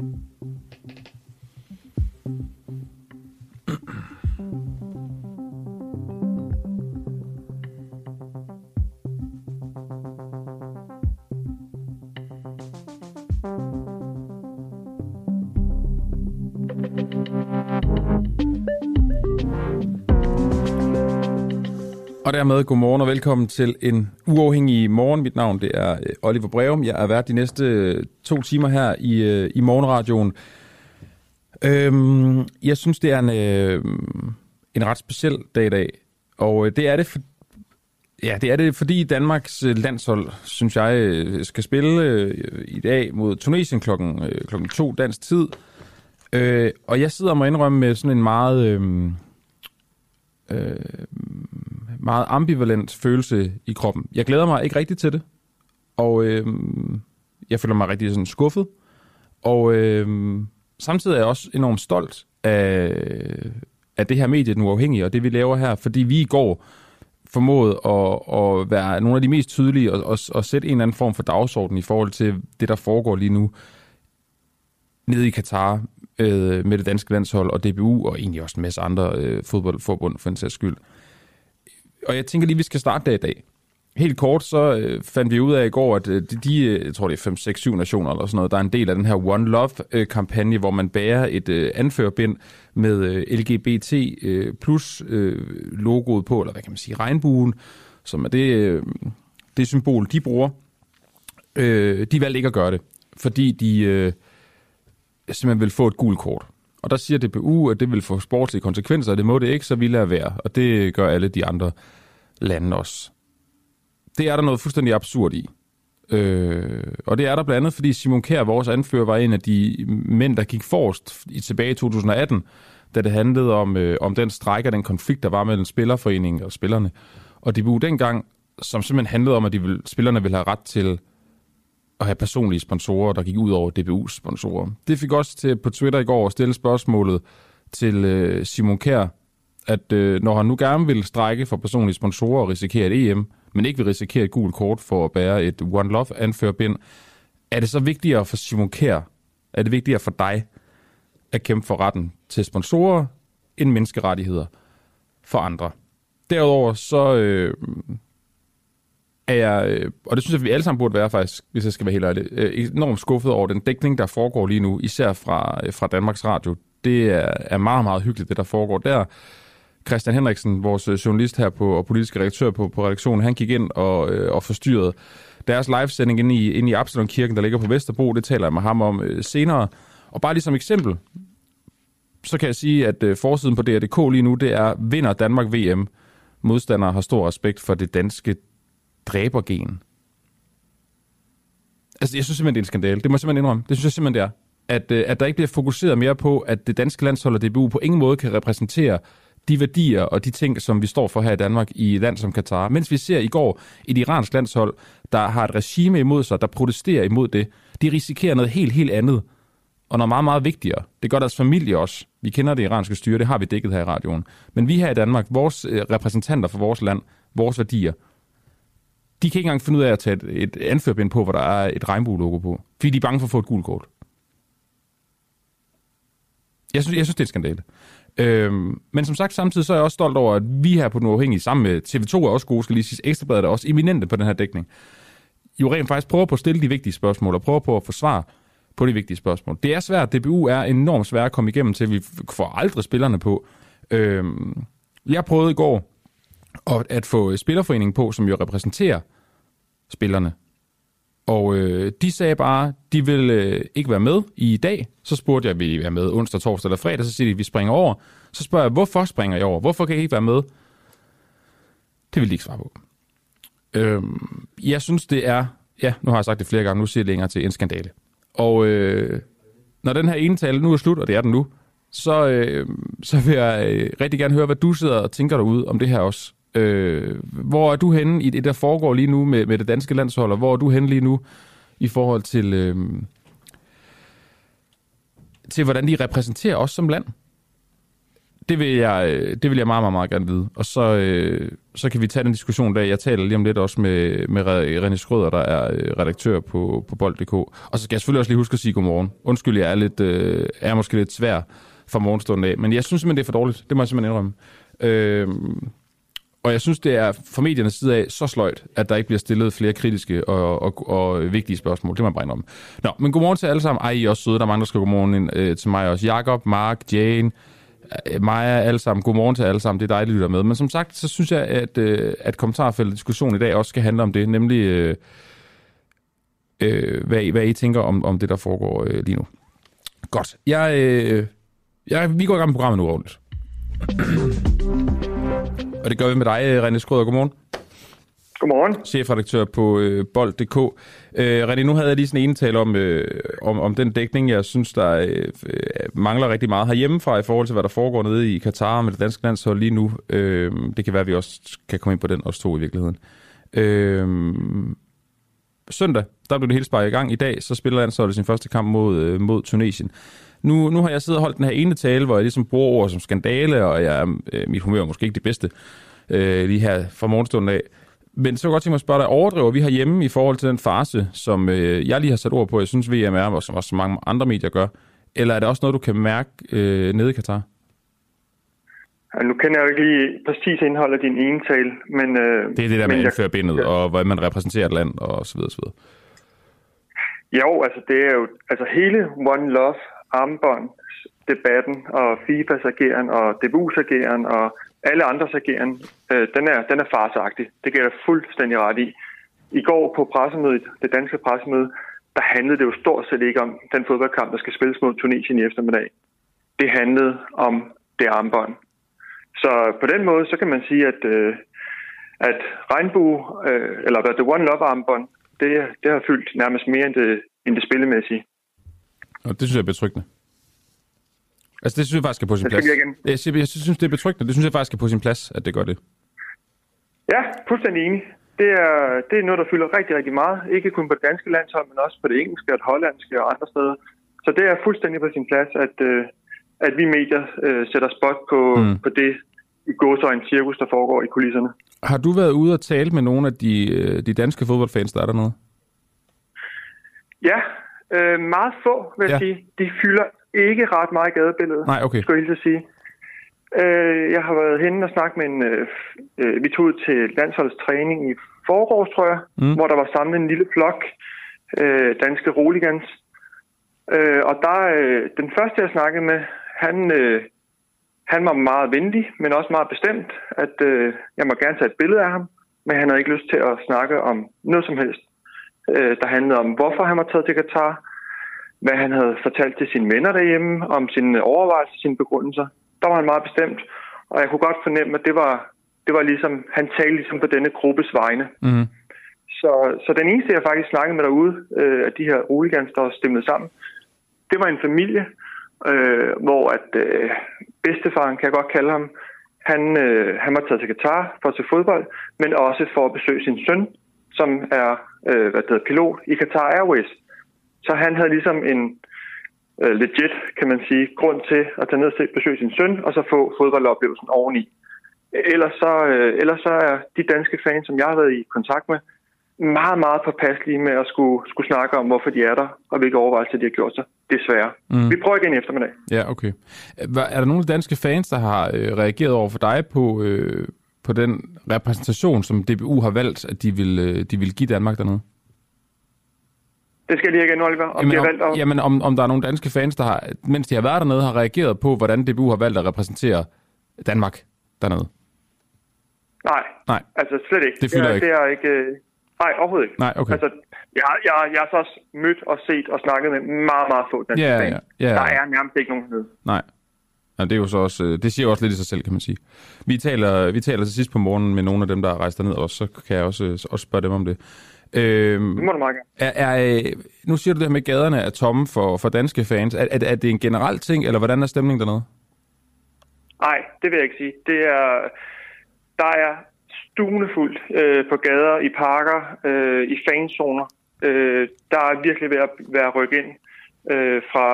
Thank you. Og dermed godmorgen og velkommen til en uafhængig morgen. Mit navn det er øh, Oliver Breum. Jeg er vært de næste øh, to timer her i, øh, i morgenradioen. Øhm, jeg synes, det er en, øh, en ret speciel dag i dag. Og det er det, for, ja, det er det, fordi Danmarks landshold, synes jeg, skal spille øh, i dag mod Tunesien klokken, øh, klokken to dansk tid. Øh, og jeg sidder og må indrømme med sådan en meget... Øhm, øh, øh, meget ambivalent følelse i kroppen. Jeg glæder mig ikke rigtig til det, og øh, jeg føler mig rigtig sådan skuffet. Og øh, samtidig er jeg også enormt stolt af, af det her medie, den uafhængige, og det vi laver her, fordi vi i går formåede at, at være nogle af de mest tydelige og, og, og sætte en eller anden form for dagsorden i forhold til det, der foregår lige nu nede i Katar øh, med det danske landshold og DBU, og egentlig også en masse andre øh, fodboldforbund for en sags skyld. Og jeg tænker lige, vi skal starte der i dag. Helt kort, så øh, fandt vi ud af i går, at øh, de, de, øh, jeg tror det er 5, 6, 7 nationer eller sådan noget, der er en del af den her One Love-kampagne, øh, hvor man bærer et øh, anførbind med øh, LGBT øh, plus øh, logoet på, eller hvad kan man sige, regnbuen, som er det, øh, det symbol, de bruger. Øh, de valgte ikke at gøre det, fordi de øh, simpelthen vil få et gult kort. Og der siger DBU, at det vil få sportslige konsekvenser, og det må det ikke, så vi lader være. Og det gør alle de andre lande også. Det er der noget fuldstændig absurd i. Øh, og det er der blandt andet, fordi Simon Kjær, vores anfører, var en af de mænd, der gik forrest i tilbage i 2018, da det handlede om, øh, om den stræk og den konflikt, der var mellem spillerforeningen og spillerne. Og DBU dengang, som simpelthen handlede om, at de vil, spillerne ville have ret til at have personlige sponsorer, der gik ud over DBU's sponsorer. Det fik også til på Twitter i går at stille spørgsmålet til øh, Simon Kær, at øh, når han nu gerne vil strække for personlige sponsorer og risikere et EM, men ikke vil risikere et gult kort for at bære et One Love anførbind, er det så vigtigere for Simon Kær, er det vigtigere for dig at kæmpe for retten til sponsorer end menneskerettigheder for andre? Derudover så øh, er jeg, øh, og det synes jeg, vi alle sammen burde være faktisk, hvis jeg skal være helt ærlig, øh, enormt skuffet over den dækning, der foregår lige nu, især fra, øh, fra Danmarks Radio. Det er, er meget, meget hyggeligt, det der foregår der. Christian Henriksen, vores øh, journalist her på, og politisk redaktør på, på redaktionen, han gik ind og, og forstyrrede deres livesending inde i, inde i Absalon Kirken, der ligger på Vesterbro. Det taler jeg med ham om senere. Og bare lige som eksempel, så kan jeg sige, at forsiden på DRDK lige nu, det er, vinder Danmark VM. Modstandere har stor respekt for det danske dræbergen. Altså, jeg synes simpelthen, det er en skandale. Det må jeg simpelthen indrømme. Det synes jeg simpelthen, det er. At, øh, at der ikke bliver fokuseret mere på, at det danske landshold og DBU på ingen måde kan repræsentere de værdier og de ting, som vi står for her i Danmark i et land som Katar. Mens vi ser i går et iransk landshold, der har et regime imod sig, der protesterer imod det. De risikerer noget helt, helt andet. Og noget meget, meget vigtigere. Det gør deres familie også. Vi kender det iranske styre, det har vi dækket her i radioen. Men vi her i Danmark, vores øh, repræsentanter for vores land, vores værdier, de kan ikke engang finde ud af at tage et, et anførbind på, hvor der er et regnbue-logo på. Fordi de er bange for at få et gult kort. Jeg synes, jeg synes det er et skandale. Øhm, men som sagt, samtidig så er jeg også stolt over, at vi her på Den Uafhængige, sammen med TV2 er også gode, skal lige sige, Ekstrabladet er også eminente på den her dækning, jo rent faktisk prøver på at stille de vigtige spørgsmål, og prøver på at forsvare på de vigtige spørgsmål. Det er svært. DBU er enormt svært at komme igennem til. Vi får aldrig spillerne på. Øhm, jeg prøvede i går og at få øh, Spillerforeningen på, som jo repræsenterer spillerne. Og øh, de sagde bare, de vil øh, ikke være med i dag. Så spurgte jeg, vil I være med onsdag, torsdag eller fredag? Så siger de, vi springer over. Så spørger jeg, hvorfor springer I over? Hvorfor kan I ikke være med? Det vil de ikke svare på. Øh, jeg synes, det er, ja, nu har jeg sagt det flere gange, nu siger jeg længere til en skandale. Og øh, når den her ene tale nu er slut, og det er den nu, så, øh, så vil jeg øh, rigtig gerne høre, hvad du sidder og tænker derude om det her også. Øh, hvor er du henne i det, der foregår lige nu med, med det danske landshold, og hvor er du henne lige nu i forhold til, øh, til hvordan de repræsenterer os som land? det, vil jeg, øh, det vil jeg meget, meget, meget gerne vide. Og så, øh, så kan vi tage den diskussion der. Jeg taler lige om lidt også med, med René Skrøder, der er øh, redaktør på, på bold.dk. Og så skal jeg selvfølgelig også lige huske at sige godmorgen. Undskyld, jeg er, lidt, øh, er måske lidt svær fra morgenstunden af, men jeg synes simpelthen, det er for dårligt. Det må jeg simpelthen indrømme. Øh, og jeg synes, det er fra mediernes side af så sløjt, at der ikke bliver stillet flere kritiske og, og, og vigtige spørgsmål. Det må man om. Nå, men godmorgen til alle sammen. Ej, I er også søde. Der er mange, der skal godmorgen øh, til mig også. Jakob, Mark, Jane, øh, Maja, alle sammen. Godmorgen til alle sammen. Det er dejligt, at lytte med. Men som sagt, så synes jeg, at, øh, at kommentarfeltet diskussion i dag også skal handle om det, nemlig øh, øh, hvad, I, hvad I tænker om, om det, der foregår øh, lige nu. Godt. Jeg, øh, jeg, vi går i gang med programmet nu ordentligt. Og det gør vi med dig, René Skrøder. Godmorgen. Godmorgen. Chefredaktør på øh, bold.dk. Øh, René, nu havde jeg lige sådan en tale om, øh, om, om den dækning, jeg synes, der øh, mangler rigtig meget herhjemmefra i forhold til, hvad der foregår nede i Katar med det danske landshold lige nu. Øh, det kan være, at vi også kan komme ind på den, os to i virkeligheden. Øh, søndag, der blev det hele sparket i gang. I dag, så spiller landsholdet sin første kamp mod, øh, mod Tunesien. Nu, nu har jeg siddet og holdt den her ene tale, hvor jeg ligesom bruger ord som skandale, og jeg, øh, mit humør er måske ikke det bedste øh, lige her fra morgenstunden af. Men så godt tænke mig at spørge dig, overdriver vi hjemme i forhold til den fase, som øh, jeg lige har sat ord på, jeg synes VM er, og som også mange andre medier gør, eller er det også noget, du kan mærke øh, nede i Katar? Ja, nu kender jeg jo ikke lige præcis indholdet af din ene tale, men... Øh, det er det der med at indføre bindet, ja. og hvordan man repræsenterer et land, og så videre, så videre. Jo, altså det er jo... Altså hele One Love armbåndsdebatten og FIFAs ageren og DBU's ageren og alle andres ageren, øh, den, er, den er farsagtig. Det gælder fuldstændig ret i. I går på pressemødet, det danske pressemøde, der handlede det jo stort set ikke om den fodboldkamp, der skal spilles mod Tunesien i eftermiddag. Det handlede om det armbånd. Så på den måde, så kan man sige, at, øh, at regnbue, øh, eller The One Love armbånd, det, det har fyldt nærmest mere end det, end det spillemæssige. Og det synes jeg er betryggende. Altså, det synes jeg faktisk er på sin plads. Jeg, jeg, siger, jeg synes, det er betryggende. Det synes jeg faktisk er på sin plads, at det gør det. Ja, fuldstændig enig. Det er, det er noget, der fylder rigtig, rigtig meget. Ikke kun på det danske landshold, men også på det engelske og det hollandske og andre steder. Så det er fuldstændig på sin plads, at, øh, at vi medier øh, sætter spot på, mm. på det i en cirkus, der foregår i kulisserne. Har du været ude og tale med nogle af de, øh, de danske fodboldfans, der er dernede? Ja, Øh, meget få, vil jeg ja. sige. De fylder ikke ret meget gadebilledet, Nej, okay. skal jeg sige. Øh, jeg har været henne og snakket med en... Øh, øh, vi tog ud til landsholdets træning i forårs, tror jeg, mm. hvor der var samlet en lille flok øh, danske roligans. Øh, og der, øh, den første, jeg snakkede med, han, øh, han var meget venlig, men også meget bestemt, at øh, jeg må gerne tage et billede af ham, men han havde ikke lyst til at snakke om noget som helst øh, der handlede om, hvorfor han var taget til Katar, hvad han havde fortalt til sine venner derhjemme, om sine overvejelser, sine begrundelser. Der var han meget bestemt, og jeg kunne godt fornemme, at det var, det var ligesom, han talte ligesom på denne gruppes vegne. Mm. Så, så den eneste, jeg faktisk snakkede med derude, øh, af de her roligans, der var stemmet sammen, det var en familie, øh, hvor at øh, bedstefaren, kan jeg godt kalde ham, han, øh, han var taget til Katar for at se fodbold, men også for at besøge sin søn, som er øh, hvad det hedder, pilot i Qatar Airways. Så han havde ligesom en øh, legit, kan man sige, grund til at tage ned og besøge sin søn, og så få fodboldoplevelsen oveni. Ellers så, øh, ellers så er de danske fans, som jeg har været i kontakt med, meget, meget påpasselige med at skulle, skulle snakke om, hvorfor de er der, og hvilke overvejelser de har gjort sig. Desværre. Mm. Vi prøver igen i eftermiddag. Ja, okay. Er der nogle danske fans, der har øh, reageret over for dig på, øh, på den repræsentation, som DBU har valgt, at de vil, øh, de vil give Danmark dernede? Det skal de ikke Oliver. Om jamen, de har valgt at... jamen om, om der er nogle danske fans, der har, mens de har været dernede, har reageret på, hvordan DBU har valgt at repræsentere Danmark dernede? Nej, Nej. altså slet ikke. Det fylder ikke? Det er ikke... Øh, nej, overhovedet ikke. Nej, okay. Altså, jeg, jeg, jeg har så også mødt og set og snakket med meget, meget få danske yeah, fans. Yeah, yeah. Der er nærmest ikke nogen nede. Nej. Ja, det, er jo så også, øh, det siger jo også lidt i sig selv, kan man sige. Vi taler, vi taler til sidst på morgenen med nogle af dem, der har rejst derned, og så kan jeg også, også spørge dem om det. Øhm, det må du meget er, er, øh, nu siger du det her med, at gaderne er tomme for, for danske fans. Er, er, er det en generel ting, eller hvordan er stemningen dernede? Nej, det vil jeg ikke sige. Det er, der er stuende fuldt øh, på gader, i parker, øh, i fanzoner. Øh, der er virkelig ved at være rykket ind øh, fra,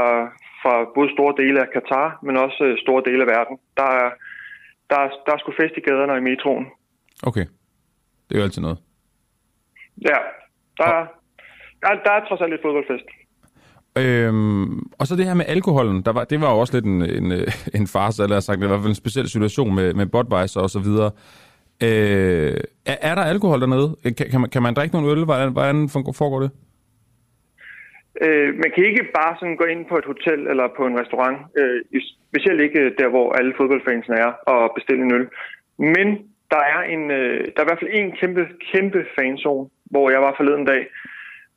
fra både store dele af Katar, men også øh, store dele af verden. Der er, der, er, der er sgu fest i gaderne og i metroen. Okay. Det er jo altid noget. Ja, der, er, der, er- der er trods alt lidt fodboldfest. Øhm, og så det her med alkoholen, der var, det var jo også lidt en, en, øh, en farse, eller sagt, det var i hvert fald en speciel situation med, med Budweiser og så videre. Øh, er, er der alkohol dernede? Kan, kan, man, kan man drikke nogle øl? Hvordan, hvordan foregår det? Øh, man kan ikke bare sådan gå ind på et hotel eller på en restaurant, øh, specielt ikke der, hvor alle fodboldfansene er, og bestille en øl. Men der er, en, øh, der er i hvert fald en kæmpe, kæmpe fanzone, hvor jeg var forleden dag,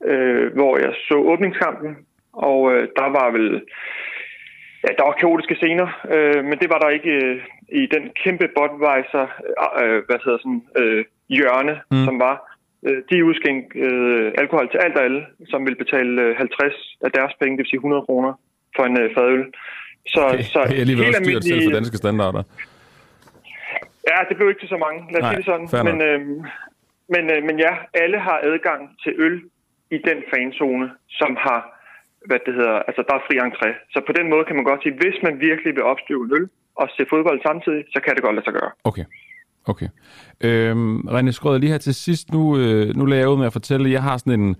øh, hvor jeg så åbningskampen, og øh, der var vel... Ja, der var kaotiske scener, øh, men det var der ikke øh, i den kæmpe Budweiser, øh, hvad hedder sådan, øh, hjørne, mm. som var. Øh, de udskænkede øh, alkohol til alt og alle, som vil betale øh, 50 af deres penge, det vil sige 100 kroner for en øh, fadøl. Så, Okay, så det er alligevel helt også dyrt selv for danske standarder. Ja, det blev ikke til så mange. Lad os Nej, sige det sådan. Men, øh, men, øh, men ja, alle har adgang til øl i den fanzone, som har, hvad det hedder, altså der er fri entré. Så på den måde kan man godt sige, hvis man virkelig vil opstøve en øl og se fodbold samtidig, så kan det godt lade sig gøre. Okay. Okay. Øhm, René Skrøder, lige her til sidst, nu, øh, nu lader jeg ud med at fortælle, at jeg har sådan en,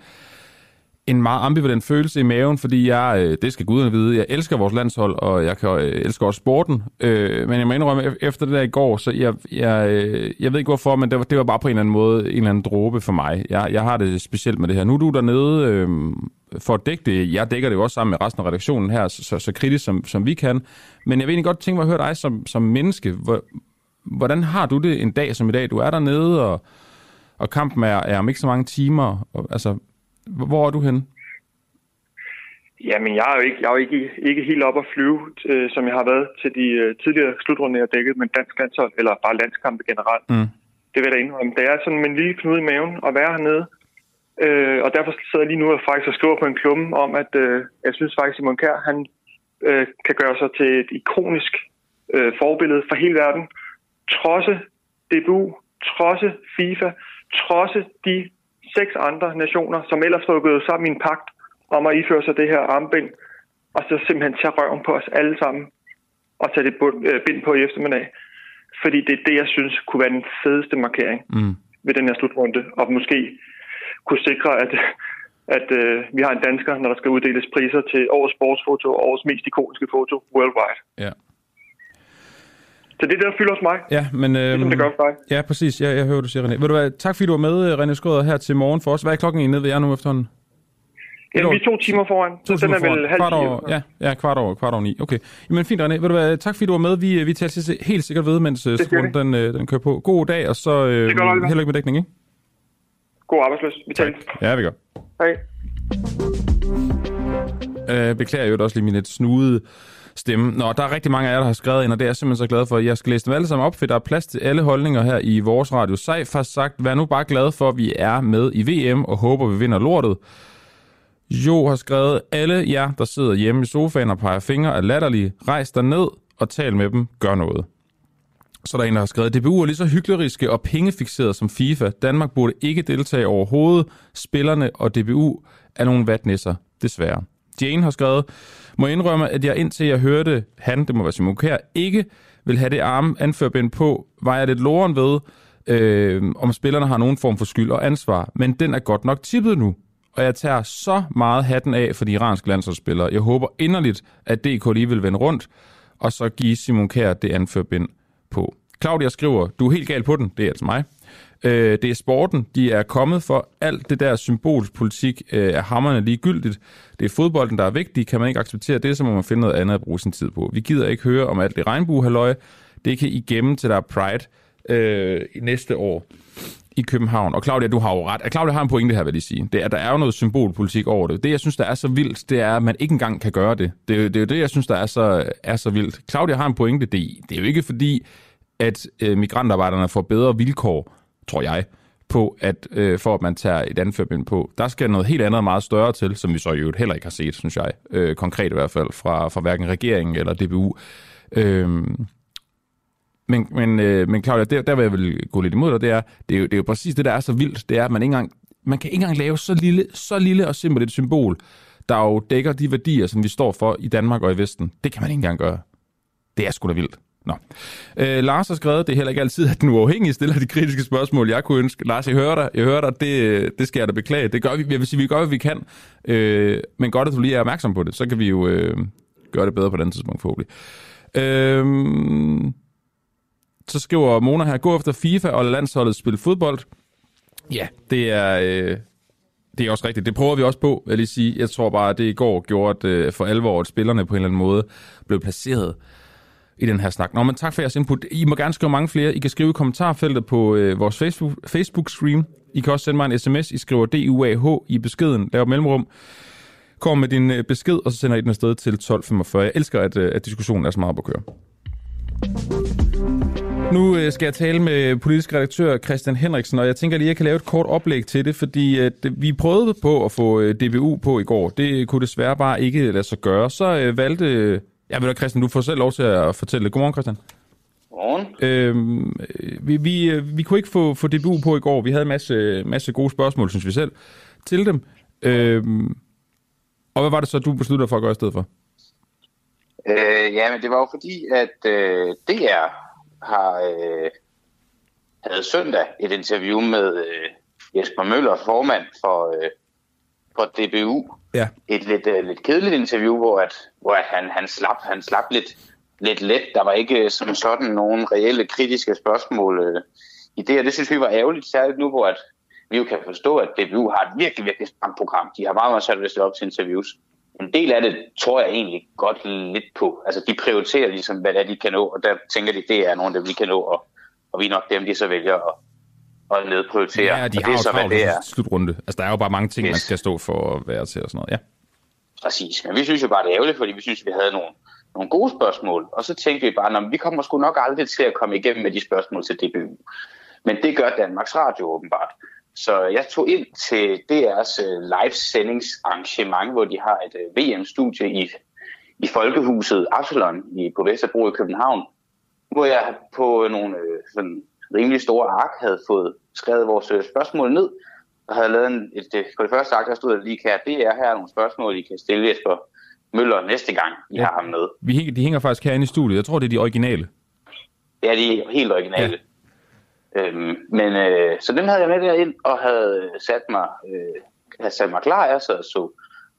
en meget ambivalent følelse i maven, fordi jeg, øh, det skal guderne vide, jeg elsker vores landshold, og jeg kan, øh, elsker også sporten, øh, men jeg må indrømme, e- efter det der i går, så jeg, jeg, øh, jeg ved ikke hvorfor, men det var, det var bare på en eller anden måde en eller anden dråbe for mig. Jeg, jeg har det specielt med det her. Nu er du dernede øh, for at dække det. Jeg dækker det jo også sammen med resten af redaktionen her, så, så, så kritisk som, som vi kan. Men jeg vil egentlig godt tænke mig at høre dig som, som menneske. Hvor, hvordan har du det en dag som i dag? Du er dernede, og, og kampen er, er om ikke så mange timer. Og, altså, hvor- er du henne? Jamen, jeg er jo ikke, jeg er jo ikke, ikke helt op at flyve, øh, som jeg har været til de øh, tidligere slutrunder, jeg har dækket med dansk landshold, eller bare landskampe generelt. Mm. Det vil jeg da indrømme. Det er sådan med en lille knude i maven at være hernede. Øh, og derfor sidder jeg lige nu og faktisk og skriver på en klumme om, at øh, jeg synes faktisk, Simon Kjær, han øh, kan gøre sig til et ikonisk øh, forbillede for hele verden. Trodse DBU, trodse FIFA, trodse de seks andre nationer, som ellers gået sammen i en pagt om at iføre sig det her armbind, og så simpelthen tage røven på os alle sammen, og tage det øh, bind på i eftermiddag. Fordi det er det, jeg synes kunne være den fedeste markering Mm. ved den her slutrunde, og måske kunne sikre, at, at øh, vi har en dansker, når der skal uddeles priser til årets sportsfoto og årets mest ikoniske foto worldwide. Ja. Så det er det, der fylder hos mig, Ja, men... Øhm, ligesom det gør for dig. Ja, præcis. Jeg, jeg hører, du siger, René. Ved du hvad, tak fordi du var med, René Skrøder, her til morgen for os. Hvad er klokken egentlig nede ved jer nu efterhånden? Ja, vi er to timer foran, så den er vel halv kvart over, ja, ja, kvart over, kvart over ni. Okay. Jamen fint, René. Ved du hvad, tak fordi du var med. Vi, vi tager til helt sikkert ved, mens skal vi. den, øh, den kører på. God dag, og så øh, held og lykke med dækning, ikke? God arbejdsløs. Vi taler. Ja, vi gør. Hej. Øh, beklager jo også lige min lidt snudede stemme. Nå, der er rigtig mange af jer, der har skrevet ind, og det er jeg simpelthen så glad for. Jeg skal læse dem alle sammen op, for der er plads til alle holdninger her i vores radio. Seif har sagt, vær nu bare glad for, at vi er med i VM, og håber, vi vinder lortet. Jo har skrevet, alle jer, der sidder hjemme i sofaen og peger fingre, er latterlige. Rejs dig ned og tal med dem. Gør noget. Så der er en, der har skrevet, DBU er lige så hykleriske og pengefixeret som FIFA. Danmark burde ikke deltage overhovedet. Spillerne og DBU er nogle vatnæsser, desværre. Jane har skrevet, må indrømme, at jeg indtil jeg hørte han, det må være Simon Kjær, ikke vil have det arme anførbind på, var jeg lidt loren ved, øh, om spillerne har nogen form for skyld og ansvar. Men den er godt nok tippet nu. Og jeg tager så meget hatten af for de iranske landsholdsspillere. Jeg håber inderligt, at DK lige vil vende rundt, og så give Simon Kjær det anførbind på. Claudia skriver, du er helt gal på den, det er altså mig. Øh, det er sporten, de er kommet for. Alt det der symbolpolitik øh, er hammerne ligegyldigt. Det er fodbolden, der er vigtig. Kan man ikke acceptere det, så må man finde noget andet at bruge sin tid på. Vi gider ikke høre om alt det regnbuehalløje. Det kan I gemme til der er Pride øh, i næste år i København. Og Claudia, du har jo ret. Claudia har en pointe her, vil jeg sige. Det er, der er jo noget symbolpolitik over det. Det, jeg synes, der er så vildt, det er, at man ikke engang kan gøre det. Det det er jo det, jeg synes, der er så, er så vildt. Claudia har en pointe. Det, det er jo ikke fordi, at øh, migrantarbejderne får bedre vilkår, tror jeg, på, at øh, for at man tager et anførbind på. Der skal noget helt andet og meget større til, som vi så i øvrigt heller ikke har set, synes jeg. Øh, konkret i hvert fald, fra, fra hverken regeringen eller DBU. Øh, men, men, øh, men Claudia, der, der vil jeg vil gå lidt imod dig, det er, det er, jo, det er jo præcis det, der er så vildt, det er, at man, ikke engang, man kan ikke engang lave så lille, så lille og simpelt et symbol, der jo dækker de værdier, som vi står for i Danmark og i Vesten. Det kan man ikke engang gøre. Det er sgu da vildt. Nå. Øh, Lars har skrevet, det er heller ikke altid, at den uafhængige stiller de kritiske spørgsmål, jeg kunne ønske. Lars, jeg hører dig, jeg hører dig det, det skal jeg da beklage. Det gør vi, jeg vil sige, vi gør, hvad vi kan. Øh, men godt, at du lige er opmærksom på det, så kan vi jo øh, gøre det bedre på den tidspunkt forhåbentlig. Øh, så skriver Mona her, gå efter FIFA og landsholdet spille fodbold. Ja, det er, øh, det er også rigtigt. Det prøver vi også på, vil jeg lige sige. Jeg tror bare, at det i går gjorde at, øh, for alvor, at spillerne på en eller anden måde blev placeret i den her snak. Nå, men tak for jeres input. I må gerne skrive mange flere. I kan skrive i kommentarfeltet på øh, vores Facebook, Facebook-stream. I kan også sende mig en sms. I skriver DUAH i beskeden. Lav mellemrum. Kom med din øh, besked, og så sender I den afsted til 12.45. Jeg elsker, at, øh, at diskussionen er så meget på køre. Nu øh, skal jeg tale med politisk redaktør Christian Henriksen, og jeg tænker lige, at jeg kan lave et kort oplæg til det, fordi øh, at vi prøvede på at få øh, DBU på i går. Det kunne desværre bare ikke lade sig gøre. Så øh, valgte... Ja, du, Christian, du får selv lov til at fortælle det. Godmorgen, Christian. Godmorgen. Øhm, vi, vi, vi kunne ikke få, få DBU på i går. Vi havde en masse, masse gode spørgsmål, synes vi selv, til dem. Øhm, og hvad var det så, du besluttede for at gøre i stedet for? Øh, ja, men det var jo fordi, at øh, DR har øh, havde søndag et interview med øh, Jesper Møller, formand for, øh, for DBU. Ja. Et lidt, øh, lidt kedeligt interview, hvor, at, hvor at han, han, slap, han slap lidt, lidt let. Der var ikke øh, som sådan nogen reelle kritiske spørgsmål øh, i det, og det synes vi var ærgerligt, særligt nu, hvor at vi jo kan forstå, at DBU har et virkelig, virkelig stramt program. De har meget, meget svært ved at op til interviews. En del af det tror jeg egentlig godt lidt på. Altså, de prioriterer ligesom, hvad det er, de kan nå, og der tænker de, det er nogle af dem, vi kan nå, og, og vi er nok dem, de så vælger at, at nedprioritere. Ja, de og det er så, hvad det er. slutrunde. Altså, der er jo bare mange ting, yes. man skal stå for at være til og sådan noget. Ja. Præcis, men vi synes jo bare, det er ærgerligt, fordi vi synes, vi havde nogle, nogle gode spørgsmål. Og så tænkte vi bare, at vi kommer sgu nok aldrig til at komme igennem med de spørgsmål til DBU. Men det gør Danmarks Radio åbenbart. Så jeg tog ind til DR's øh, live-sendingsarrangement, hvor de har et øh, VM-studie i, i Folkehuset Absalon i, på Vesterbro i København, hvor jeg på nogle øh, sådan rimelig store ark havde fået skrevet vores øh, spørgsmål ned, og havde lavet en, et, et, på det første ark, der stod der lige her, det er her er nogle spørgsmål, I kan stille Jesper Møller næste gang, I Ja. har ham med. Vi hænger, de hænger faktisk herinde i studiet. Jeg tror, det er de originale. Ja, de er helt originale. Ja. Øhm, men øh, så dem havde jeg med derind og havde sat mig, øh, havde sat mig klar. Jeg sad og så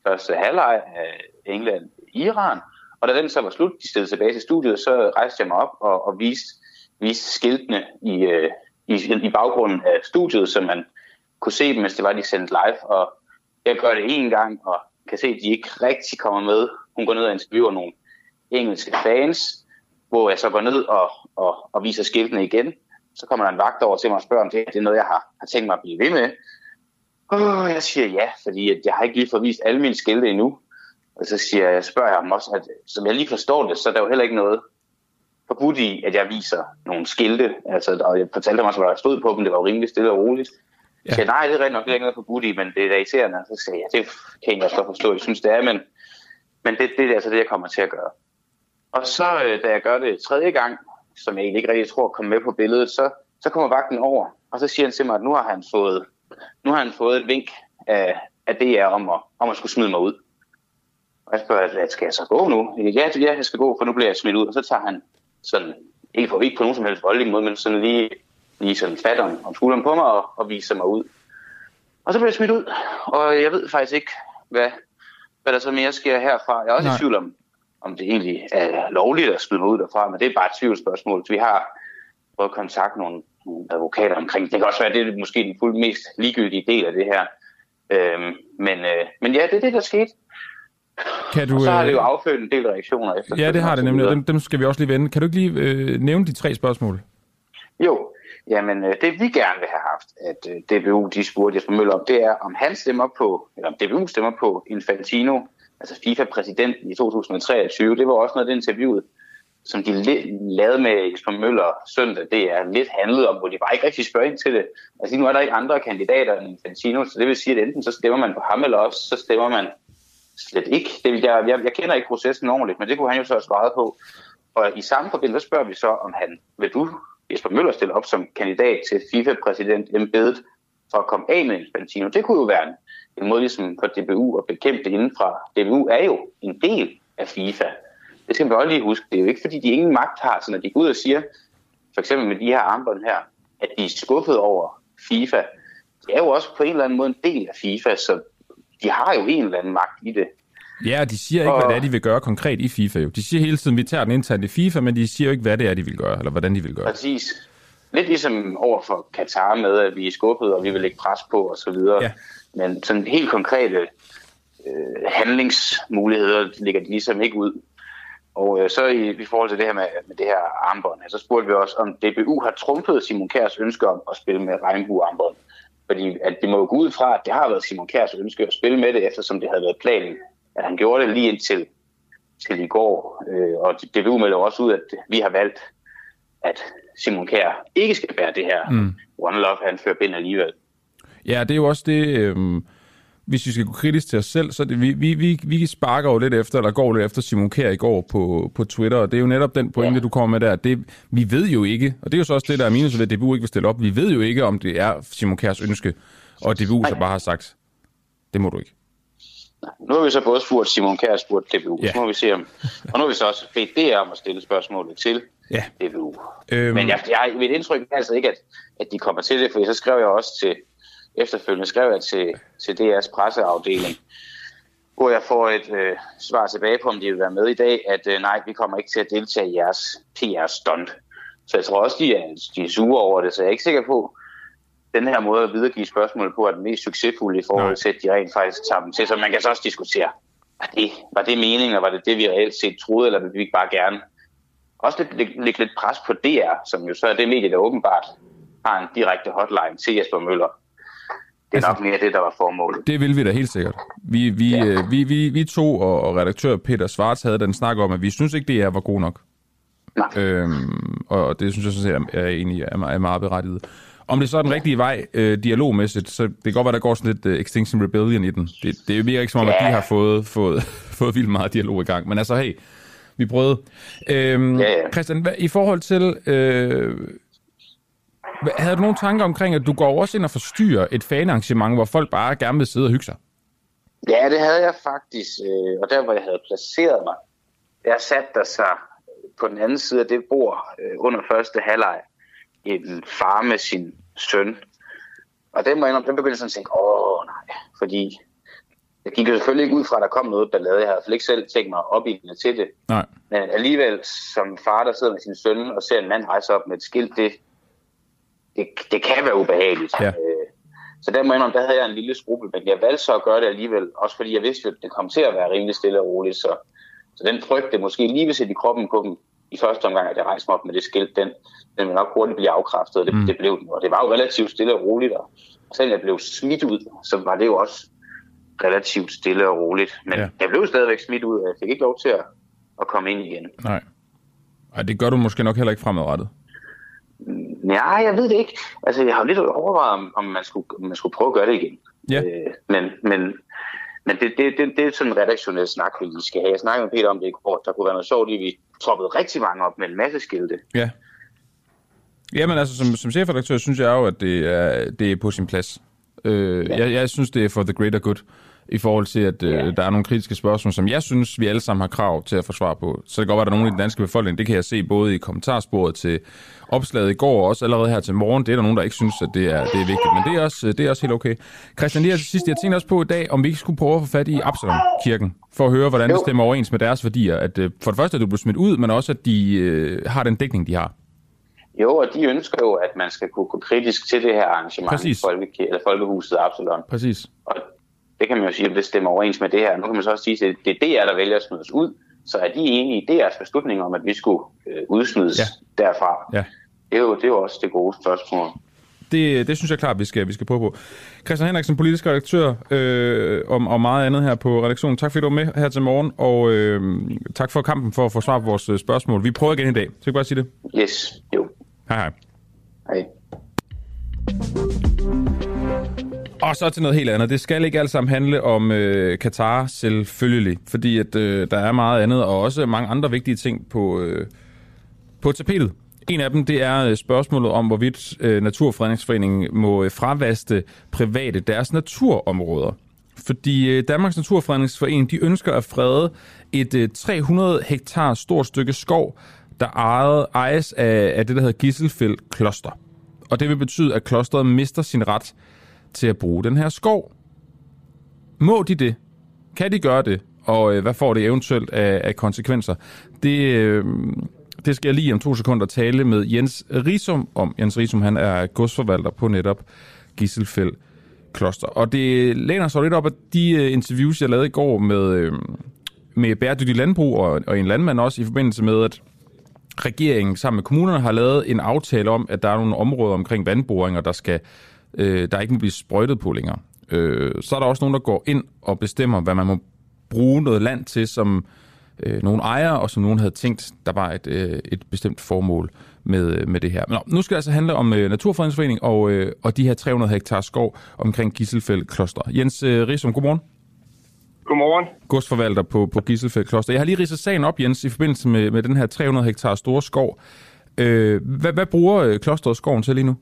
første halvleg af England Iran. Og da den så var slut, de stillede tilbage til studiet, så rejste jeg mig op og, og viste, viste skiltene i, øh, i, i baggrunden af studiet, så man kunne se dem, hvis det var, de sendte live. Og jeg gør det en gang, og kan se, at de ikke rigtig kommer med. Hun går ned og interviewer nogle engelske fans, hvor jeg så går ned og, og, og viser skiltene igen. Så kommer der en vagt over til mig og spørger, om det, det er noget, jeg har, har tænkt mig at blive ved med. Og jeg siger ja, fordi at jeg har ikke lige fået vist alle mine skilte endnu. Og så siger jeg, spørger jeg ham også, at som jeg lige forstår det, så er der jo heller ikke noget forbudt i, at jeg viser nogle skilte. Altså, og jeg fortalte ham også, hvad der stod på dem. Det var jo rimelig stille og roligt. Ja. Så jeg, nej, det er rent nok det er ikke noget forbudt i, men det er da irriterende. Og så siger jeg, ja, det kan jeg også godt forstå. Jeg synes, det er, men, men det, det er altså det, jeg kommer til at gøre. Og så, øh, da jeg gør det tredje gang, som jeg egentlig ikke rigtig tror kommer med på billedet, så, så kommer vagten over, og så siger han til mig, at nu har han fået, nu har han fået et vink af, af DR om at, om at skulle smide mig ud. Og jeg spørger, hvad skal jeg så gå nu? Ja, ja, jeg skal gå, for nu bliver jeg smidt ud. Og så tager han sådan, ikke på, ikke på nogen som helst voldelig måde, men sådan lige, lige sådan fat om, om skulderen på mig og, og viser mig ud. Og så bliver jeg smidt ud, og jeg ved faktisk ikke, hvad, hvad der så mere sker herfra. Jeg er også Nej. I tvivl om, om det egentlig er lovligt at smide mig ud derfra, men det er bare et tvivlsspørgsmål. Vi har prøvet at kontakte nogle, nogle advokater omkring det. Kan også være, det er måske den fuldt mest ligegyldige del af det her. Øhm, men, øh, men ja, det er det, der skete. Kan du, Og så har det jo øh, affødt en del reaktioner efter. ja, det har det nemlig. og Dem, dem skal vi også lige vende. Kan du ikke lige øh, nævne de tre spørgsmål? Jo, jamen øh, det vi gerne vil have haft, at øh, DBU de spurgte Jesper Møller om, det er, om han stemmer på, eller om DBU stemmer på Infantino, altså FIFA-præsident i 2023. Det var også noget af det interviewet, som de lavede med Jesper Møller søndag. Det er lidt handlet om, hvor de bare ikke rigtig spørger ind til det. Altså nu er der ikke andre kandidater end Infantino, så det vil sige, at enten så stemmer man på ham, eller også så stemmer man slet ikke. Det, jeg, jeg, jeg kender ikke processen ordentligt, men det kunne han jo så have svaret på. Og i samme forbindelse spørger vi så, om han, vil du, Jesper Møller, stille op som kandidat til FIFA-præsident embedet for at komme af med Infantino. Det kunne jo være en, en måde ligesom for DBU at bekæmpe det indenfra. DBU er jo en del af FIFA. Det skal man også lige huske. Det er jo ikke, fordi de ingen magt har, så når de går ud og siger, for eksempel med de her armbånd her, at de er skuffet over FIFA. Det er jo også på en eller anden måde en del af FIFA, så de har jo en eller anden magt i det. Ja, de siger ikke, og... hvad det er, de vil gøre konkret i FIFA. Jo. De siger hele tiden, vi tager den internt i FIFA, men de siger jo ikke, hvad det er, de vil gøre, eller hvordan de vil gøre. Præcis. Lidt ligesom over for Katar med, at vi er skuffet, og vi vil lægge pres på og så videre. Ja. Men sådan helt konkrete øh, handlingsmuligheder ligger de ligesom ikke ud. Og øh, så i, i forhold til det her med, med det her armbånd, så spurgte vi også, om DBU har trumpet Simon Kærs ønske om at spille med regnbuearmbånd. Fordi at det må gå ud fra, at det har været Simon Kærs ønske at spille med det, eftersom det havde været planen, at han gjorde det lige indtil til i går. Øh, og DBU melder også ud, at vi har valgt, at Simon Kær ikke skal bære det her mm. One Love, han fører bind alligevel. Ja, det er jo også det... Øh hvis vi skal gå kritisk til os selv, så det, vi, vi, vi, vi sparker jo lidt efter, eller går lidt efter Simon Kjær i går på, på Twitter, og det er jo netop den pointe, ja. du kommer med der. Det, vi ved jo ikke, og det er jo så også det, der er minus ved, at DBU ikke vil stille op. Vi ved jo ikke, om det er Simon Kjærs ønske, og DBU så bare har sagt, det må du ikke. Nu har vi så både spurgt Simon Kjær og spurgt DBU, ja. så må vi se om... Og nu har vi så også bedt det om at stille spørgsmålet til ja. DBU. Øhm... Men jeg, jeg, mit indtryk er altså ikke, at, at de kommer til det, for så skrev jeg også til efterfølgende skrev jeg til, til DR's presseafdeling, hvor jeg får et øh, svar tilbage på, om de vil være med i dag, at øh, nej, vi kommer ikke til at deltage i jeres PR-stunt. Så jeg tror også, de er, de er sure over det, så jeg er ikke sikker på, den her måde at videregive spørgsmålet på er den mest succesfulde i forhold til, at de rent faktisk tager dem til. Så man kan så også diskutere, var det, var det meningen, og var det det, vi reelt set troede, eller vil vi ikke bare gerne også lidt, lægge lidt pres på DR, som jo så er det medie, der åbenbart har en direkte hotline til Jesper Møller. Det er altså, nok mere det, der var formålet. Det vil vi da helt sikkert. Vi, vi, ja. øh, vi, vi, vi to og, og redaktør Peter Svarts havde den snak om, at vi synes ikke, det er var god nok. Nej. Øhm, og det synes jeg sådan set er, er, egentlig er, er meget berettiget. Om det så er den rigtige vej øh, dialogmæssigt, så det kan godt være, der går sådan lidt uh, Extinction Rebellion i den. Det, det virker ikke som om, ja. at de har fået, fået, fået vildt meget dialog i gang. Men altså, hey, vi prøvede. Øhm, ja, ja. Christian, hvad, i forhold til... Øh, havde du nogle tanker omkring, at du går også ind og forstyrrer et fanarrangement, hvor folk bare gerne vil sidde og hygge sig? Ja, det havde jeg faktisk. Øh, og der, hvor jeg havde placeret mig, der satte der sig på den anden side af det bord øh, under første halvleg en far med sin søn. Og den, må jeg, den begyndte sådan at tænke, åh nej, fordi jeg gik jo selvfølgelig ikke ud fra, at der kom noget ballade. Jeg havde ikke selv tænkt mig op i til det. Nej. Men alligevel, som far, der sidder med sin søn og ser en mand rejse op med et skilt, det, det, det kan være ubehageligt. Ja. Øh, så der må jeg der havde jeg en lille skrubel, men jeg valgte så at gøre det alligevel, også fordi jeg vidste, at det kom til at være rimelig stille og roligt, så, så den frygt, det måske lige vil sætte i kroppen på dem i første omgang, at jeg rejste mig op med det skilt, den, den vil nok hurtigt blive afkræftet, og det, mm. det blev den. Og det var jo relativt stille og roligt, og selvom jeg blev smidt ud, så var det jo også relativt stille og roligt. Men ja. jeg blev stadigvæk smidt ud, og jeg fik ikke lov til at, at komme ind igen. Nej. Ej, det gør du måske nok heller ikke fremadrettet. Ja, jeg ved det ikke. Altså, jeg har jo lidt overvejet, om, om man, skulle, om man skulle prøve at gøre det igen. Ja. Øh, men men, men det, det, det, det er sådan en redaktionel snak, vi skal have. Jeg snakkede med Peter om det i går. Der kunne være noget sjovt i, vi troppede rigtig mange op med en masse skilte. Ja. Jamen altså, som, som chefredaktør synes jeg jo, at det er, det er på sin plads. Øh, ja. jeg, jeg synes, det er for the greater good i forhold til, at øh, ja. der er nogle kritiske spørgsmål, som jeg synes, vi alle sammen har krav til at få svar på. Så det kan godt være, at der er nogen i den danske befolkning, det kan jeg se både i kommentarsporet til opslaget i går, og også allerede her til morgen. Det er der nogen, der ikke synes, at det er, det er vigtigt, men det er, også, det er også helt okay. Christian, lige til sidst, jeg tænkte også på i dag, om vi ikke skulle prøve at få fat i Absalom-kirken, for at høre, hvordan jo. det stemmer overens med deres værdier. At, øh, for det første, at du blev smidt ud, men også, at de øh, har den dækning, de har. Jo, og de ønsker jo, at man skal kunne gå kritisk til det her arrangement, Præcis. Folke, eller Folkehuset Absalon. Præcis. Og det kan man jo sige, at det stemmer overens med det her. Nu kan man så også sige, at det er DR, der vælger at smide os ud. Så er de enige i deres beslutning om, at vi skulle øh, udsmides ja. derfra. Ja. Det, er jo, det er jo også det gode spørgsmål. Det, det synes jeg klart, vi skal, vi skal prøve på. Christian Henriksen, politisk redaktør, øh, om, og meget andet her på redaktionen. Tak fordi du var med her til morgen, og øh, tak for kampen for at få svar på vores øh, spørgsmål. Vi prøver igen i dag. Så kan bare sige det? Yes, jo. Hej hej. Hej. Og så til noget helt andet. Det skal ikke alt sammen handle om øh, Katar selvfølgelig, fordi at, øh, der er meget andet, og også mange andre vigtige ting på, øh, på tapetet. En af dem, det er øh, spørgsmålet om, hvorvidt øh, Naturfredningsforeningen må øh, fravaste private deres naturområder. fordi øh, Danmarks Naturfredningsforening de ønsker at frede et øh, 300 hektar stort stykke skov, der ejet, ejes af, af det, der hedder Gisselfeld Kloster. Og det vil betyde, at klosteret mister sin ret til at bruge den her skov. Må de det? Kan de gøre det? Og øh, hvad får det eventuelt af, af konsekvenser? Det, øh, det skal jeg lige om to sekunder tale med Jens Risum om. Jens Risum han er godsforvalter på netop Gisselfeld Kloster. Og det læner sig lidt op af de øh, interviews, jeg lavede i går med, øh, med bæredygtig landbrug og, og en landmand også i forbindelse med, at regeringen sammen med kommunerne har lavet en aftale om, at der er nogle områder omkring vandboringer, der skal øh, der ikke må blive sprøjtet på længere. Øh, så er der også nogen, der går ind og bestemmer, hvad man må bruge noget land til, som øh, nogle ejere, og som nogen havde tænkt, der var et, øh, et bestemt formål med, med det her. Men nå, nu skal det altså handle om øh, Naturfredningsforening og, øh, og de her 300 hektar skov omkring Gisselfeld Kloster. Jens øh, Risum, godmorgen. Godmorgen. Godsforvalter på, på Gisselfeldt Kloster. Jeg har lige ridset sagen op, Jens, i forbindelse med, med den her 300 hektar store skov. Øh, hvad, hvad bruger øh, klosteret skoven til lige nu?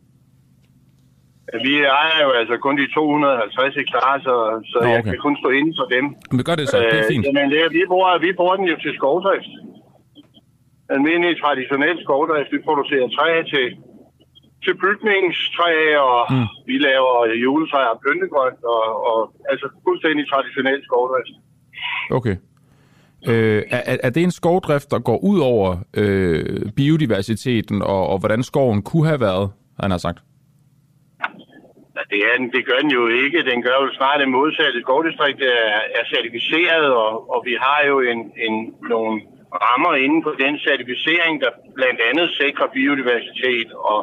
Vi ejer jo altså kun de 250 hektar, så, så okay. jeg kan kun stå inden for dem. Men gør det så, det er øh, fint. Øh, jamen, det, vi, bruger, vi bruger den jo til skovdrift. Almindelig traditionel skovdrift. Vi producerer træ til, til bygningstræ, og mm. vi laver juletræ og pyntegrønt, og, og altså fuldstændig traditionel skovdrift. Okay. Øh, er, er det en skovdrift, der går ud over øh, biodiversiteten, og, og hvordan skoven kunne have været, han har sagt? Det, er, det gør den jo ikke. Den gør jo snart det modsatte. Skovdistrikt er, er certificeret, og, og vi har jo en, en, nogle rammer inden for den certificering, der blandt andet sikrer biodiversitet, og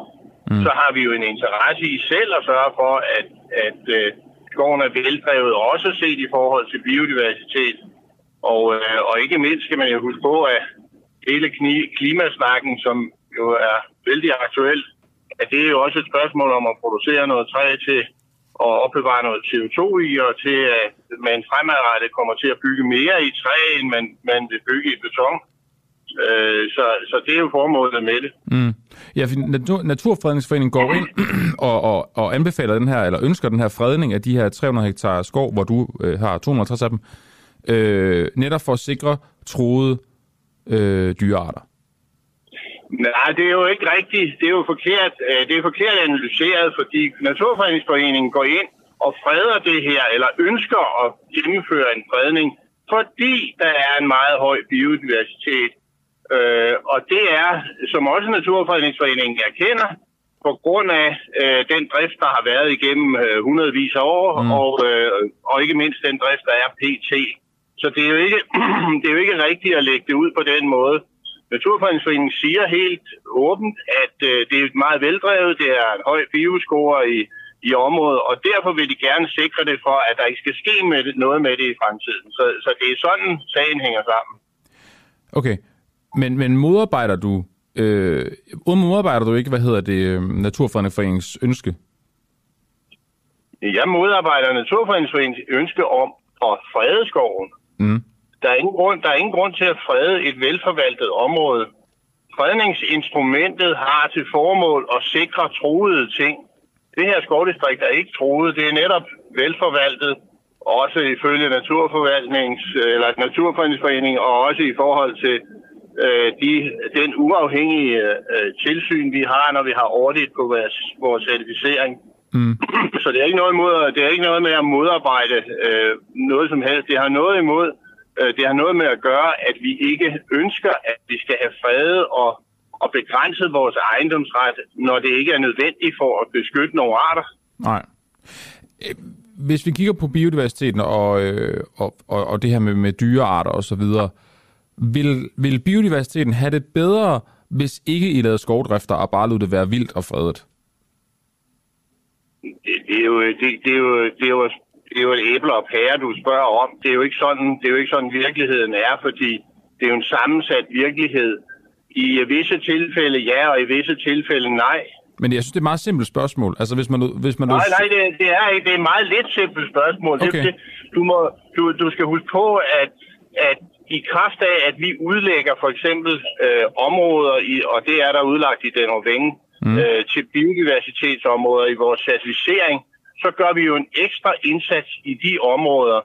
mm. så har vi jo en interesse i selv at sørge for, at, at uh, skoven er veldrevet, også set i forhold til biodiversitet. Og, uh, og ikke mindst skal man jo huske på, at hele klimasnakken, som jo er vældig aktuelt, at det er jo også et spørgsmål om at producere noget træ til at opbevare noget CO2 i, og til at man fremadrettet kommer til at bygge mere i træ, end man, man vil bygge i beton. Øh, så, så det er jo formålet med det. Mm. Ja, Natur, Naturfredningsforeningen går ind og, og, og anbefaler den her, eller ønsker den her fredning af de her 300 hektar skov, hvor du øh, har 250 af dem, øh, netop for at sikre troede øh, dyrearter. Nej, det er jo ikke rigtigt. Det er jo forkert, øh, det er forkert analyseret, fordi Naturfredningsforeningen går ind og freder det her, eller ønsker at gennemføre en fredning, fordi der er en meget høj biodiversitet. Øh, og det er, som også Naturfredningsforeningen erkender, på grund af øh, den drift, der har været igennem øh, hundredvis af år, mm. og, øh, og ikke mindst den drift, der er PT. Så det er, jo ikke, det er jo ikke rigtigt at lægge det ud på den måde. Naturfredningsforeningen siger helt åbent, at øh, det er meget veldrevet, det er en høj bioscore i, i området, og derfor vil de gerne sikre det for, at der ikke skal ske med det, noget med det i fremtiden. Så, så det er sådan, sagen hænger sammen. Okay, men, men modarbejder du øh, modarbejder du ikke, hvad hedder det, øh, Naturfredningsforeningens ønske? Jeg modarbejder Naturfredningsforeningens ønske om at frede skoven. Mm. Der er, ingen grund, der er ingen grund til at frede et velforvaltet område. Fredningsinstrumentet har til formål at sikre troede ting. Det her skovdistrikt er ikke troet. Det er netop velforvaltet, også ifølge Naturforvaltnings, eller Naturfredningsforening, og også i forhold til øh, de, den uafhængige øh, tilsyn, vi har, når vi har ordentligt på vores, vores certificering. Mm. Så det er, ikke noget imod, det er ikke noget med at modarbejde øh, noget som helst. Det har noget imod det har noget med at gøre, at vi ikke ønsker, at vi skal have fredet og, og begrænset vores ejendomsret, når det ikke er nødvendigt for at beskytte nogle arter. Nej. Øh, hvis vi kigger på biodiversiteten og, øh, og, og, og det her med, med dyrearter osv., vil, vil biodiversiteten have det bedre, hvis ikke I lavede skovdrifter og bare lod det være vildt og fredet? Det, det, er jo, det, det, er jo, det er jo det er jo et æble og pære, du spørger om. Det er jo ikke sådan, det er jo ikke sådan virkeligheden er, fordi det er jo en sammensat virkelighed. I visse tilfælde ja, og i visse tilfælde nej. Men jeg synes, det er et meget simpelt spørgsmål. Altså, hvis man, hvis man nej, nej, det, det, er ikke. Det er et meget lidt simpelt spørgsmål. Okay. Det, det, du, må, du, du skal huske på, at, at i kraft af, at vi udlægger for eksempel øh, områder, i, og det er der udlagt i den Vænge, mm. øh, til biodiversitetsområder i vores certificering, så gør vi jo en ekstra indsats i de områder,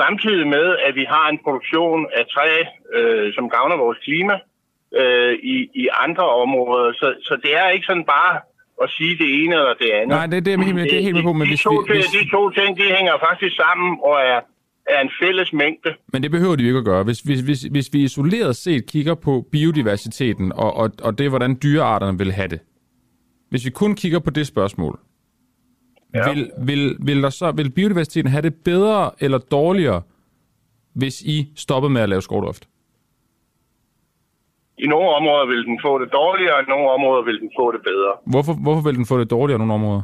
samtidig med, at vi har en produktion af træ, øh, som gavner vores klima øh, i, i andre områder. Så, så det er ikke sådan bare at sige det ene eller det andet. Nej, det, det, er, helt, det er helt med på, men de, hvis, to, vi, hvis, de to ting, de hænger faktisk sammen og er, er en fælles mængde. Men det behøver de ikke at gøre. Hvis, hvis, hvis, hvis vi isoleret set kigger på biodiversiteten og, og, og det, hvordan dyrearterne vil have det. Hvis vi kun kigger på det spørgsmål, ja. vil, vil, vil, der så, vil biodiversiteten have det bedre eller dårligere, hvis I stopper med at lave skovdrift? I nogle områder vil den få det dårligere, og i nogle områder vil den få det bedre. Hvorfor, hvorfor vil den få det dårligere i nogle områder?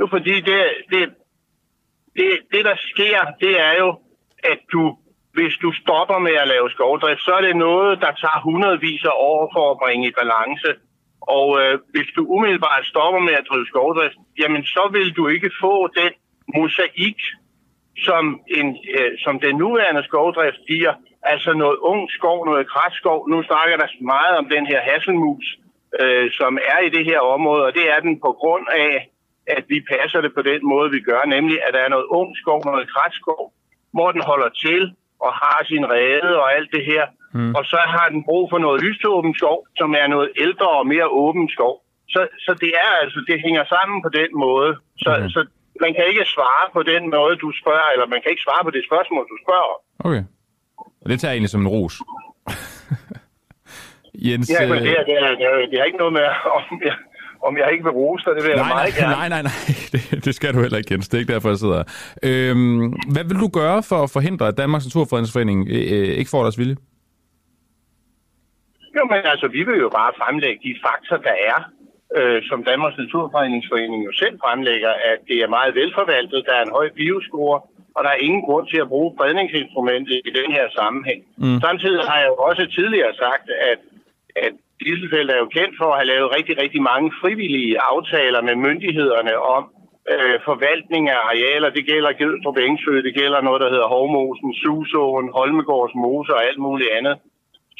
Jo, fordi det, det, det, det, der sker, det er jo, at du, hvis du stopper med at lave skovdrift, så er det noget, der tager hundredvis af år for at bringe i balance. Og øh, hvis du umiddelbart stopper med at drive skovdrift, jamen så vil du ikke få den mosaik, som, en, øh, som den nuværende skovdrift giver. Altså noget ung skov, noget kratskov. Nu snakker der meget om den her hasselmus, øh, som er i det her område, og det er den på grund af, at vi passer det på den måde, vi gør, nemlig at der er noget ung skov, noget kratskov, hvor den holder til og har sin rede og alt det her. Mm. Og så har den brug for noget lyståben skov, som er noget ældre og mere åben skov. Så, så det er altså, det hænger sammen på den måde. Så, mm. så man kan ikke svare på den måde, du spørger, eller man kan ikke svare på det spørgsmål, du spørger. Okay. Og det tager jeg egentlig som en ros. Jens, ja, men det, er, det, er, det, er, det er ikke noget med, om jeg, om jeg ikke vil rose dig, det vil jeg nej, meget gerne. Nej, nej, nej, det, det skal du heller ikke, Jens. Det er ikke derfor, jeg sidder her. Øhm, hvad vil du gøre for at forhindre, at Danmarks Naturfredningsforening øh, øh, ikke får deres vilje? Jo, men altså, vi vil jo bare fremlægge de fakta, der er, øh, som Danmarks Naturfredningsforening jo selv fremlægger, at det er meget velforvaltet, der er en høj bioscore, og der er ingen grund til at bruge fredningsinstrumentet i den her sammenhæng. Mm. Samtidig har jeg jo også tidligere sagt, at, at Dieselfeldt er jo kendt for at have lavet rigtig, rigtig mange frivillige aftaler med myndighederne om øh, forvaltning af arealer. Det gælder Gødstrup Engsø, det gælder noget, der hedder Hovmosen, Susåen, Holmegårds Mose og alt muligt andet.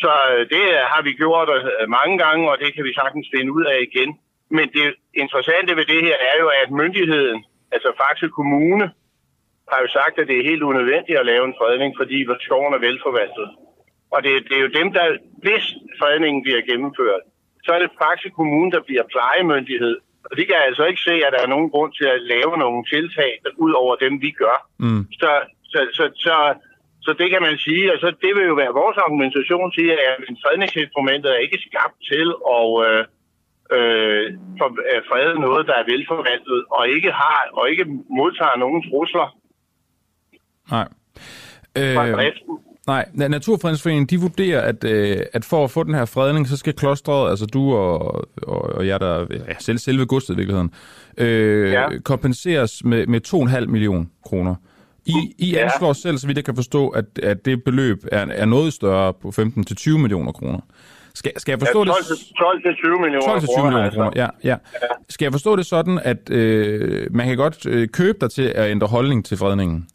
Så øh, det har vi gjort øh, mange gange, og det kan vi sagtens finde ud af igen. Men det interessante ved det her er jo, at myndigheden, altså Faxe Kommune, har jo sagt, at det er helt unødvendigt at lave en fredning, fordi skoven er velforvaltet. Og det, det er jo dem, der, hvis fredningen bliver gennemført, så er det Faxe Kommune, der bliver plejemyndighed. Og de kan altså ikke se, at der er nogen grund til at lave nogle tiltag, ud over dem, vi gør. Mm. Så, så, så, så, så det kan man sige, og så det vil jo være vores argumentation til, at fredningsinstrumentet er ikke skabt til at øh, øh, for, at frede noget, der er velforvaltet, og ikke har og ikke modtager nogen trusler. Nej. Øh, Nej, Naturfredningsforeningen, de vurderer, at, øh, at for at få den her fredning, så skal klostret, altså du og, og, og jeg, der ja, selv, selve godset i virkeligheden, øh, ja. kompenseres med, med 2,5 millioner kroner. I, I ja. anslår selv, så vidt jeg kan forstå, at, at det beløb er, er noget større på 15-20 millioner kroner. Skal, skal jeg forstå ja, 12 det? 12 til 20 millioner 12 til 20 millioner kroner, ja, ja. ja. Skal jeg forstå det sådan, at øh, man kan godt øh, købe dig til at ændre holdning til fredningen?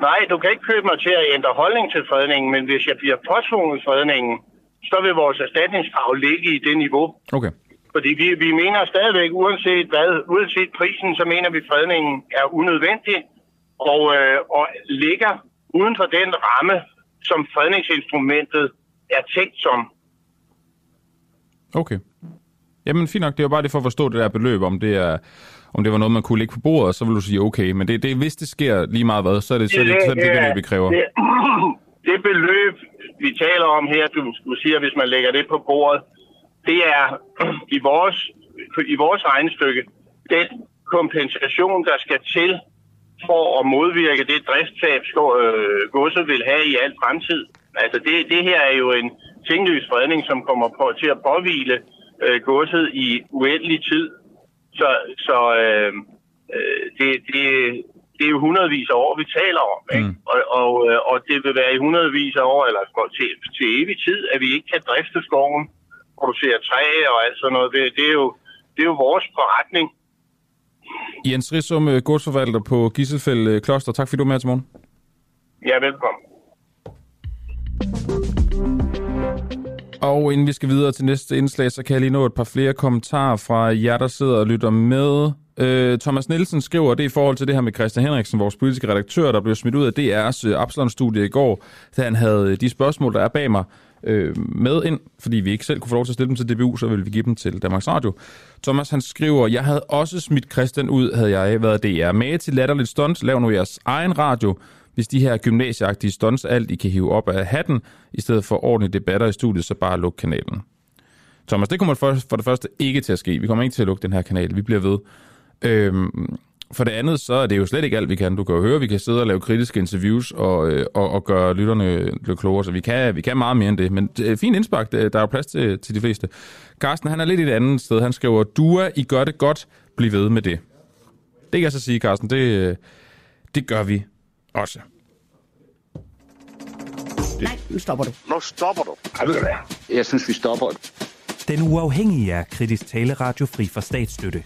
Nej, du kan ikke købe mig til at ændre holdning til fredningen, men hvis jeg bliver påtvunget fredningen, så vil vores erstatningskrav ligge i det niveau. Okay. Fordi vi, vi mener stadigvæk, uanset hvad, uanset prisen, så mener vi, at fredningen er unødvendig og, øh, og ligger uden for den ramme, som fredningsinstrumentet er tænkt som. Okay. Jamen fint nok, det er bare det for at forstå det der beløb, om det er om det var noget, man kunne lægge på bordet, så vil du sige okay. Men det, det, hvis det sker lige meget hvad, så er det så er det, så er det, det beløb, vi kræver. Det, det beløb, vi taler om her, du, du siger, hvis man lægger det på bordet, det er i vores, i vores regnestykke den kompensation, der skal til for at modvirke det driftstab, øh, godset vil have i al fremtid. Altså det, det her er jo en tingløs fredning, som kommer på, til at påvile øh, godset i uendelig tid. Så, så øh, øh, det, det, det er jo hundredvis af år, vi taler om. Ikke? Mm. Og, og, øh, og det vil være i hundredvis af år, eller til, til evig tid, at vi ikke kan drifte skoven, producere træ og alt sådan noget. Det, det, er, jo, det er jo vores forretning. Jens Rissum, øh, godsforvalter på Gisselfeld øh, Kloster. Tak fordi du var med til morgen. Ja, velkommen. Og inden vi skal videre til næste indslag, så kan jeg lige nå et par flere kommentarer fra jer, der sidder og lytter med. Øh, Thomas Nielsen skriver, det er i forhold til det her med Christian Henriksen, vores politiske redaktør, der blev smidt ud af DR's øh, Absalon-studie i går, da han havde de spørgsmål, der er bag mig, øh, med ind, fordi vi ikke selv kunne få lov til at stille dem til DBU, så ville vi give dem til Danmarks Radio. Thomas han skriver, jeg havde også smidt Christian ud, havde jeg været DR. Med til latterligt stunt, lav nu jeres egen radio, hvis de her gymnasieagtige stunts alt I kan hive op af hatten, i stedet for ordentlige debatter i studiet, så bare luk kanalen. Thomas, det kommer for, for det første ikke til at ske. Vi kommer ikke til at lukke den her kanal. Vi bliver ved. Øhm, for det andet, så er det jo slet ikke alt, vi kan. Du kan jo høre, vi kan sidde og lave kritiske interviews og, øh, og, og gøre lytterne lidt klogere, så vi kan, vi kan meget mere end det. Men det er fint indspark, der er jo plads til, til de fleste. Carsten, han er lidt i et andet sted. Han skriver, Dua, I gør det godt, bliv ved med det. Det kan jeg så sige, Carsten, det, det gør vi også. Nej, nu stopper du. Nu stopper du. Jeg ved det. Jeg synes, vi stopper. Den uafhængige er kritisk taleradio fri for statsstøtte.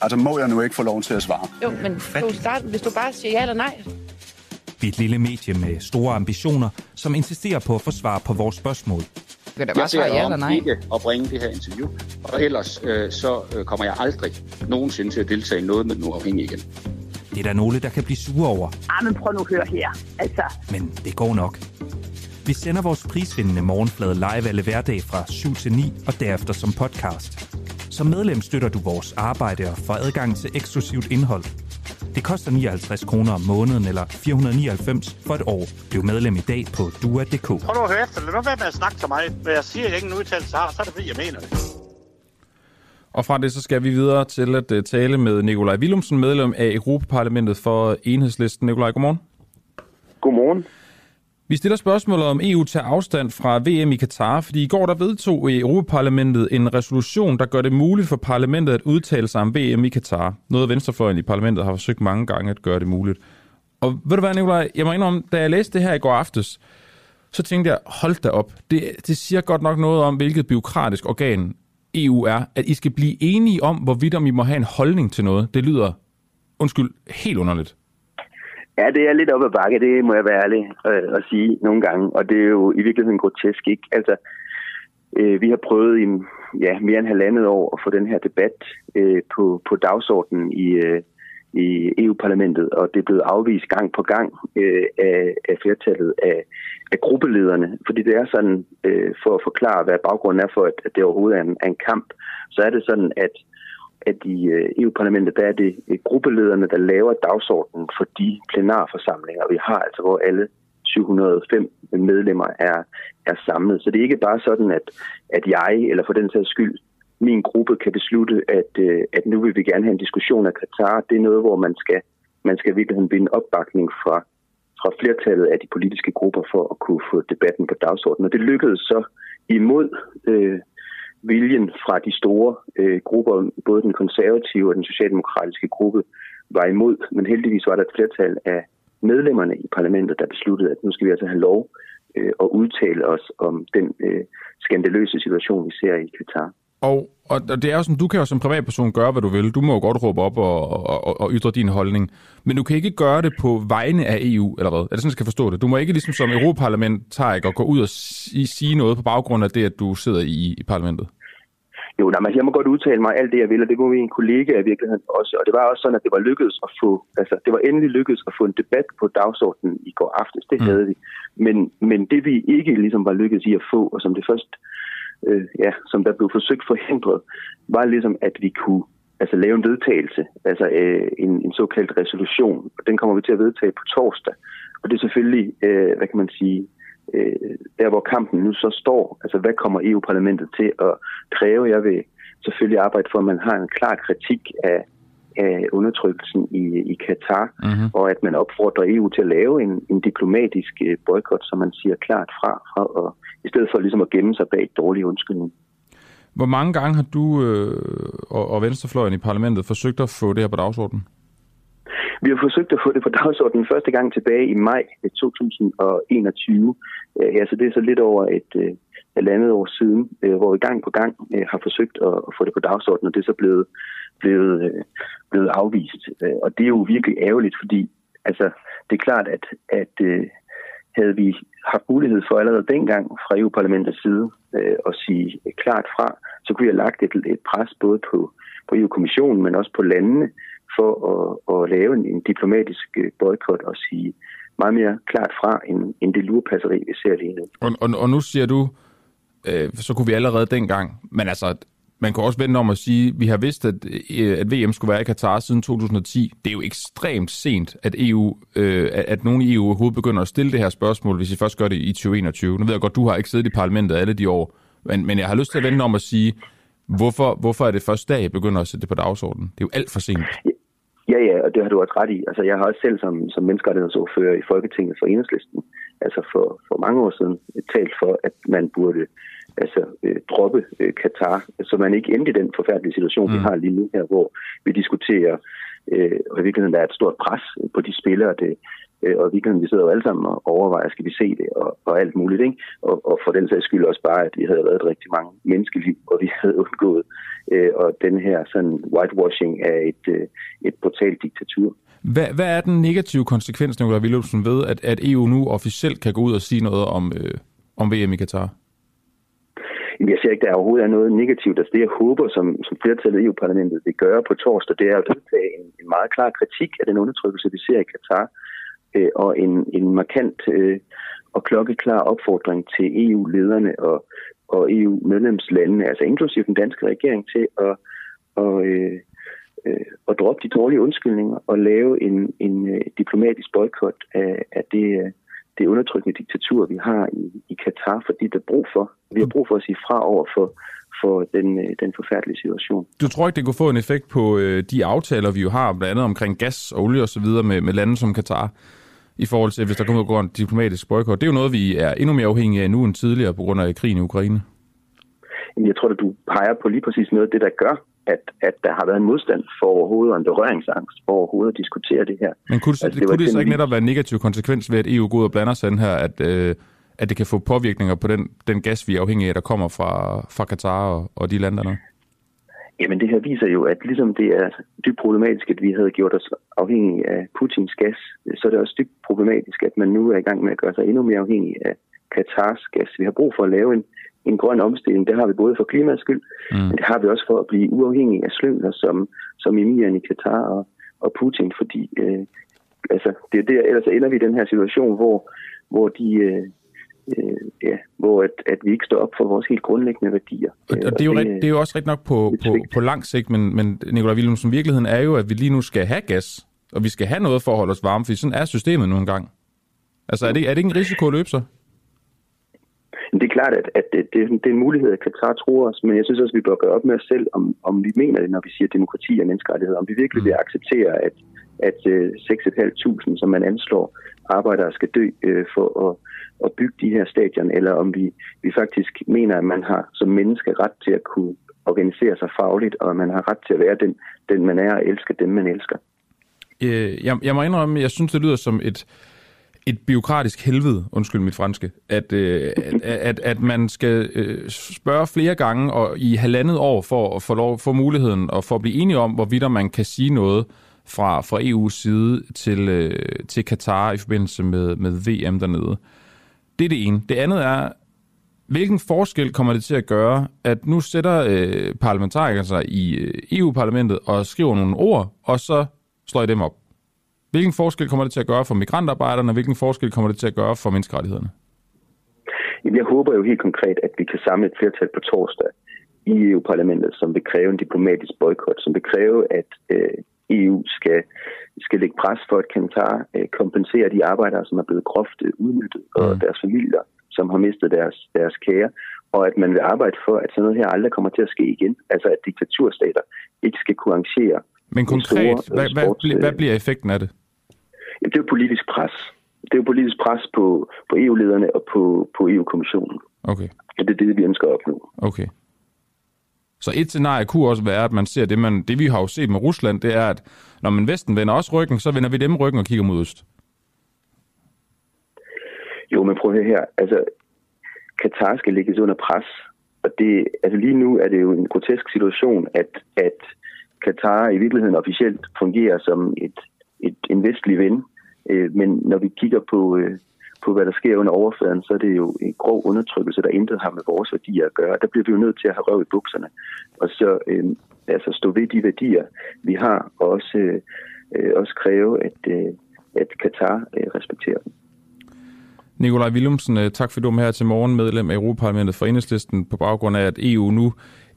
Altså, må jeg nu ikke få lov til at svare? Jo, men du start, hvis du bare siger ja eller nej. Vi er et lille medie med store ambitioner, som insisterer på at få svar på vores spørgsmål. Kan da bare Jeg svare beder ja eller nej. ikke at bringe det her interview, og ellers øh, så øh, kommer jeg aldrig nogensinde til at deltage i noget med den uafhængige igen. Det er der nogle, der kan blive sure over, Ah, men prøv nu at høre her. Altså, men det går nok. Vi sender vores prisvindende morgenflade live alle hverdag fra 7 til 9 og derefter som podcast. Som medlem støtter du vores arbejde og får adgang til eksklusivt indhold. Det koster 59 kroner om måneden eller 499 for et år. Bliv medlem i dag på dua.dk. Prøv nu at høre efter. Lad nu være med at snakke til mig. Hvad jeg siger, jeg ingen udtalelse har, så er det fordi, jeg mener det. Og fra det så skal vi videre til at uh, tale med Nikolaj Willumsen, medlem af Europaparlamentet for Enhedslisten. Nikolaj, godmorgen. Godmorgen. Vi stiller spørgsmålet om EU tager afstand fra VM i Katar, fordi i går der vedtog Europaparlamentet en resolution, der gør det muligt for parlamentet at udtale sig om VM i Katar. Noget venstrefløjen i parlamentet har forsøgt mange gange at gøre det muligt. Og ved du hvad, Nikolaj, jeg må indrømme, da jeg læste det her i går aftes, så tænkte jeg, hold da op, det, det siger godt nok noget om, hvilket byråkratisk organ EU er, at I skal blive enige om, hvorvidt om I må have en holdning til noget. Det lyder, undskyld, helt underligt. Ja, det er lidt op ad bakke, det må jeg være ærlig øh, at sige nogle gange, og det er jo i virkeligheden grotesk, ikke? Altså, øh, vi har prøvet i ja, mere end halvandet år at få den her debat øh, på, på dagsordenen i, øh, i EU-parlamentet, og det er blevet afvist gang på gang øh, af, af flertallet af, af gruppelederne, fordi det er sådan, øh, for at forklare, hvad baggrunden er for, at, det overhovedet er en, er en kamp, så er det sådan, at at i øh, EU-parlamentet, der er det øh, gruppelederne, der laver dagsordenen for de plenarforsamlinger, vi har, altså hvor alle 705 medlemmer er, er samlet. Så det er ikke bare sådan, at, at jeg, eller for den sags skyld, min gruppe kan beslutte, at, øh, at nu vil vi gerne have en diskussion af Katar. Det er noget, hvor man skal, man skal virkelig vinde opbakning fra, fra flertallet af de politiske grupper for at kunne få debatten på dagsordenen. Og det lykkedes så imod øh, viljen fra de store øh, grupper, både den konservative og den socialdemokratiske gruppe, var imod. Men heldigvis var der et flertal af medlemmerne i parlamentet, der besluttede, at nu skal vi altså have lov øh, at udtale os om den øh, skandaløse situation, vi ser i Katar. Og, og det er jo sådan, du kan jo som privatperson gøre, hvad du vil. Du må jo godt råbe op og, og, og ytre din holdning. Men du kan ikke gøre det på vegne af EU, eller hvad? Er det sådan, jeg skal forstå det? Du må ikke ligesom som Europaparlamentariker gå ud og sige, sige noget på baggrund af det, at du sidder i, i parlamentet. Jo, nej, men jeg må godt udtale mig alt det, jeg vil, og det må min kollega i virkeligheden også. Og det var også sådan, at det var lykkedes at få, altså det var endelig lykkedes at få en debat på dagsordenen i går aftes. Det havde vi. Men, men det vi ikke ligesom var lykkedes i at få, og som det først, øh, ja, som der blev forsøgt forhindret, var ligesom, at vi kunne altså lave en vedtagelse, altså øh, en, en såkaldt resolution. Og den kommer vi til at vedtage på torsdag. Og det er selvfølgelig, øh, hvad kan man sige, øh, der hvor kampen nu så står, altså hvad kommer EU-parlamentet til at kræve? Jeg vil selvfølgelig arbejde for, at man har en klar kritik af, af undertrykkelsen i, i Katar, mm-hmm. og at man opfordrer EU til at lave en, en diplomatisk øh, boykot, som man siger klart fra, fra og, i stedet for ligesom at gemme sig bag et dårlig undskyldning. Hvor mange gange har du øh, og, og Venstrefløjen i parlamentet forsøgt at få det her på dagsordenen? Vi har forsøgt at få det på dagsordenen første gang tilbage i maj 2021. Øh, Ja, så det er så lidt over et øh, halvandet år siden, øh, hvor vi gang på gang øh, har forsøgt at, at få det på dagsordenen, og det er så blevet, blevet, øh, blevet afvist. Øh, Og det er jo virkelig ærgerligt, fordi altså, det er klart, at, at, øh, havde vi haft mulighed for allerede dengang fra EU-parlamentets side øh, at sige klart fra, så kunne vi have lagt et, et pres både på, på EU-kommissionen, men også på landene for at, at lave en, en diplomatisk øh, boykot og sige meget mere klart fra, end, end det lurpasseri, vi ser lige nu. Og, og, og nu siger du, øh, så kunne vi allerede dengang, men altså, man kan også vende om at sige, at vi har vidst, at, øh, at VM skulle være i Katar siden 2010. Det er jo ekstremt sent, at EU, øh, at nogen i EU overhovedet begynder at stille det her spørgsmål, hvis I først gør det i 2021. Nu ved jeg godt, du har ikke siddet i parlamentet alle de år, men, men jeg har lyst til at vende om at sige, hvorfor, hvorfor er det først dag, jeg begynder at sætte det på dagsordenen? Det er jo alt for sent. Ja, ja, og det har du også ret i. Altså, jeg har også selv som, som menneskerettighedsordfører i Folketinget for Enhedslisten, altså for, for mange år siden, talt for, at man burde altså, øh, droppe øh, Katar, så man ikke endte i den forfærdelige situation, mm. vi har lige nu her, hvor vi diskuterer, øh, og i virkeligheden der er et stort pres på de spillere, det, øh, og i virkeligheden vi sidder jo alle sammen og overvejer, skal vi se det, og, og alt muligt, ikke? Og, og for den sags skyld også bare, at vi havde reddet rigtig mange menneskeliv, og vi havde undgået, øh, og den her sådan whitewashing af et, øh, et brutalt diktatur. Hvad, hvad er den negative konsekvens, Nicolai Willumsen, ved, at, at EU nu officielt kan gå ud og sige noget om, øh, om VM i Katar? Jeg ser ikke, at der overhovedet er noget negativt. Altså det, jeg håber, som, som flertallet i EU-parlamentet vil gøre på torsdag, det er at vedtage en, en meget klar kritik af den undertrykkelse, vi ser i Katar, øh, og en, en markant øh, og klokkeklar opfordring til EU-lederne og, og EU-medlemslandene, altså inklusive den danske regering, til at, og, øh, øh, at droppe de dårlige undskyldninger og lave en, en øh, diplomatisk boykot af, af det, øh, det undertrykkende diktatur, vi har i, i Katar, fordi der er brug for. Vi har brug for at sige fra over for, for den, øh, den forfærdelige situation. Du tror ikke, det kunne få en effekt på øh, de aftaler, vi jo har, blandt andet omkring gas, olie osv. Med, med lande som Katar, i forhold til, hvis der kommer går en diplomatisk boykot? Det er jo noget, vi er endnu mere afhængige af nu end tidligere på grund af krigen i Ukraine. Jeg tror, at du peger på lige præcis noget af det, der gør, at, at der har været en modstand for overhovedet og en berøringsangst for overhovedet at diskutere det her. Men kunne, altså, det, det, kunne det så ikke netop være en negativ konsekvens ved, at EU går ud og blander sig her, at, øh, at det kan få påvirkninger på den, den gas, vi er afhængige af, der kommer fra, fra Katar og, og de lande der? Jamen det her viser jo, at ligesom det er dybt problematisk, at vi havde gjort os afhængige af Putins gas, så er det også dybt problematisk, at man nu er i gang med at gøre sig endnu mere afhængig af Katars gas. Vi har brug for at lave en, en grøn omstilling. Det har vi både for klimaets skyld, mm. men det har vi også for at blive uafhængige af slyngler som, som emiren i Katar og, og Putin, fordi øh, altså, det er der, ellers ender vi i den her situation, hvor, hvor de... Øh, øh, ja, hvor at, at vi ikke står op for vores helt grundlæggende værdier. Og, og det, er jo ret, det er jo også rigtig nok på, på, på lang sigt, men, men Nikolaj Wilhelmsen, virkeligheden er jo, at vi lige nu skal have gas, og vi skal have noget for at holde os varme, for sådan er systemet nu engang. Altså, er det, er det ikke en risiko at løbe sig? Det er klart, at, at det, det, det er en mulighed, at Katar tror os, men jeg synes også, at vi bør gøre op med os selv, om, om vi mener det, når vi siger demokrati og menneskerettighed, om vi virkelig vil mm. acceptere, at, at 6.500, som man anslår, arbejdere skal dø øh, for at, at bygge de her stadion, eller om vi, vi faktisk mener, at man har som menneske ret til at kunne organisere sig fagligt, og at man har ret til at være den, den man er, og elske dem, man elsker. Øh, jeg, jeg må indrømme, jeg synes, det lyder som et, et biokratisk helvede, undskyld mit franske, at, øh, at, at, at man skal øh, spørge flere gange og i halvandet år for at få, lov, få muligheden og for at blive enige om, hvorvidt man kan sige noget fra, fra EU's side til, øh, til Katar i forbindelse med, med VM dernede. Det er det ene. Det andet er, hvilken forskel kommer det til at gøre, at nu sætter øh, parlamentarikere sig i øh, EU-parlamentet og skriver nogle ord, og så slår I dem op? Hvilken forskel kommer det til at gøre for migrantarbejderne, og hvilken forskel kommer det til at gøre for menneskerettighederne? Jeg håber jo helt konkret, at vi kan samle et flertal på torsdag i EU-parlamentet, som vil kræve en diplomatisk boykot, som vil kræve, at øh, EU skal, skal lægge pres for, at Katar øh, kompenserer de arbejdere, som er blevet groft øh, udnyttet, og mm. deres familier, som har mistet deres, deres kære, og at man vil arbejde for, at sådan noget her aldrig kommer til at ske igen. Altså at diktaturstater ikke skal kunne arrangere Men konkret, store, hvad, sports, hvad, hvad bliver effekten af det? Jamen, det er jo politisk pres. Det er jo politisk pres på, på EU-lederne og på, på EU-kommissionen. Okay. Og det er det, vi ønsker at opnå. Okay. Så et scenarie kunne også være, at man ser det, man, det vi har jo set med Rusland, det er, at når man Vesten vender også ryggen, så vender vi dem ryggen og kigger mod øst. Jo, men prøv at høre her. Altså, Katar skal lægges under pres. Og det, altså lige nu er det jo en grotesk situation, at, at Katar i virkeligheden officielt fungerer som et, et, en vestlig ven. Øh, men når vi kigger på, øh, på, hvad der sker under overfladen, så er det jo en grov undertrykkelse, der intet har med vores værdier at gøre. Der bliver vi jo nødt til at have røv i bukserne, og så øh, altså stå ved de værdier, vi har, og også, øh, også kræve, at, øh, at Katar øh, respekterer dem. Nikolaj Willumsen, øh, tak fordi du er med her til morgen, medlem af Europaparlamentet for Enhedslisten, på baggrund af, at EU nu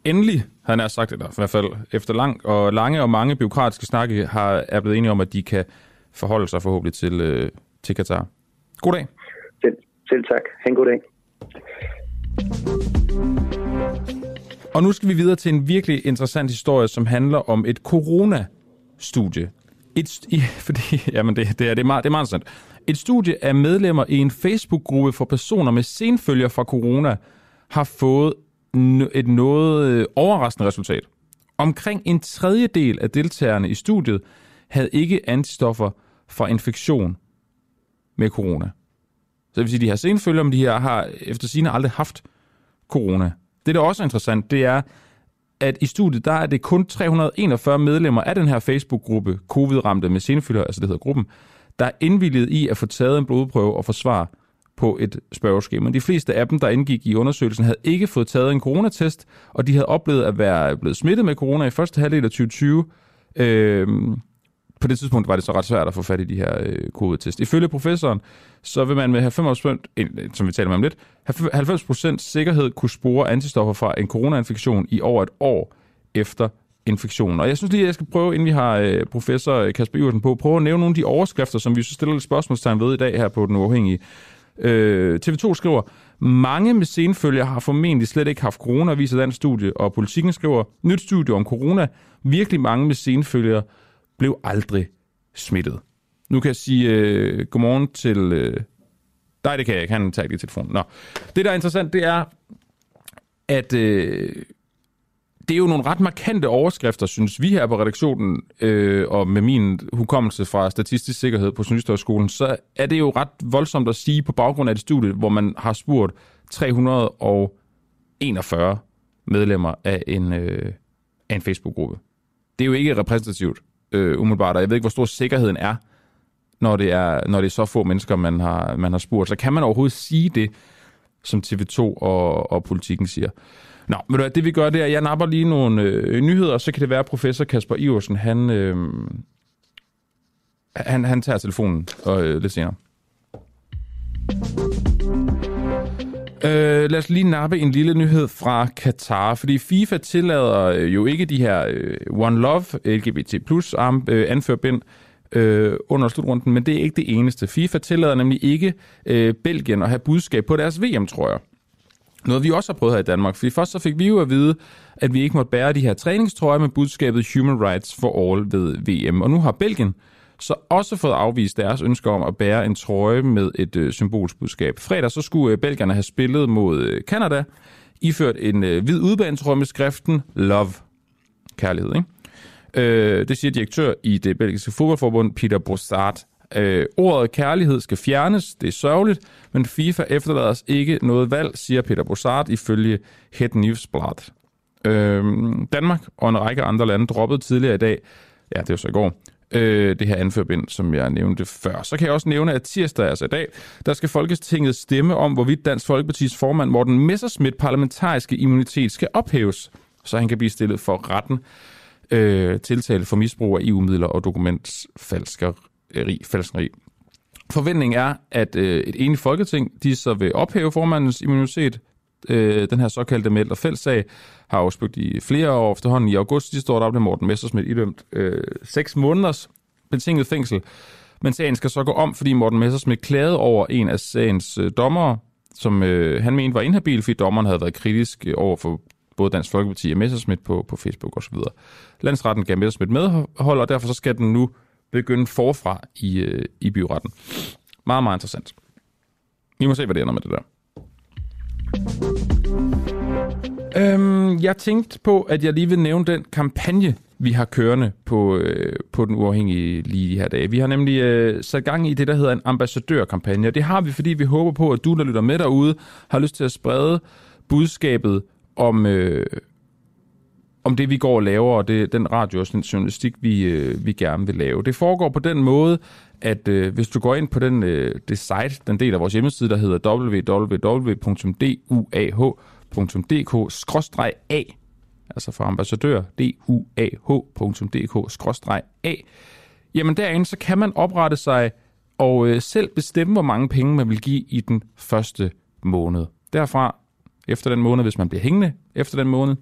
endelig, han har sagt, eller i hvert fald efter lang og lange og mange byråkratiske snakke, har, er blevet enige om, at de kan forholde sig forhåbentlig til, øh, til Katar. God dag. Selv, selv tak. Ha' en god dag. Og nu skal vi videre til en virkelig interessant historie, som handler om et corona-studie. Et, i, fordi, jamen det, det, er, det, er meget, det er meget interessant. Et studie af medlemmer i en Facebook-gruppe for personer med senfølger fra corona har fået et noget øh, overraskende resultat. Omkring en tredjedel af deltagerne i studiet havde ikke antistoffer fra infektion med corona. Så det vil sige, at de her senfølger, men de her har efter sine aldrig haft corona. Det, der også er interessant, det er, at i studiet, der er det kun 341 medlemmer af den her Facebook-gruppe, covid-ramte med senfølger, altså det hedder gruppen, der er indvilliget i at få taget en blodprøve og forsvare på et spørgeskema. De fleste af dem, der indgik i undersøgelsen, havde ikke fået taget en coronatest, og de havde oplevet at være blevet smittet med corona i første halvdel af 2020. Øh, på det tidspunkt var det så ret svært at få fat i de her øh, covid-test. Ifølge professoren, så vil man med 95%, som vi taler om lidt, 90% sikkerhed kunne spore antistoffer fra en coronainfektion i over et år efter infektionen. Og jeg synes lige, at jeg skal prøve, inden vi har øh, professor Kasper Iversen på, prøve at nævne nogle af de overskrifter, som vi så stiller lidt spørgsmålstegn ved i dag her på Den Uafhængige. Øh, TV2 skriver, mange med senfølger har formentlig slet ikke haft corona, viser den studie, og politikken skriver, nyt studie om corona, virkelig mange med senfølger blev aldrig smittet. Nu kan jeg sige øh, godmorgen til... Øh, nej, det kan jeg ikke. Han tager ikke telefonen. Nå. Det, der er interessant, det er, at øh, det er jo nogle ret markante overskrifter, synes vi her på redaktionen, øh, og med min hukommelse fra Statistisk Sikkerhed på Sundhedsskolen, så er det jo ret voldsomt at sige på baggrund af et studie, hvor man har spurgt 341 medlemmer af en, øh, af en Facebook-gruppe. Det er jo ikke repræsentativt, øh, umiddelbart, og jeg ved ikke, hvor stor sikkerheden er, når det er, når det er så få mennesker, man har, man har spurgt. Så kan man overhovedet sige det, som TV2 og, og politikken siger? Nå, men det vi gør, det er, at jeg napper lige nogle øh, nyheder, og så kan det være, at professor Kasper Iversen, han, øh, han, han tager telefonen og, øh, lidt senere. Øh, lad os lige nappe en lille nyhed fra Katar, fordi FIFA tillader øh, jo ikke de her øh, One Love, LGBT plus arm, øh, anførbind øh, under slutrunden, men det er ikke det eneste. FIFA tillader nemlig ikke øh, Belgien at have budskab på deres VM, tror jeg. Noget vi også har prøvet her i Danmark, fordi først så fik vi jo at vide, at vi ikke måtte bære de her træningstrøjer med budskabet Human Rights for All ved VM. Og nu har Belgien så også fået afvist deres ønske om at bære en trøje med et øh, symbolsbudskab. Fredag så skulle øh, belgierne have spillet mod øh, Canada, iført en øh, hvid udbanetrøje med skriften Love. Kærlighed, ikke? Øh, det siger direktør i det belgiske fodboldforbund, Peter Brossard. Øh, ordet kærlighed skal fjernes, det er sørgeligt, men FIFA efterlader os ikke noget valg, siger Peter Bosart ifølge Het Newsblad. Øh, Danmark og en række andre lande droppede tidligere i dag, ja, det var så i går, øh, det her anførbind, som jeg nævnte før. Så kan jeg også nævne, at tirsdag, altså i dag, der skal Folketinget stemme om, hvorvidt Dansk Folkepartis formand Morten Messersmith parlamentariske immunitet skal ophæves, så han kan blive stillet for retten øh, tiltale for misbrug af EU-midler og Øh, dokumentsfalskeri. Falskeri. Forventningen er, at øh, et enigt folketing de så vil ophæve formandens immunitet. Øh, den her såkaldte Meld og fældsag har afspøgt i flere år efterhånden. I august sidste år, der blev Morten Messersmith idømt øh, 6 måneders betinget fængsel. Men sagen skal så gå om, fordi Morten Messersmith klagede over en af sagens øh, dommere, som øh, han mente var inhabil, fordi dommeren havde været kritisk øh, over for både Dansk Folkeparti og Messersmith på, på Facebook osv. Landsretten gav Messersmith medhold, og derfor så skal den nu begynde forfra i, øh, i byretten. Meget, meget interessant. Vi må se, hvad det ender med det der. Øhm, jeg tænkte på, at jeg lige vil nævne den kampagne, vi har kørende på, øh, på den uafhængige lige de her dage. Vi har nemlig øh, sat gang i det, der hedder en ambassadørkampagne. Det har vi, fordi vi håber på, at du, der lytter med derude, har lyst til at sprede budskabet om, øh, om det, vi går og laver, og det, den radio og den journalistik, vi, øh, vi gerne vil lave. Det foregår på den måde, at øh, hvis du går ind på den, øh, det site, den del af vores hjemmeside, der hedder www.duah.dk-a, altså for ambassadør, duah.dk-a, jamen derinde, så kan man oprette sig og øh, selv bestemme, hvor mange penge man vil give i den første måned. Derfra, efter den måned, hvis man bliver hængende efter den måned,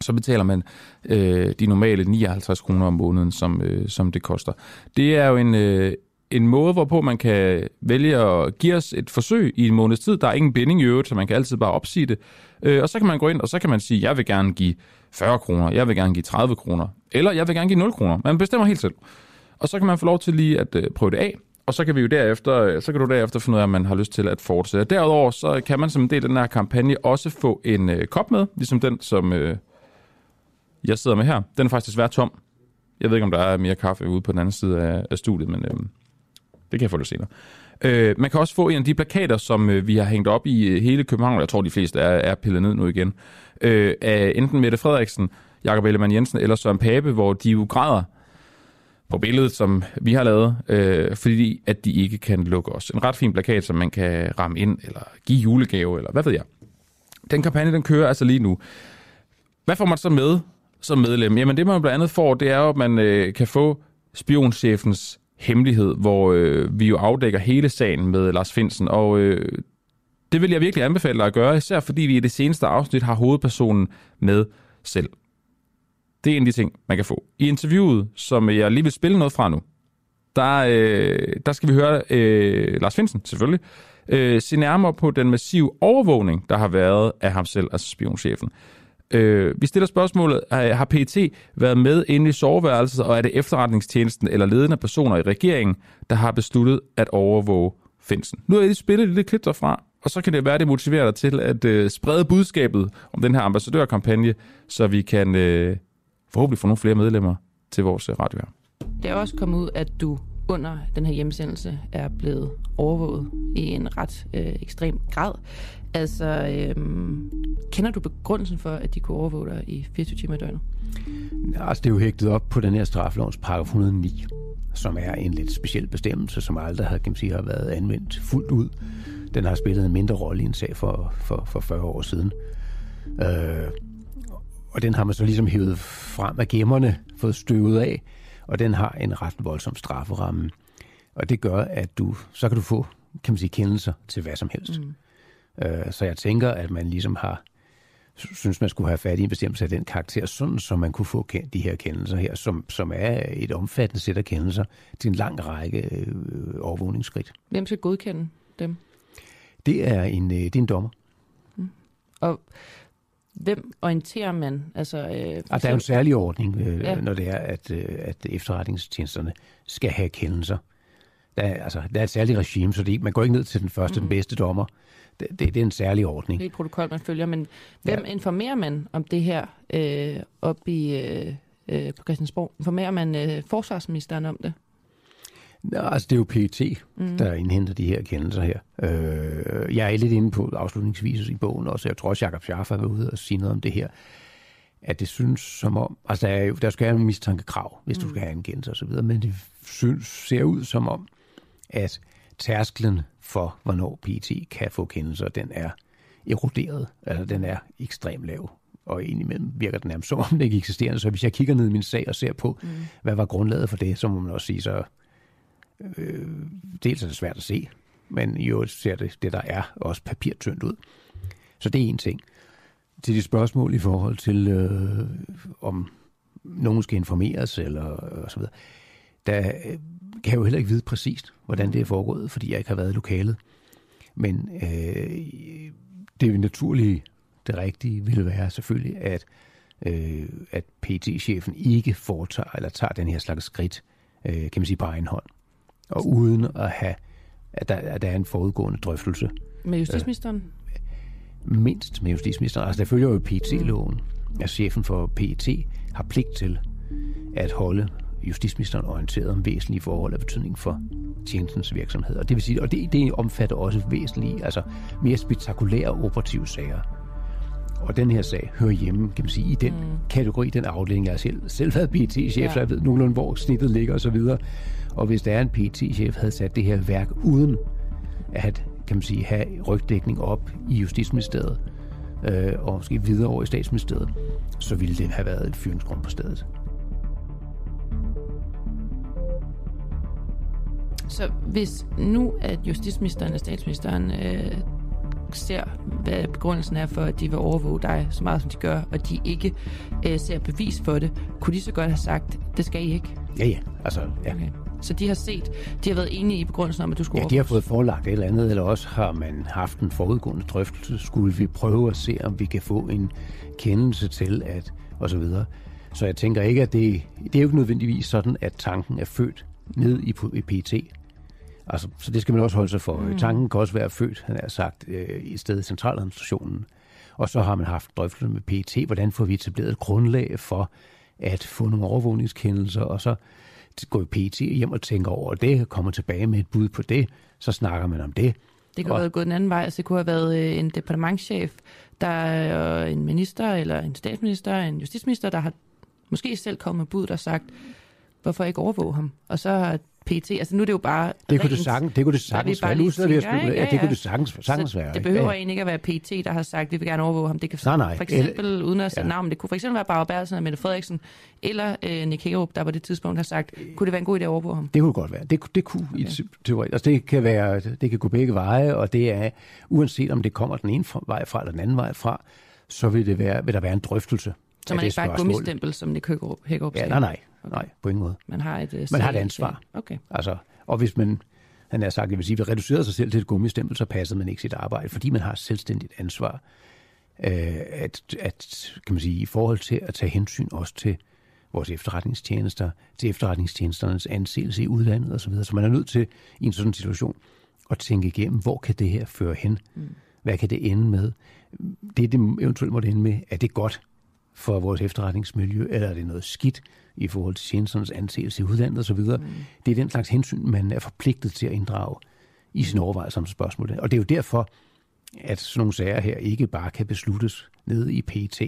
så betaler man øh, de normale 59 kroner om måneden, som, øh, som det koster. Det er jo en, øh, en måde, hvorpå man kan vælge at give os et forsøg i en måneds tid. Der er ingen binding i øvrigt, så man kan altid bare opsige det. Øh, og så kan man gå ind, og så kan man sige, jeg vil gerne give 40 kroner, jeg vil gerne give 30 kroner, eller jeg vil gerne give 0 kroner. Man bestemmer helt selv. Og så kan man få lov til lige at øh, prøve det af, og så kan vi jo derefter, øh, så kan du derefter finde ud af, om man har lyst til at fortsætte. Derudover så kan man som en del af den her kampagne også få en øh, kop med, ligesom den, som øh, jeg sidder med her. Den er faktisk desværre tom. Jeg ved ikke, om der er mere kaffe ude på den anden side af, af studiet, men øh, det kan jeg få lidt senere. Øh, man kan også få en af de plakater, som øh, vi har hængt op i øh, hele København, jeg tror, de fleste er, er pillet ned nu igen, øh, af enten Mette Frederiksen, Jakob Ellemann Jensen eller Søren Pape, hvor de jo græder på billedet, som vi har lavet, øh, fordi at de ikke kan lukke os. En ret fin plakat, som man kan ramme ind, eller give julegave, eller hvad ved jeg. Den kampagne, den kører altså lige nu. Hvad får man så med som medlem? Jamen det, man blandt andet får, det er jo, at man øh, kan få spionchefens hemmelighed, hvor øh, vi jo afdækker hele sagen med Lars Finsen, og øh, det vil jeg virkelig anbefale dig at gøre, især fordi vi i det seneste afsnit har hovedpersonen med selv. Det er en af de ting, man kan få. I interviewet, som jeg lige vil spille noget fra nu, der, øh, der skal vi høre øh, Lars Finsen, selvfølgelig, øh, se nærmere på den massive overvågning, der har været af ham selv, altså spionchefen. Øh, vi stiller spørgsmålet, har PET været med inde i soveværelset, og er det efterretningstjenesten eller ledende personer i regeringen, der har besluttet at overvåge Finsen? Nu har jeg lige spillet et lille klip derfra, og så kan det være, det motiverer dig til at øh, sprede budskabet om den her ambassadørkampagne, så vi kan øh, forhåbentlig få nogle flere medlemmer til vores øh, radio her. Det er også kommet ud, at du under den her hjemsendelse er blevet overvåget i en ret øh, ekstrem grad. Altså, øh, kender du begrundelsen for, at de kunne overvåge dig i 24 timer i døgnet? Ja, altså, det er jo hægtet op på den her straflovens paragraf 109, som er en lidt speciel bestemmelse, som aldrig har, kan man sige, har været anvendt fuldt ud. Den har spillet en mindre rolle i en sag for, for, for 40 år siden. Øh, og den har man så ligesom hævet frem af gemmerne, fået støvet af, og den har en ret voldsom strafferamme. Og det gør, at du, så kan du få, kan man sige, kendelser til hvad som helst. Mm. Øh, så jeg tænker, at man ligesom har, synes man skulle have fat i en bestemmelse af den karakter, sådan så man kunne få de her kendelser her, som, som er et omfattende sæt af kendelser til en lang række øh, overvågningsskridt. Hvem skal godkende dem? Det er en, øh, det er en dommer. Mm. Og hvem orienterer man? Altså, øh, altså, der er en særlig ordning, øh, ja. når det er, at, øh, at efterretningstjenesterne skal have kendelser. Der er, altså, der er et særligt regime, så det, man går ikke ned til den første, mm. den bedste dommer. Det, det, det er en særlig ordning. Det er et protokol, man følger, men hvem ja. informerer man om det her øh, op i, øh, øh, på Christiansborg? Informerer man øh, forsvarsministeren om det? Nå, altså det er jo PET, mm. der indhenter de her kendelser her. Øh, jeg er lidt inde på afslutningsvis i bogen også. Jeg tror også, Jacob Schaffer været ude og sige noget om det her. At det synes som om... Altså der, er jo, der skal være en mistankekrav, hvis mm. du skal have en kendelse osv. Men det synes, ser ud som om, at tærsklen for, hvornår PET kan få kendelser, den er eroderet. Altså den er ekstremt lav og indimellem virker den nærmest som om det ikke eksisterer. Så hvis jeg kigger ned i min sag og ser på, mm. hvad var grundlaget for det, så må man også sige, så Øh, dels er det svært at se, men jo ser det, det der er, også papirtyndt ud. Så det er en ting. Til de spørgsmål i forhold til, øh, om nogen skal informeres, eller og så videre, der øh, kan jeg jo heller ikke vide præcist, hvordan det er foregået, fordi jeg ikke har været i lokalet. Men øh, det naturlige, det rigtige, ville være selvfølgelig, at, øh, at PT-chefen ikke foretager eller tager den her slags skridt, øh, kan man sige, på egen hånd og uden at have, at der, at der er en forudgående drøftelse. Med justitsministeren? Øh, mindst med justitsministeren. Altså, der følger jo PT-loven, at chefen for PET har pligt til at holde justitsministeren orienteret om væsentlige forhold af betydning for tjenestens virksomhed. Og det vil sige, og det, det omfatter også væsentlige, altså mere spektakulære operative sager. Og den her sag hører hjemme, kan man sige, i den mm. kategori, den afdeling. Jeg har selv, selv været PT-chef, ja. så jeg ved nogenlunde, hvor snittet ligger og så videre. Og hvis der er en PT-chef, havde sat det her værk uden at kan man sige, have rygdækning op i Justitsministeriet, øh, og måske videre over i statsministeriet, så ville det have været et fyringsgrund på stedet. Så hvis nu, at justitsministeren og statsministeren øh, ser, hvad begrundelsen er for, at de vil overvåge dig så meget, som de gør, og de ikke øh, ser bevis for det, kunne de så godt have sagt, det skal I ikke? Ja, ja. Altså, ja. Okay. Så de har set, de har været enige i begrundelsen om, at du skulle Ja, de har fået forelagt et eller andet, eller også har man haft en forudgående drøftelse. Skulle vi prøve at se, om vi kan få en kendelse til, at og så videre. Så jeg tænker ikke, at det, det er jo ikke nødvendigvis sådan, at tanken er født ned i, i PT. Altså, så det skal man også holde sig for. Mm. Tanken kan også være født, han har sagt, øh, i stedet i centraladministrationen. Og så har man haft drøftelser med PT, hvordan får vi etableret et grundlag for at få nogle overvågningskendelser, og så går PT hjem og tænker over det, kommer tilbage med et bud på det, så snakker man om det. Det kunne og... have været gået den anden vej, altså det kunne have været øh, en departementchef, der er en minister, eller en statsminister, en justitsminister, der har måske selv kommet med bud, der sagt, hvorfor ikke overvåge ham? Og så har PT. Altså nu er det jo bare Det kunne det sagtens, det kunne det sagtens være. Nu sidder vi og spekulerer. Ja, ja, det kunne det sagtens, sagtens så være. Det behøver ja, ja. egentlig ikke at være PT, der har sagt, at vi vil gerne overvåge ham. Det kan nej, nej. for eksempel, El, uden at sætte ja. navn, det kunne for eksempel være Barbara Bertelsen og Mette Frederiksen, eller øh, Nick Hagerup, der på det tidspunkt har sagt, kunne det være en god idé at overvåge ham? Det kunne godt være. Det, det kunne okay. i teori. Altså det kan, være, det kan gå begge veje, og det er, uanset om det kommer den ene vej fra eller den anden vej fra, så vil, det være, vil der være en drøftelse. Så man ikke bare et gummistempel, som Nick Hagerup ja, nej, nej, okay. nej, på ingen måde. Man har et, uh, man har et ansvar. Okay. Altså, og hvis man, han har sagt, jeg vil sige, reducerede sig selv til et gummistempel, så passede man ikke sit arbejde, fordi man har et selvstændigt ansvar. Øh, at, at, kan man sige, i forhold til at tage hensyn også til vores efterretningstjenester, til efterretningstjenesternes anseelse i udlandet osv. Så, så man er nødt til i en sådan situation at tænke igennem, hvor kan det her føre hen? Mm. Hvad kan det ende med? Det, det eventuelt måtte ende med, er det godt for vores efterretningsmiljø, eller er det noget skidt? i forhold til tjenesternes anseelse i udlandet osv. Mm. Det er den slags hensyn, man er forpligtet til at inddrage i sin overvejelse om spørgsmålet. Og det er jo derfor, at sådan nogle sager her ikke bare kan besluttes nede i PET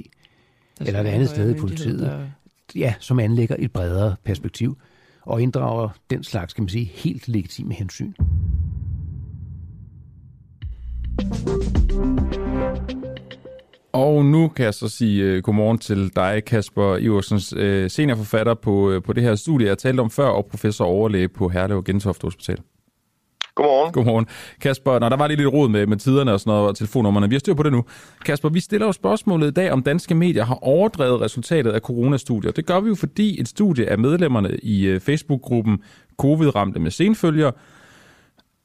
eller et andet sted i politiet, der... ja, som anlægger et bredere perspektiv og inddrager den slags, kan man sige, helt legitime hensyn. Og nu kan jeg så sige uh, godmorgen til dig, Kasper Iversens, uh, seniorforfatter på, uh, på det her studie, jeg talte om før, og professor overlæge på Herlev Gentofte Hospital. Godmorgen. Godmorgen. Kasper, når der var lige lidt rod med, med tiderne og sådan noget, og telefonnummerne. Vi har styr på det nu. Kasper, vi stiller jo spørgsmålet i dag, om danske medier har overdrevet resultatet af coronastudier. Det gør vi jo, fordi et studie af medlemmerne i Facebook-gruppen Covid-ramte med senfølger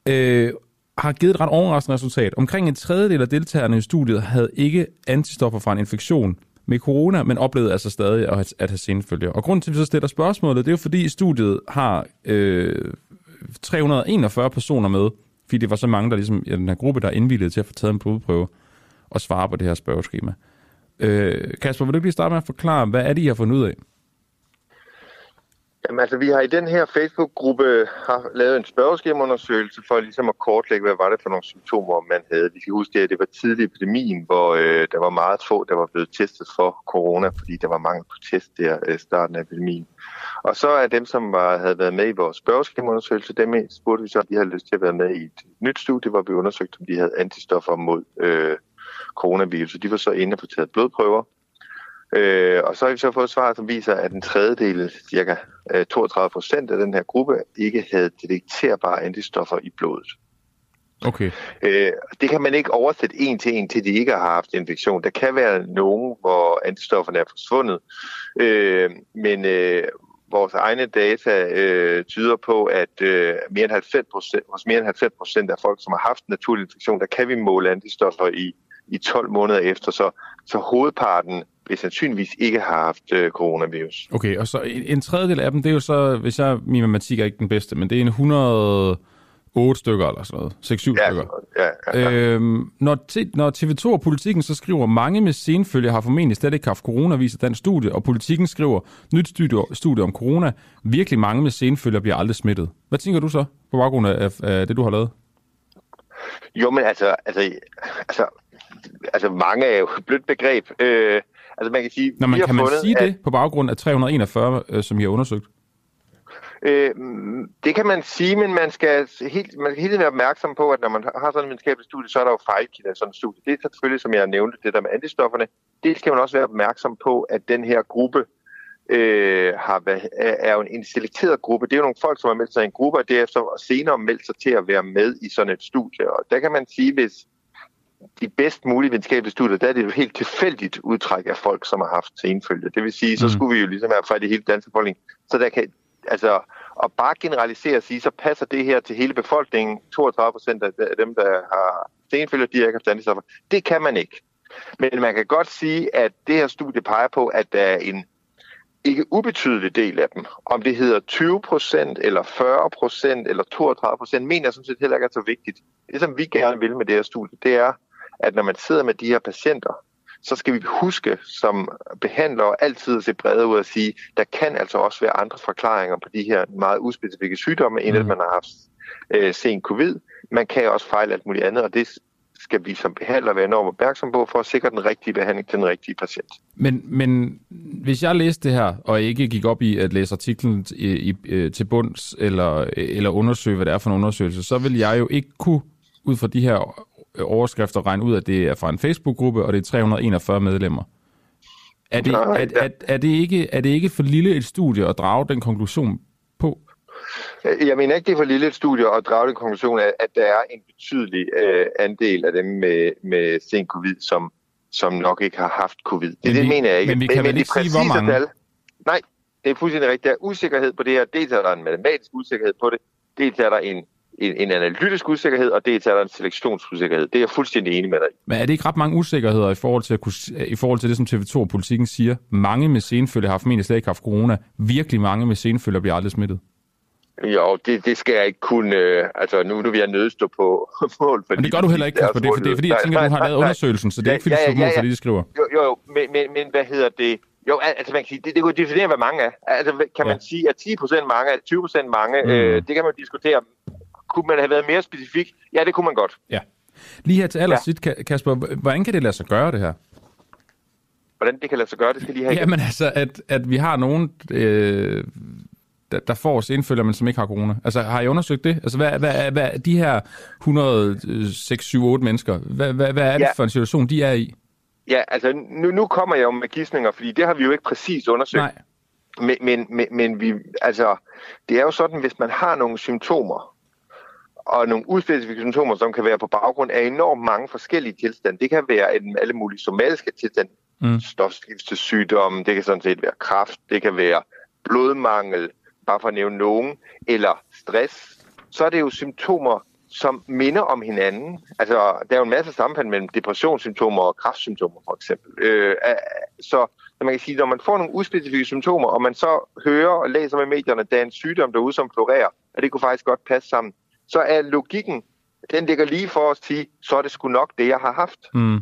øh, har givet et ret overraskende resultat. Omkring en tredjedel af deltagerne i studiet havde ikke antistoffer fra en infektion med corona, men oplevede altså stadig at, at have senfølger. Og grunden til, at vi så stiller spørgsmålet, det er jo fordi studiet har øh, 341 personer med, fordi det var så mange, der ligesom i den her gruppe, der er indvildet til at få taget en blodprøve og svare på det her spørgeskema. Øh, Kasper, vil du ikke lige starte med at forklare, hvad er det, I har fundet ud af? Jamen altså, vi har i den her Facebook-gruppe har lavet en spørgeskemaundersøgelse for ligesom at kortlægge, hvad var det for nogle symptomer, man havde. Vi skal huske, at det var tidlig epidemien, hvor øh, der var meget få, der var blevet testet for corona, fordi der var mangel på test der i øh, starten af epidemien. Og så er dem, som var, havde været med i vores spørgeskemaundersøgelse, dem spurgte vi så, om de havde lyst til at være med i et nyt studie, hvor vi undersøgte, om de havde antistoffer mod øh, coronavirus. de var så inde på taget blodprøver, Øh, og så har vi så fået svar, som viser, at en tredjedel, cirka 32 øh, procent af den her gruppe, ikke havde detekterbare antistoffer i blodet. Okay. Øh, det kan man ikke oversætte en til en, til de ikke har haft infektion. Der kan være nogen, hvor antistofferne er forsvundet, øh, men øh, vores egne data øh, tyder på, at øh, mere end 90%, hos mere end 90 procent af folk, som har haft naturlig infektion, der kan vi måle antistoffer i, i 12 måneder efter. Så, så hovedparten sandsynligvis ikke har haft øh, coronavirus. Okay, og så en, en tredjedel af dem, det er jo så, hvis jeg, min matematik er ikke den bedste, men det er en 108 stykker eller sådan noget, 6-7 ja, stykker. Ja, ja, ja. Øhm, når, når TV2 og Politikken så skriver, mange med senfølge har formentlig slet ikke haft corona, viser den studie, og Politikken skriver, nyt studie, studie om corona, virkelig mange med senfølge bliver aldrig smittet. Hvad tænker du så på baggrund af, af det, du har lavet? Jo, men altså, altså, altså altså mange er jo et blødt begreb. Øh, altså man kan sige... Nå, men kan man sige at- det på baggrund af 341, øh, som I har undersøgt? Øh, det kan man sige, men man skal helt, man skal hele tiden være opmærksom på, at når man har sådan en videnskabelig studie, så er der jo fejlkilder i sådan en studie. Det er selvfølgelig, som jeg nævnte, det der med antistofferne. Det skal man også være opmærksom på, at den her gruppe øh, har, er jo en, en selekteret gruppe. Det er jo nogle folk, som har meldt sig i en gruppe, og derefter og senere meldt sig til at være med i sådan et studie. Og der kan man sige, hvis de bedst mulige videnskabelige studier, der er det jo helt tilfældigt udtræk af folk, som har haft senfølge. Det vil sige, så Mm. skulle vi jo ligesom have fat i hele dansk befolkning. Så der kan, altså, og bare generalisere og sige, så passer det her til hele befolkningen. 32 procent af af dem, der har senfølge, de har ikke haft antistoffer. Det kan man ikke. Men man kan godt sige, at det her studie peger på, at der er en ikke ubetydelig del af dem. Om det hedder 20 procent, eller 40 procent, eller 32 procent, mener jeg sådan set heller ikke er så vigtigt. Det, som vi gerne vil med det her studie, det er, at når man sidder med de her patienter, så skal vi huske som behandlere altid at se bredere ud og sige, der kan altså også være andre forklaringer på de her meget uspecifikke sygdomme, end at man har haft øh, sen covid. Man kan også fejle alt muligt andet, og det skal vi som behandler være enormt opmærksom på for at sikre den rigtige behandling til den rigtige patient. Men, men hvis jeg læste det her, og ikke gik op i at læse artiklen i, i, øh, til bunds, eller, eller undersøge, hvad det er for en undersøgelse, så vil jeg jo ikke kunne, ud fra de her overskrifter, regne ud, at det er fra en Facebook-gruppe, og det er 341 medlemmer. Er det, Nej, er, er, er, det ikke, er det ikke for lille et studie at drage den konklusion på? Jeg mener ikke, det er for lille et studie at drage den konklusion af, at der er en betydelig øh, andel af dem med, med sen covid, som, som nok ikke har haft covid. Det, Men det vi- mener jeg ikke. men vi kan vel de ikke sige, hvor mange? Tal, nej, det er fuldstændig rigtigt. Der er usikkerhed på det her. Dels er der en matematisk usikkerhed på det. Dels er der en, en, en analytisk usikkerhed, og dels er der en selektionsusikkerhed. Det er jeg fuldstændig enig med dig i. Men er det ikke ret mange usikkerheder i forhold til, at kunne, i forhold til det, som TV2 og politikken siger? Mange med senfølge har formentlig slet ikke haft corona. Virkelig mange med senfølge bliver aldrig smittet. Jo, det, det skal jeg ikke kunne... Øh, altså, nu, nu vil jeg nødstå på mål for Men det gør du heller ikke, Kasper. Det er, for, det er fordi, jeg tænker, at du har lavet undersøgelsen, så det er ikke fordi, du står på mål for det, de skriver. Jo, jo, jo men, men, men hvad hedder det? Jo, al- altså man kan sige, det, det kunne definere, hvad mange er. Altså kan man sige, at 10 procent mange, er 20 procent mange, Mm. øh, det kan man diskutere. Kunne man have været mere specifik? Ja, det kunne man godt. Ja. Lige her til allersidst, ja. Kasper, hvordan kan det lade sig gøre, det her? Hvordan det kan lade sig gøre, det skal lige have. Jamen altså, at, at vi har nogen, øh, der, der får senfølger, men som ikke har corona. Altså, har I undersøgt det? Altså, hvad, hvad, hvad, de her 106, 7, 8 mennesker, hvad, hvad, hvad er det Ja. for en situation, de er i? Ja, altså nu, nu kommer jeg jo med gidsninger, fordi det har vi jo ikke præcis undersøgt. Nej. Men, men, men, men vi, altså, det er jo sådan, hvis man har nogle symptomer, og nogle uspecifikke symptomer, som kan være på baggrund af enormt mange forskellige tilstande. Det kan være en, alle mulige somatiske tilstande, Mm. stofskiftesygdomme, det kan sådan set være kræft, det kan være blodmangel, bare for at nævne nogen, eller stress. Så er det jo symptomer, som minder om hinanden. Altså, der er jo en masse sammenhæng mellem depressionssymptomer og kræftsymptomer, for eksempel. Øh, så så man kan sige, når man får nogle uspecifikke symptomer, og man så hører og læser med medierne, at der er en sygdom derude, som florerer, og det kunne faktisk godt passe sammen, så er logikken, den ligger lige for at sige, så er det sgu nok det, jeg har haft. Mm.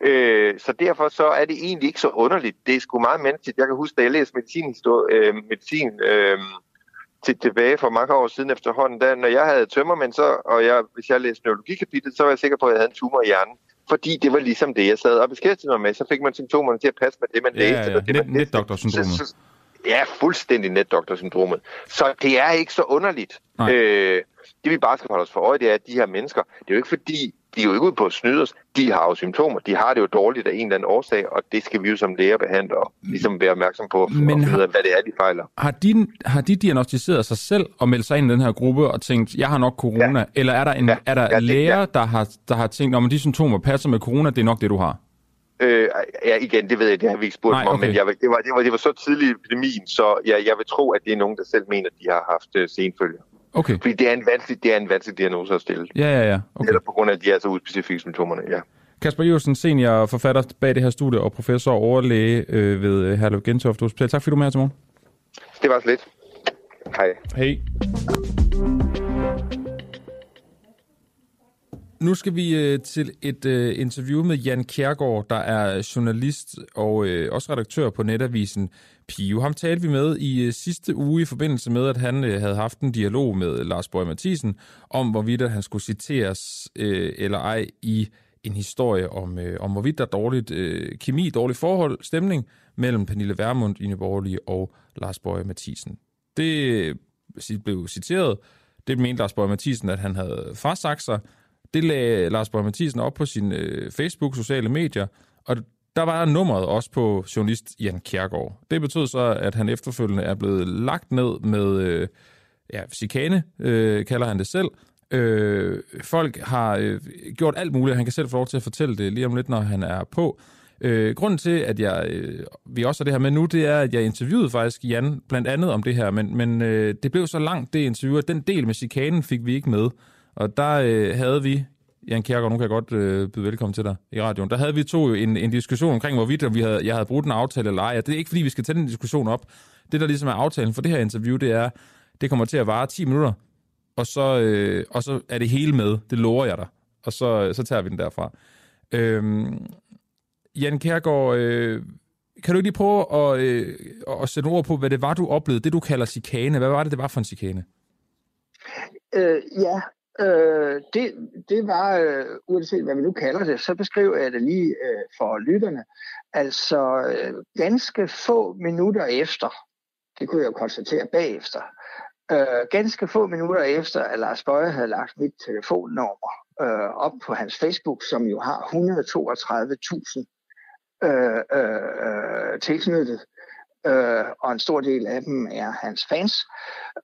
Øh, så derfor så er det egentlig ikke så underligt. Det er sgu meget menneskeligt. Jeg kan huske, da jeg læste medicin, øh, medicin øh, til, tilbage for mange år siden efterhånden, da, når jeg havde tømmermænd, så, og jeg, hvis jeg læste neurologikapitlet, så var jeg sikker på, at jeg havde en tumor i hjernen. Fordi det var ligesom det, jeg sad og beskæftigede mig med. Så fik man symptomerne til at passe med det, man Ja, læste. ja, ja. det, man Net, netdoktorsyndromet. Ja, fuldstændig netdoktorsyndromet. Så det er ikke så underligt. Nej. Øh, det vi bare skal holde os for øje, det er, at de her mennesker, det er jo ikke fordi, de er jo ikke ude på at snyde os. De har jo symptomer. De har det jo dårligt af en eller anden årsag, og det skal vi jo som læger behandle og ligesom være opmærksom på, Men har- hvad det er, de fejler. Har de, har de diagnostiseret sig selv og meldt sig ind i den her gruppe og tænkt, jeg har nok corona? Ja. Eller er der, en, ja. er der Ja, det- læger, ja. der, har, der har tænkt, om de symptomer passer med corona, det er nok det, du har? Øh, ja, igen, det ved jeg, det har vi ikke spurgt Nej, okay. men jeg, det, var, det, var, det var så tidlig i epidemien, så jeg, jeg vil tro, at det er nogen, der selv mener, at de har haft uh, senfølger. Okay. Fordi det er en vanskelig, det er en vanskelig diagnose at stille. Ja, ja, ja. Okay. Eller på grund af, at de er så uspecifikke symptomerne, ja. Kasper Iversen, senior forfatter bag det her studie og professor og overlæge øh, ved øh, Herlev Gentofte Hospital. Tak fordi du er med her til morgen. Det var så lidt. Hej. Hej. Nu skal vi øh, til et øh, interview med Jan Kjærgaard, der er journalist og øh, også redaktør på netavisen Pio. Ham talte vi med i øh, sidste uge i forbindelse med, at han øh, havde haft en dialog med Lars Borg Mathisen om, hvorvidt at han skulle citeres øh, eller ej i en historie om, øh, om hvorvidt der er dårligt øh, kemi, dårlig forhold, stemning mellem Pernille Vermund i Borgerlige og Lars Borg Mathisen. Det øh, blev citeret. Det mente Lars Borg Mathisen, at han havde frasagt sig. Det lagde Lars Borg Mathisen op på sin øh, Facebook, sociale medier, og der var nummeret også på journalist Jan Kjærgaard. Det betød så, at han efterfølgende er blevet lagt ned med øh, ja, chikane, øh, kalder han det selv. Øh, folk har øh, gjort alt muligt, han kan selv få lov til at fortælle det lige om lidt, når han er på. Øh, grunden til, at jeg, øh, vi også har det her med nu, det er, at jeg interviewede faktisk Jan blandt andet om det her, men, men øh, det blev så langt, det interview, at den del med chikanen fik vi ikke med. Og der øh, havde vi, Jan Kjærgaard, nu kan jeg godt øh, byde velkommen til dig i radioen, der havde vi to jo en, en diskussion omkring, hvorvidt vi havde, jeg havde brugt en aftale eller ej. Det er ikke, fordi vi skal tage den diskussion op. Det, der ligesom er aftalen for det her interview, det er, det kommer til at vare 10 minutter, og så, øh, og så er det hele med. Det lover jeg dig. Og så, så tager vi den derfra. Øhm, Jan Kjærgaard, øh, kan du ikke lige prøve at, øh, at sætte ord på, hvad det var, du oplevede, det du kalder chikane? Hvad var det, det var for en chikane? Øh, ja, Øh, det, det var, øh, uanset hvad vi nu kalder det, så beskriver jeg det lige øh, for lytterne. Altså øh, ganske få minutter efter, det kunne jeg jo konstatere bagefter, øh, ganske få minutter efter, at Lars Bøje havde lagt mit telefonnummer øh, op på hans Facebook, som jo har 132.000 øh, øh, øh, tilknyttet, øh, og en stor del af dem er hans fans,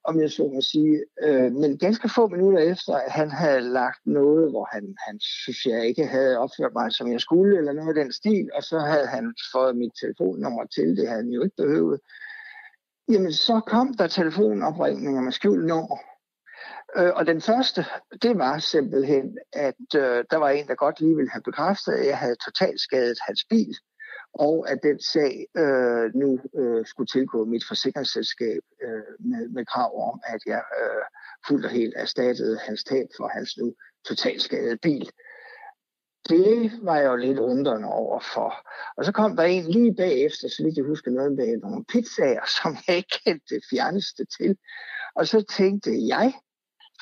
om jeg så må sige. Øh, men ganske få minutter efter, at han havde lagt noget, hvor han, han synes, jeg ikke havde opført mig, som jeg skulle, eller noget af den stil, og så havde han fået mit telefonnummer til, det havde han jo ikke behøvet. Jamen, så kom der telefonopringninger med skjult nummer. Øh, og den første, det var simpelthen, at øh, der var en, der godt lige ville have bekræftet, at jeg havde totalt skadet hans bil og at den sag øh, nu øh, skulle tilgå mit forsikringsselskab øh, med, med krav om, at jeg øh, fuldt og helt erstattede hans tab for hans nu totalskadede bil. Det var jeg jo lidt undrende over for. Og så kom der en lige bagefter, så vidt jeg husker noget med nogle pizzaer, som jeg ikke kendte det fjerneste til. Og så tænkte jeg,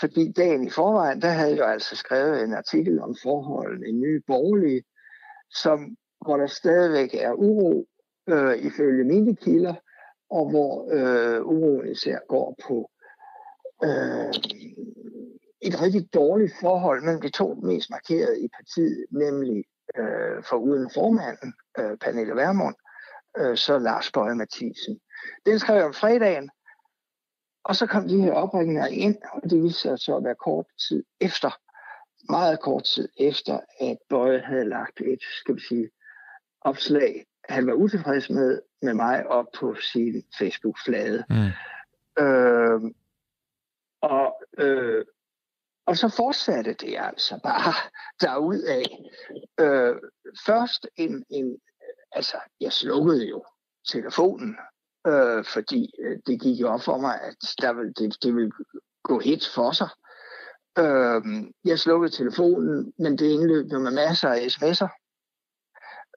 fordi dagen i forvejen, der havde jeg jo altså skrevet en artikel om forholdene i Nye Borgerlige, som hvor der stadigvæk er uro øh, ifølge mine kilder, og hvor øh, uroen især går på øh, et rigtig dårligt forhold mellem de to mest markerede i partiet, nemlig øh, for uden formanden, øh, Pernille Vermund, øh, så Lars Bøje Mathisen. Den skrev jeg om fredagen, og så kom de her opringninger ind, og det viste sig så at være kort tid efter, meget kort tid efter, at Bøje havde lagt et, skal vi sige, opslag, han var utilfreds med, med mig op på sin Facebook-flade. Mm. Øh, og, øh, og så fortsatte det altså bare derudad. Øh, først en, en, altså jeg slukkede jo telefonen, øh, fordi øh, det gik jo op for mig, at der vil, det, det ville gå hit for sig. Øh, jeg slukkede telefonen, men det indløb med masser af sms'er.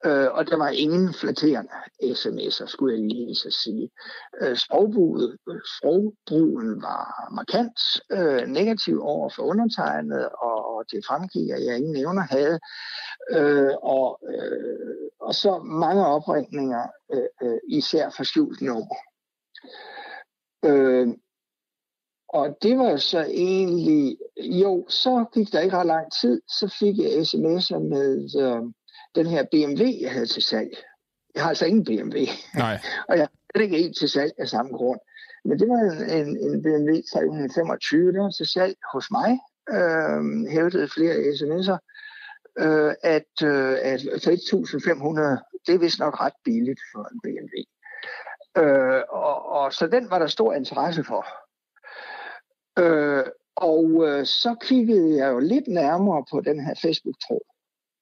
Øh, og der var ingen flatterende sms'er, skulle jeg lige så sige. Øh, sprogbruget, sprogbrugen var markant øh, negativ over for undertegnet, og, og det fremgik, at jeg ingen nævner havde. Øh, og, øh, og så mange opringninger, øh, øh, især for skjult nummer. Øh, og det var så egentlig, jo, så gik der ikke ret lang tid, så fik jeg sms'er med... Øh, den her BMW, jeg havde til salg. Jeg har altså ingen BMW. Nej. og jeg havde ikke en til salg af samme grund. Men det var en, en, en BMW 325, der var til salg hos mig. Øh, hævdede flere sms'er, øh, at, øh, at 1.500, det er vist nok ret billigt for en BMW. Øh, og, og så den var der stor interesse for. Øh, og øh, så kiggede jeg jo lidt nærmere på den her Facebook-tråd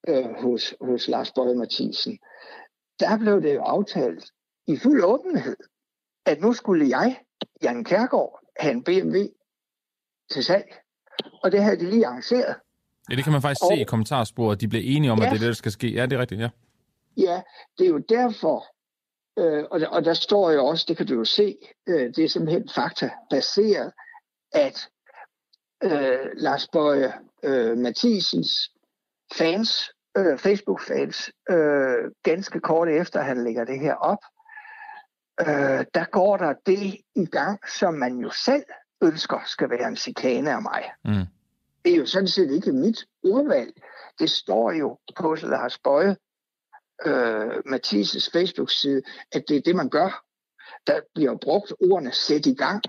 øh, hos, hos Lars Bøge Mathisen, der blev det jo aftalt i fuld åbenhed, at nu skulle jeg, Jan Kærgaard, have en BMW til salg. Og det havde de lige arrangeret. Ja, det kan man faktisk og, se i kommentarsporet. De blev enige om, ja, at det er det, der skal ske. Ja, det er rigtigt, ja. Ja, det er jo derfor, øh, og, der, og der står jo også, det kan du jo se, øh, det er simpelthen fakta baseret, at øh, Lars Bøge øh, Mathisens fans øh, Facebook-fans, øh, ganske kort efter han lægger det her op, øh, der går der det i gang, som man jo selv ønsker skal være en chikane af mig. Mm. Det er jo sådan set ikke mit urvalg. Det står jo på Lars Bøje, øh, Mathises Facebook-side, at det er det, man gør. Der bliver brugt ordene sæt i gang.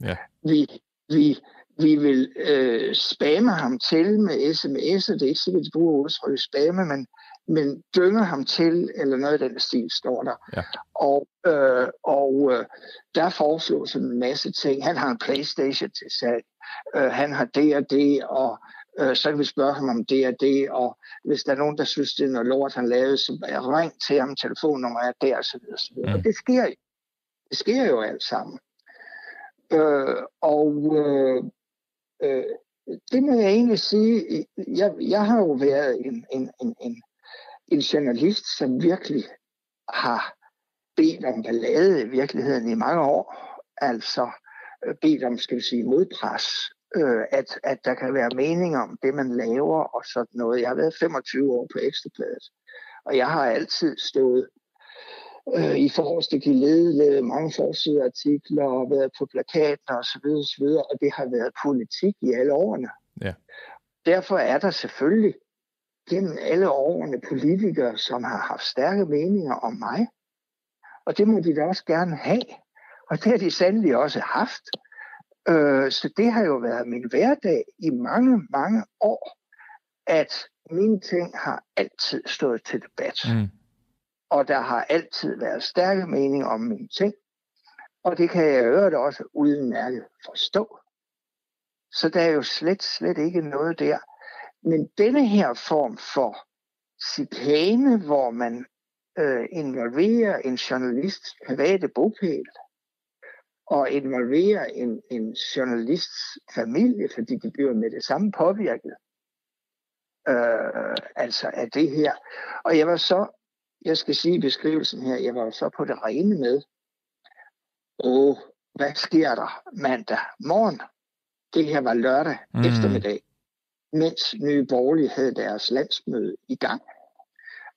Ja. Vi, vi, vi vil øh, spamme ham til med sms'er. Det er ikke sikkert, at de bruger udtrykket spamme, men, men dynger ham til, eller noget af den stil, står der. Ja. Og, øh, og øh, der foreslås en masse ting. Han har en Playstation til salg. Øh, han har det og det, og øh, så kan vi spørge ham om det og det, og hvis der er nogen, der synes, det er noget lort, han lavede, så ring til ham, telefonnummer er der, og så videre, så videre. Mm. Og det sker jo. Det sker jo alt sammen. Øh, og øh, øh, det må jeg egentlig sige, jeg, jeg har jo været en, en, en, en, en journalist, som virkelig har bedt om ballade i virkeligheden i mange år. Altså øh, bedt om, skal vi sige, modpres. Øh, at, at der kan være mening om det, man laver og sådan noget. Jeg har været 25 år på Ekstrabladet, og jeg har altid stået øh, i forreste gelede, lavet mange forsideartikler og været på plakater og så videre, så videre, og det har været politik i alle årene. Ja. Derfor er der selvfølgelig gennem alle årene politikere, som har haft stærke meninger om mig. Og det må de da også gerne have. Og det har de sandelig også haft. Øh, så det har jo været min hverdag i mange, mange år, at mine ting har altid stået til debat. Mm. Og der har altid været stærke meninger om mine ting. Og det kan jeg øvrigt også udmærket forstå. Så der er jo slet, slet ikke noget der. Men denne her form for chikane, hvor man øh, involverer en journalists private bogpæl, og involverer en, en journalists familie, fordi de bliver med det samme påvirket, øh, altså af det her. Og jeg var så, jeg skal sige i beskrivelsen her, jeg var så på det rene med, og hvad sker der mandag morgen? Det her var lørdag mm. eftermiddag mens Nye Borgerlige havde deres landsmøde i gang.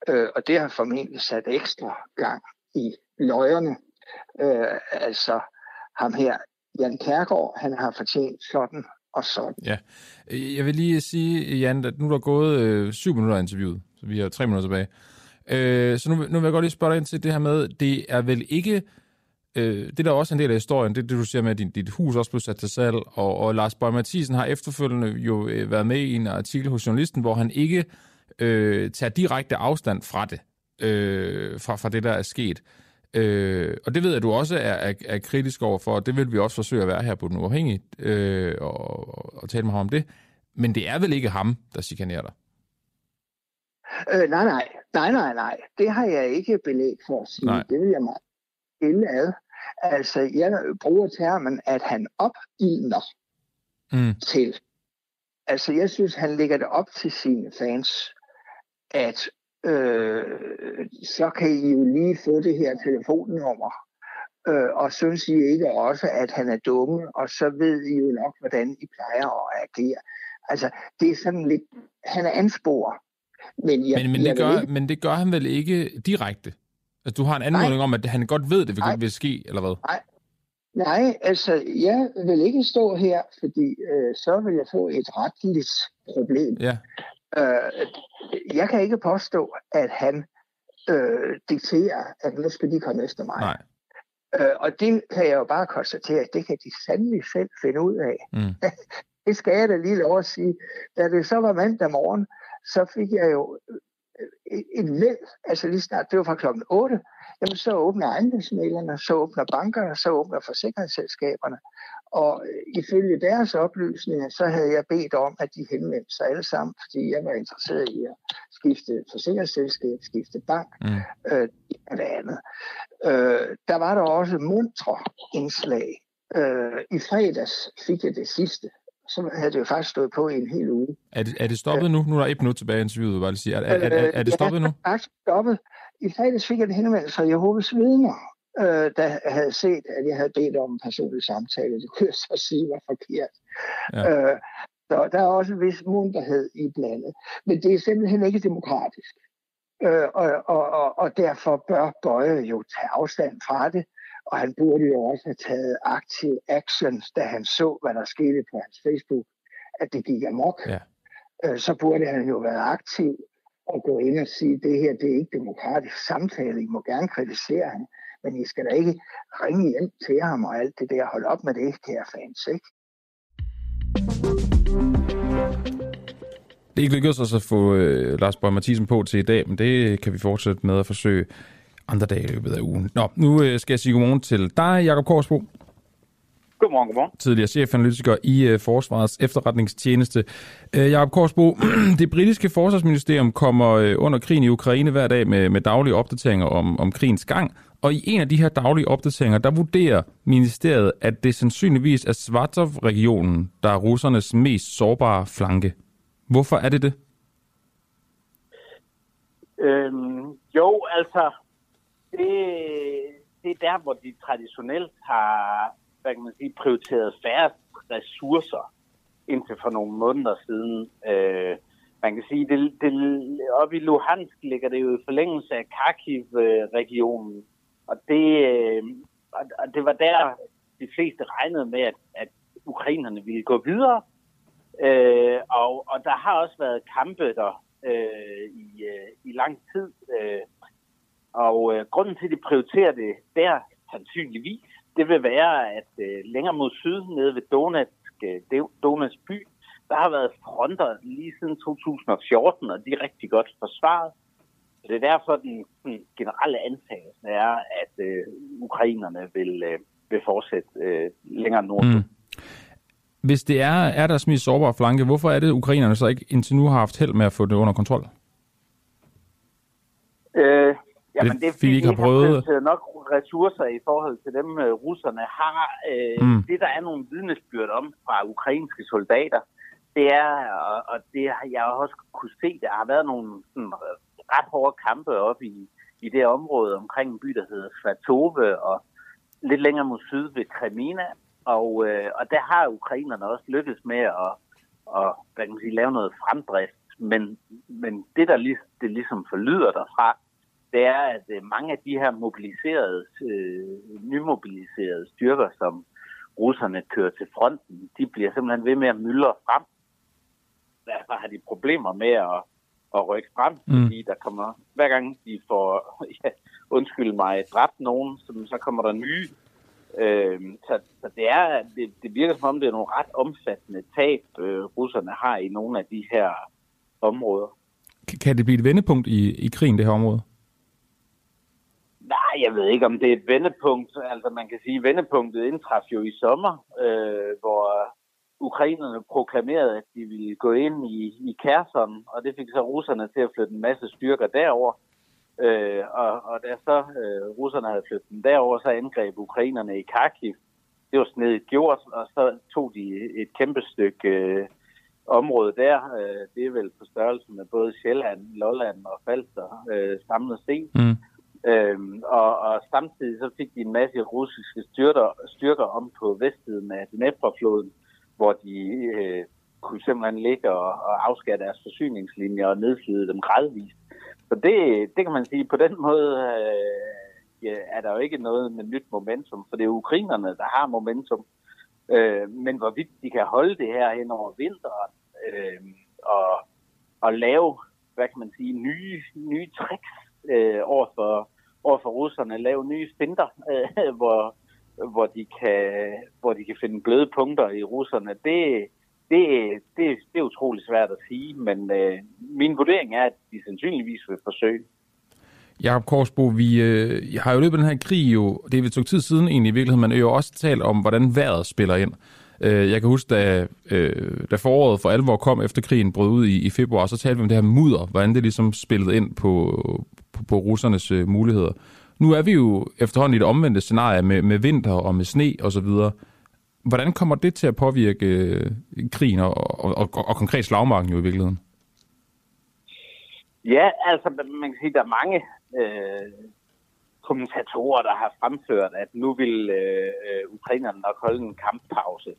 Øh, og det har formentlig sat ekstra gang i løjerne. Øh, altså ham her, Jan Kærgaard, han har fortjent sådan og sådan. Ja. Jeg vil lige sige, Jan, at nu er der gået øh, syv minutter af interviewet, så vi har tre minutter tilbage. Øh, så nu, nu vil jeg godt lige spørge dig ind til det her med, det er vel ikke øh, det der er også en del af historien, det det, du siger med, at din, dit hus også blev sat til salg, og, og Lars Bøge Mathisen har efterfølgende jo øh, været med i en artikel hos journalisten, hvor han ikke øh, tager direkte afstand fra det, øh, fra, fra det, der er sket. Øh, og det ved jeg, at du også er, er, er kritisk over for, og det vil vi også forsøge at være her på den uafhængige, øh, og, og tale med ham om det. Men det er vel ikke ham, der chikanerer dig? Øh, nej, nej. Nej, nej, nej. Det har jeg ikke belæg for at sige. Nej. Det vil jeg meget ad. Altså, jeg bruger termen, at han opildner mm. til. Altså, jeg synes, han lægger det op til sine fans, at øh, så kan I jo lige få det her telefonnummer. Øh, og synes I ikke også, at han er dumme, og så ved I jo nok, hvordan I plejer at agere. Altså, det er sådan lidt, han er ansporer. Men, jeg, men, men, det gør, ikke... men det gør han vel ikke direkte? Altså, du har en anmodning om, at han godt ved, det vil, vil ske, eller hvad? Nej. Nej, altså, jeg vil ikke stå her, fordi øh, så vil jeg få et retligt problem. Ja. Øh, jeg kan ikke påstå, at han øh, dikterer, at nu skal de komme efter mig. Nej. Øh, og det kan jeg jo bare konstatere, at det kan de sandelig selv finde ud af. Mm. det skal jeg da lige lov at sige. Da det så var mandag morgen, så fik jeg jo et, et væld, altså lige snart, det var fra klokken 8, jamen så åbner ejendomsmælerne, så åbner bankerne, så åbner forsikringsselskaberne. Og øh, ifølge deres oplysninger, så havde jeg bedt om, at de henvendte sig alle sammen, fordi jeg var interesseret i at skifte forsikringsselskab, skifte bank mm. øh, det andet. Øh, der var der også mundre indslag. Øh, I fredags fik jeg det sidste, så havde det jo faktisk stået på i en hel uge. Er det, er det stoppet nu? Nu er der et minut tilbage i interviewet, bare lige sige. Er, er, er, er, er det stoppet nu? Ja, det er faktisk stoppet. I fredags fik jeg en henvendelse fra Jehovas vidner, øh, der havde set, at jeg havde bedt om en personlig samtale. Det kunne jeg så sige var forkert. Ja. Øh, Så der er også en vis munterhed i blandet. Men det er simpelthen ikke demokratisk. Øh, og, og, og, og derfor bør Bøje jo tage afstand fra det. Og han burde jo også have taget aktiv action, da han så, hvad der skete på hans Facebook, at det gik amok. Ja. Øh, så burde han jo være aktiv og gå ind og sige, det her det er ikke demokratisk samtale, I må gerne kritisere ham, men I skal da ikke ringe hjem til ham og alt det der. Hold op med det, kære fans, ikke? Det er ikke lykkedes os at få øh, Lars Bøge Mathisen på til i dag, men det kan vi fortsætte med at forsøge andre dage i løbet af ugen. Nå, nu øh, skal jeg sige godmorgen til dig, Jakob Korsbo. Godmorgen, godmorgen. Tidligere chefanalytiker i øh, Forsvarets efterretningstjeneste. Øh, Jakob Korsbo, det britiske forsvarsministerium kommer øh, under krigen i Ukraine hver dag med, med daglige opdateringer om, om krigens gang. Og i en af de her daglige opdateringer, der vurderer ministeriet, at det sandsynligvis er Svartov-regionen, der er russernes mest sårbare flanke. Hvorfor er det det? Øhm, jo, altså, det, det er der, hvor de traditionelt har hvad kan man sige, prioriteret færre ressourcer indtil for nogle måneder siden. Øh, man kan sige, det, det, oppe i Luhansk ligger det jo i forlængelse af Kharkiv-regionen, og det, øh, og det var der, de fleste regnede med, at, at ukrainerne ville gå videre. Øh, og, og der har også været kampe der øh, i, øh, i lang tid. Øh, og øh, grunden til, at de prioriterer det der sandsynligvis, det vil være, at øh, længere mod syd, nede ved Donetsk, øh, Donetsk by, der har været fronter lige siden 2014, og de er rigtig godt forsvaret. Så det er derfor, den, den generelle antagelse er, at øh, ukrainerne vil, øh, vil fortsætte øh, længere nord. Mm. Hvis det er, er deres mest sårbare flanke, hvorfor er det, at ukrainerne så ikke indtil nu har haft held med at få det under kontrol? Øh, jamen, det er fordi, de ikke har prøvet... Har nok ressourcer i forhold til dem, uh, russerne har. Uh, mm. Det, der er nogle vidnesbyrd om fra ukrainske soldater, det er, og, og det har jeg også kunne se, der har været nogle sådan, ret hårde kampe op i, i det område omkring en by, der hedder Svatove, og lidt længere mod syd ved Kremina. Og, øh, og der har ukrainerne også lykkedes med at, at hvad kan man sige, lave noget fremdrift. Men, men det, der lig, det ligesom forlyder derfra, det er, at øh, mange af de her mobiliserede, øh, nymobiliserede styrker, som russerne kører til fronten, de bliver simpelthen ved med at myldre frem. Derfor har de problemer med at, at rykke frem, mm. fordi der kommer, hver gang de får, ja, undskyld mig, dræbt nogen, så, så kommer der nye. Øh, så, så det, er, det, det virker som om, det er nogle ret omfattende tab, øh, russerne har i nogle af de her områder. Kan det blive et vendepunkt i, i krigen, det her område? Nej, jeg ved ikke, om det er et vendepunkt. Altså, man kan sige, at vendepunktet indtraf jo i sommer, øh, hvor ukrainerne proklamerede, at de ville gå ind i, i Kherson, og det fik så russerne til at flytte en masse styrker derover. Øh, og, og da så øh, russerne havde flyttet dem derover, så angreb ukrainerne i Kharkiv. Det var snedigt gjort, og så tog de et kæmpe stykke øh, område der. Øh, det er vel på størrelse med både Sjælland, Lolland og Falster øh, samlet set. Mm. Øhm, og, og samtidig så fik de en masse russiske styrker, styrker om på vestsiden af Dnepr-floden, hvor de øh, kunne simpelthen ligge og, og afskære deres forsyningslinjer og nedslide dem gradvist. Så det, det kan man sige, på den måde øh, ja, er der jo ikke noget med nyt momentum, for det er ukrainerne, der har momentum. Øh, men hvorvidt de kan holde det her hen over vinteren øh, og, og lave, hvad kan man sige, nye, nye tricks øh, over for over for russerne lave nye finter, øh, hvor, hvor, de kan, hvor de kan finde bløde punkter i russerne. Det, det, det, det er utrolig svært at sige, men øh, min vurdering er, at de sandsynligvis vil forsøge. Jakob Korsbo, vi øh, har jo løbet den her krig jo, det er vel et tid siden egentlig i virkeligheden, men jo også talt om, hvordan vejret spiller ind. Øh, Øh, jeg kan huske, da, øh, da foråret for alvor kom efter krigen brød ud i, i februar, så talte vi om det her mudder, hvordan det ligesom spillede ind på, på, på russernes øh, muligheder. Nu er vi jo efterhånden i et omvendte scenarie med, med vinter og med sne osv. Hvordan kommer det til at påvirke øh, krigen og, og, og, og konkret slagmarken jo i virkeligheden? Ja, altså man kan sige, der er mange øh, kommentatorer, der har fremført, at nu vil øh, øh ukrainerne nok holde en kamppause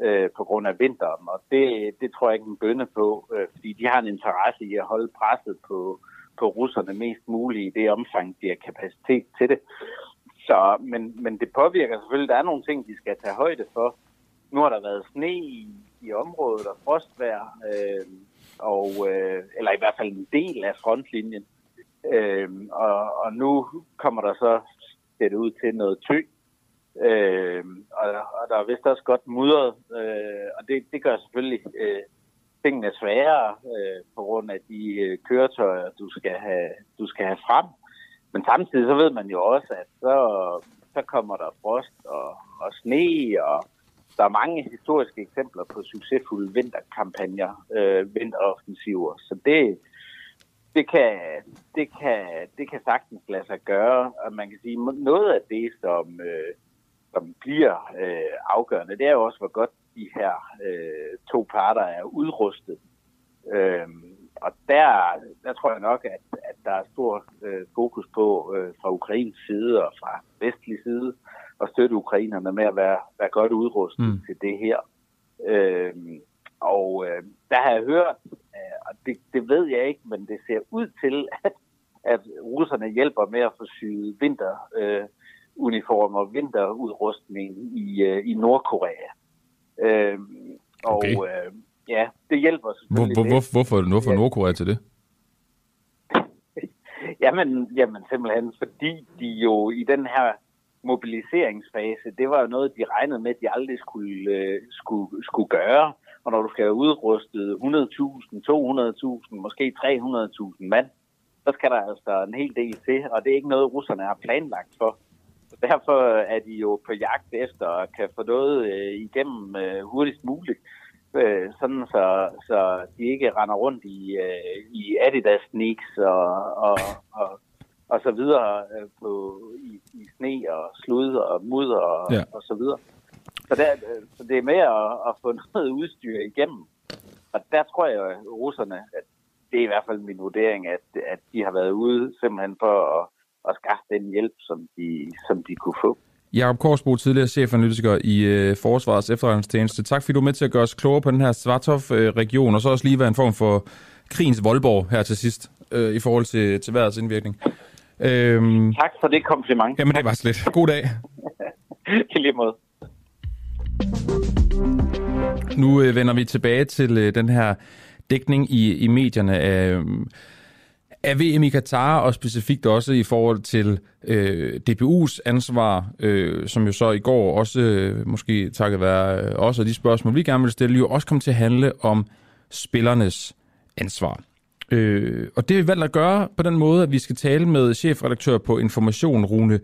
øh, på grund af vinteren. Og det, det tror jeg ikke en bønde på, øh, fordi de har en interesse i at holde presset på, på russerne mest muligt i det omfang, de har kapacitet til det. Så, men, men det påvirker selvfølgelig, der er nogle ting, de skal tage højde for. Nu har der været sne i, i området og frostvejr, øh, og, øh, eller i hvert fald en del af frontlinjen. Øh, og, og nu kommer der så det ud til noget tø. Øh, og, og der er vist også godt mudret, øh, og det, det gør selvfølgelig øh, tingene sværere øh, på grund af de øh, køretøjer, du skal, have, du skal have frem. Men samtidig så ved man jo også, at så, så kommer der frost og, og sne, og der er mange historiske eksempler på succesfulde vinterkampagner, øh, vinteroffensiver. Så det, det kan, det, kan, det kan sagtens lade sig gøre, og man kan sige, noget af det, som, øh, som bliver øh, afgørende, det er jo også, hvor godt de her øh, to parter er udrustet. Øh, og der, der tror jeg nok, at, at der er stor øh, fokus på øh, fra Ukrains side og fra vestlig side at støtte ukrainerne med at være, være godt udrustet mm. til det her. Øh, og øh, der har jeg hørt, øh, og det, det ved jeg ikke, men det ser ud til, at, at russerne hjælper med at få syet vinteruniformer, øh, vinterudrustning i, øh, i Nordkorea. Øh, og okay. øh, ja, det hjælper selvfølgelig hvor, hvor, hvor, Hvorfor, hvorfor Nordkorea til det? jamen, jamen simpelthen fordi de jo i den her mobiliseringsfase, det var jo noget, de regnede med, at de aldrig skulle, øh, skulle, skulle gøre. Og når du skal have udrustet 100.000, 200.000, måske 300.000 mand, så skal der altså en hel del til, og det er ikke noget, russerne har planlagt for. Så derfor er de jo på jagt efter at kan få noget øh, igennem øh, hurtigst muligt, øh, sådan så, så de ikke render rundt i, øh, i Adidas sneaks og, og, og, og så videre øh, på, i, i sne og slud og mudder og, ja. og så videre. Så, der, øh, så det er med at, at få noget udstyr igennem. Og der tror jeg, at russerne, at det er i hvert fald min vurdering, at, at de har været ude simpelthen for at, at skaffe den hjælp, som de, som de kunne få. Jakob Korsbo, tidligere chefanalytiker i øh, Forsvarets efterretningstjeneste. Tak fordi du er med til at gøre os klogere på den her Svartov-region, og så også lige være en form for krigens voldborg her til sidst, øh, i forhold til, til vejrets indvirkning. Øhm, tak for det kompliment. Jamen det var slet. God dag. I lige måde. Nu øh, vender vi tilbage til øh, den her dækning i, i medierne af, øh, af VM i Katar, og specifikt også i forhold til øh, DBU's ansvar, øh, som jo så i går også, øh, måske takket være øh, også de spørgsmål, vi gerne vil stille, jo også kom til at handle om spillernes ansvar. Øh, og det har vi valgt at gøre på den måde, at vi skal tale med chefredaktør på Information, Rune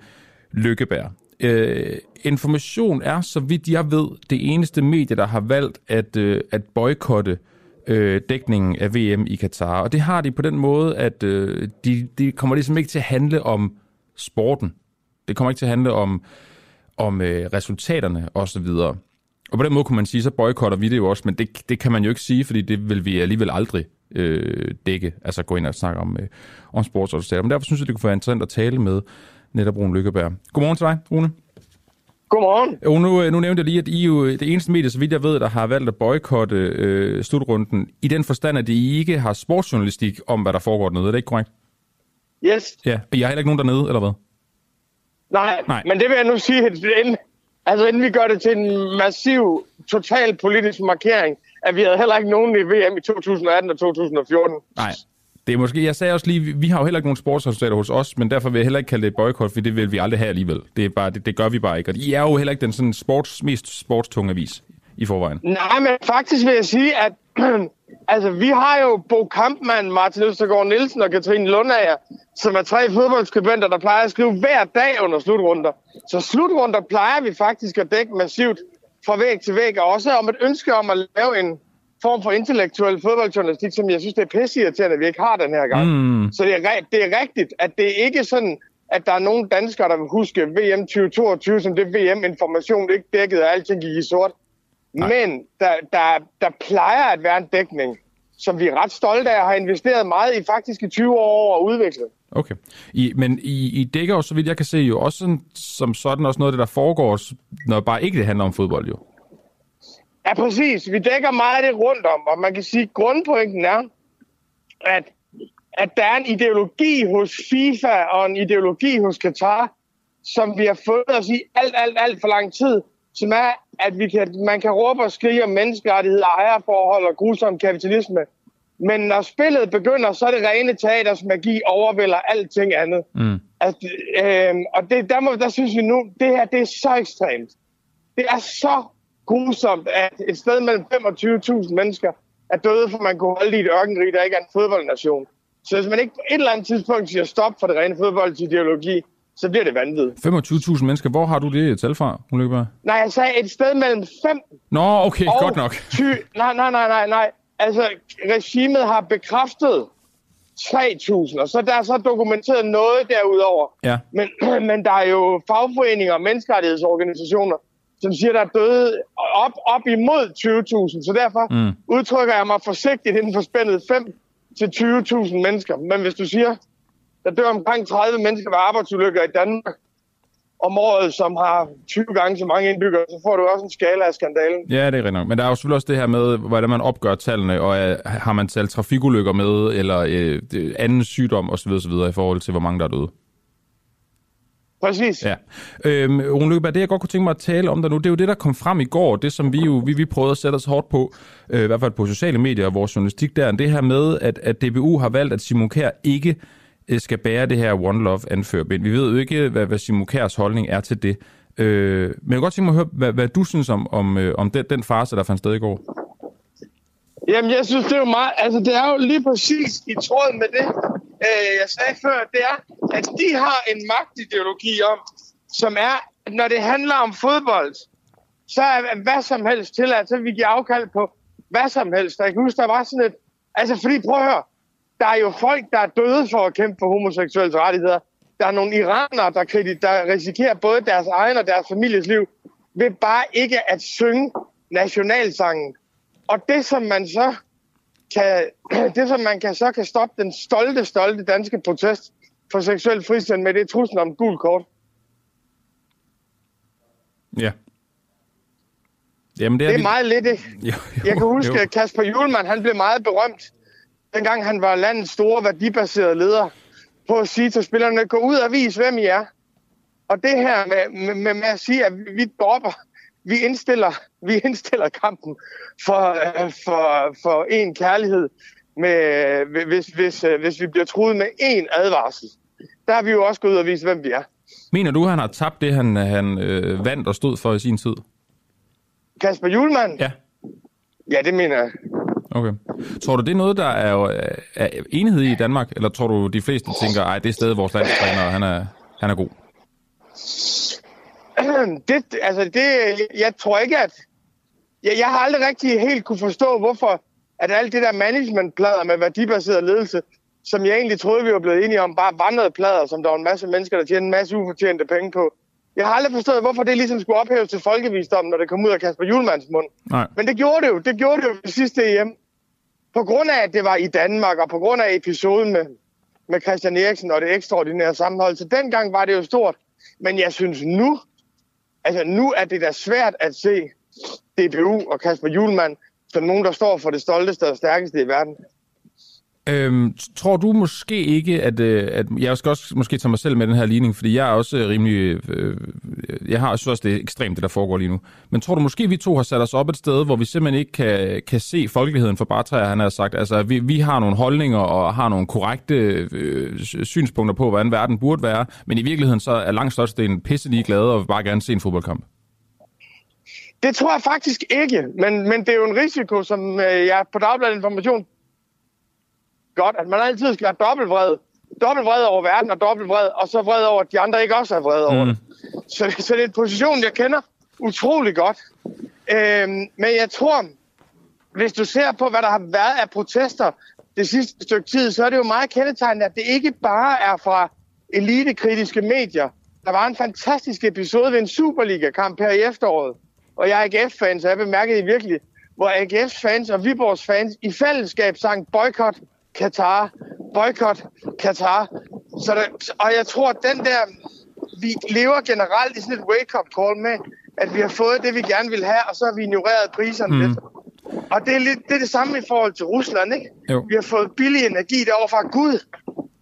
Lykkeberg. Øh, information er, så vidt jeg ved, det eneste medie, der har valgt at, øh, at boykotte øh, øh, dækningen af VM i Katar. Og det har de på den måde, at øh, de, de kommer ligesom ikke til at handle om sporten. Det kommer ikke til at handle om, om øh, resultaterne osv. Og på den måde kunne man sige, så boykotter vi det jo også, men det, det kan man jo ikke sige, fordi det vil vi alligevel aldrig øh, dække, altså gå ind og snakke om, øh, om sportsresultater. Men derfor synes jeg, det kunne være interessant at tale med netop Rune Lykkeberg. Godmorgen til dig, Rune. Godmorgen. Jo, nu, øh, nu nævnte jeg lige, at I er jo det eneste medie, så vidt jeg ved, der har valgt at boykotte øh, slutrunden, i den forstand, at I ikke har sportsjournalistik om, hvad der foregår dernede. Er det ikke korrekt? Yes. Ja, og jeg har heller ikke nogen dernede, eller hvad? Nej, Nej. men det vil jeg nu sige, at inden, altså inden vi gør det til en massiv, total politisk markering, at vi havde heller ikke nogen i VM i 2018 og 2014. Nej, det er måske, jeg sagde også lige, vi har jo heller ikke nogen sportsresultater hos os, men derfor vil jeg heller ikke kalde det boykot, for det vil vi aldrig have alligevel. Det, er bare, det, det gør vi bare ikke. Og I er jo heller ikke den sådan sports, mest sportstunge avis i forvejen. Nej, men faktisk vil jeg sige, at altså, vi har jo Bo Kampmann, Martin Østergaard Nielsen og Katrine Lundager, som er tre fodboldskribenter, der plejer at skrive hver dag under slutrunder. Så slutrunder plejer vi faktisk at dække massivt fra væg til væg, og også om et ønske om at lave en form for intellektuel fodboldjournalistik, som jeg synes, det er pissirriterende, at vi ikke har den her gang. Mm. Så det er, det er rigtigt, at det er ikke sådan, at der er nogen danskere, der vil huske VM 2022 som det VM-information, ikke dækket af alting gik i sort. Nej. Men der, der, der plejer at være en dækning, som vi er ret stolte af og har investeret meget i faktisk i 20 år og udviklet. Okay. I, men I, I dækker jo, så vidt jeg kan se, jo også sådan, som sådan også noget af det, der foregår, når bare ikke det handler om fodbold, jo. Ja, præcis. Vi dækker meget af det rundt om, og man kan sige, at grundpointen er, at, at der er en ideologi hos FIFA og en ideologi hos Qatar, som vi har fået os i alt, alt, alt for lang tid, som er, at vi kan, man kan råbe og skrige om menneskerettigheder, ejerforhold og grusom kapitalisme. Men når spillet begynder, så er det rene teaters magi overvælder alting andet. Mm. At, øh, og det, der, må, der synes vi nu, det her det er så ekstremt. Det er så grusomt, at et sted mellem 25.000 mennesker er døde, for man kunne holde det i et ørkenrig, der ikke er en fodboldnation. Så hvis man ikke på et eller andet tidspunkt siger stop for det rene fodboldideologi, så bliver det vanvittigt. 25.000 mennesker. Hvor har du det tal fra, Ulykkeberg? Nej, jeg sagde et sted mellem 5 Nå, okay, og godt nok. 20, nej, nej, nej, nej, nej. Altså, regimet har bekræftet 3.000, og så der er så dokumenteret noget derudover. Ja. Men, men der er jo fagforeninger og menneskerettighedsorganisationer, som siger, der er døde op, op imod 20.000. Så derfor Mm. udtrykker jeg mig forsigtigt inden for spændet 5 til 20.000 mennesker. Men hvis du siger, der dør omkring 30 mennesker ved arbejdsulykker i Danmark om året, som har 20 gange så mange indbyggere, så får du også en skala af skandalen. Ja, det er rigtigt nok. Men der er jo selvfølgelig også det her med, hvordan man opgør tallene, og øh, har man talt trafikulykker med, eller øh, anden sygdom osv. osv. i forhold til, hvor mange der er døde. Præcis. Ja. Øhm, Rune Lykkeberg, det jeg godt kunne tænke mig at tale om der nu, det er jo det, der kom frem i går, det som vi jo vi, vi prøvede at sætte os hårdt på, øh, i hvert fald på sociale medier og vores journalistik der, det her med, at, at DBU har valgt, at Simon Kær ikke øh, skal bære det her One Love anførbind. Vi ved jo ikke, hvad, hvad Simon Kærs holdning er til det. Øh, men jeg kan godt tænke mig at høre, hvad, hvad du synes om, om, øh, om den, den farse, der fandt sted i går. Jamen, jeg synes, det er jo meget... Altså, det er jo lige præcis i tråd med det, øh, jeg sagde før. Det er, at de har en magtideologi om, som er, at når det handler om fodbold, så er hvad som helst tilladt, så vi giver afkald på hvad som helst. Jeg kan huske, der var sådan et... Altså, fordi prøv at høre. Der er jo folk, der er døde for at kæmpe for homoseksuelle rettigheder. Der er nogle iranere, der, kriti- der risikerer både deres egen og deres families liv ved bare ikke at synge nationalsangen. Og det, som man så kan, det, som man kan, så kan stoppe den stolte, stolte danske protest for seksuel fristand med, det er truslen om et gult kort. Ja. Jamen, det er, Det er vi- meget lidt, ikke? Jo, jo, Jeg kan huske, jo. at Kasper Julemand, han blev meget berømt, dengang han var landets store værdibaserede leder, på at sige til spillerne, gå ud og vis, hvem I er. Og det her med, med, med, med at sige, at vi dropper, vi indstiller, vi indstiller kampen for, øh, for, for en kærlighed, med, hvis, hvis, øh, hvis vi bliver truet med en advarsel. Der har vi jo også gået ud og vise, hvem vi er. Mener du, han har tabt det, han, han øh, vandt og stod for i sin tid? Kasper Julemand? Ja. Ja, det mener jeg. Okay. Tror du, det er noget, der er, er enighed i Danmark, eller tror du, de fleste tænker, ej, det er stadig vores landstræner, og han er, han er god? det, altså det, jeg tror ikke, at... Jeg, jeg har aldrig rigtig helt kunne forstå, hvorfor at alt det der managementplader med værdibaseret ledelse, som jeg egentlig troede, vi var blevet enige om, bare vandrede plader, som der var en masse mennesker, der tjente en masse ufortjente penge på. Jeg har aldrig forstået, hvorfor det ligesom skulle ophæves til folkevisdom, når det kom ud af Kasper Julemands mund. Nej. Men det gjorde det jo. Det gjorde det jo ved sidste EM. På grund af, at det var i Danmark, og på grund af episoden med, med Christian Eriksen og det ekstraordinære sammenhold. Så dengang var det jo stort. Men jeg synes nu, altså nu er det da svært at se DPU og Kasper Julemand som nogen, der står for det stolteste og stærkeste i verden. Øhm, tror du måske ikke, at, øh, at jeg skal også måske tage mig selv med den her ligning, fordi jeg er også øh, rimelig, øh, øh, jeg har synes også, det er ekstremt, det der foregår lige nu. Men tror du måske, vi to har sat os op et sted, hvor vi simpelthen ikke kan, kan se folkeligheden for Bartræer, han har sagt, altså vi, vi har nogle holdninger og har nogle korrekte øh, synspunkter på, hvordan verden burde være, men i virkeligheden så er langt størstedelen pisse ligeglade og vil bare gerne se en fodboldkamp. Det tror jeg faktisk ikke, men, men det er jo en risiko, som øh, jeg på Dagbladet Information godt, at man altid skal være dobbeltvred. Dobbelt vred over verden og dobbelt vred, og så vred over, at de andre ikke også er vrede over det. Så, så det er en position, jeg kender utrolig godt. Øhm, men jeg tror, hvis du ser på, hvad der har været af protester det sidste stykke tid, så er det jo meget kendetegnende, at det ikke bare er fra elitekritiske medier. Der var en fantastisk episode ved en Superliga-kamp her i efteråret, og jeg er AGF-fan, så jeg bemærkede det virkelig, hvor AGF's fans og Viborgs fans i fællesskab sang boykot Katar, boykot Katar. Så der, og jeg tror, at den der, vi lever generelt i sådan et wake-up call med, at vi har fået det, vi gerne vil have, og så har vi ignoreret priserne mm. lidt. Og det er, lidt, det er det samme i forhold til Rusland, ikke? Jo. Vi har fået billig energi derovre fra Gud.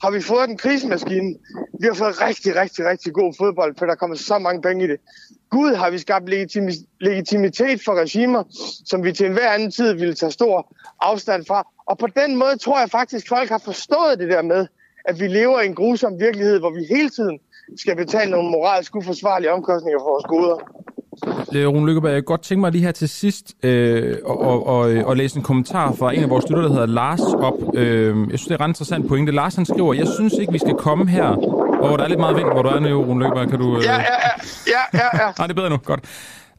Har vi fået en krigsmaskine. Vi har fået rigtig, rigtig, rigtig god fodbold, for der kommer så mange penge i det. Gud har vi skabt legitimitet for regimer, som vi til enhver anden tid ville tage stor afstand fra. Og på den måde tror jeg faktisk, folk har forstået det der med, at vi lever i en grusom virkelighed, hvor vi hele tiden skal betale nogle moralsk uforsvarlige omkostninger for vores goder. Øh, Rune Lykkeberg, jeg kunne godt tænke mig lige her til sidst øh, og, og, og, og læse en kommentar fra en af vores lyttere, der hedder Lars op. Øh, jeg synes, det er ret interessant pointe. Lars han skriver, jeg synes ikke, vi skal komme her, hvor der er lidt meget vind, hvor du er nu, Rune Lykkeberg. Kan du... Øh... Ja, ja, ja, ja, ja. Nej, det er bedre nu. Godt.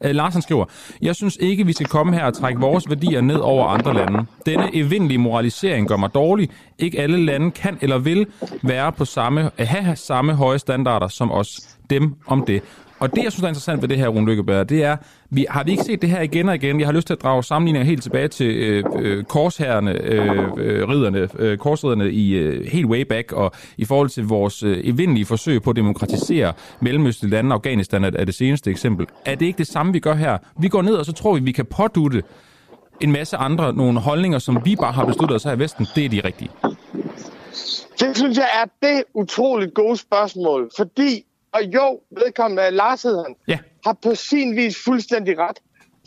Øh, Larsen skriver, jeg synes ikke, vi skal komme her og trække vores værdier ned over andre lande. Denne evindelige moralisering gør mig dårlig. Ikke alle lande kan eller vil være på samme, have samme høje standarder som os. Dem om det. Og det, jeg synes er interessant ved det her, Rune Lykkeberg, det er, vi, har vi ikke set det her igen og igen? Jeg har lyst til at drage sammenligninger helt tilbage til øh, øh, korsherrene, øh, øh, ridderne, øh, korsridderne i øh, helt way back, og i forhold til vores øh, evindelige forsøg på at demokratisere mellemøstlige lande, Afghanistan er, er det seneste eksempel. Er det ikke det samme, vi gør her? Vi går ned, og så tror vi, vi kan pådutte en masse andre nogle holdninger, som vi bare har besluttet os her i Vesten. Det er de rigtige. Det synes jeg er det utroligt gode spørgsmål, fordi, og jo, vedkommende Lars hedder han, ja. har på sin vis fuldstændig ret.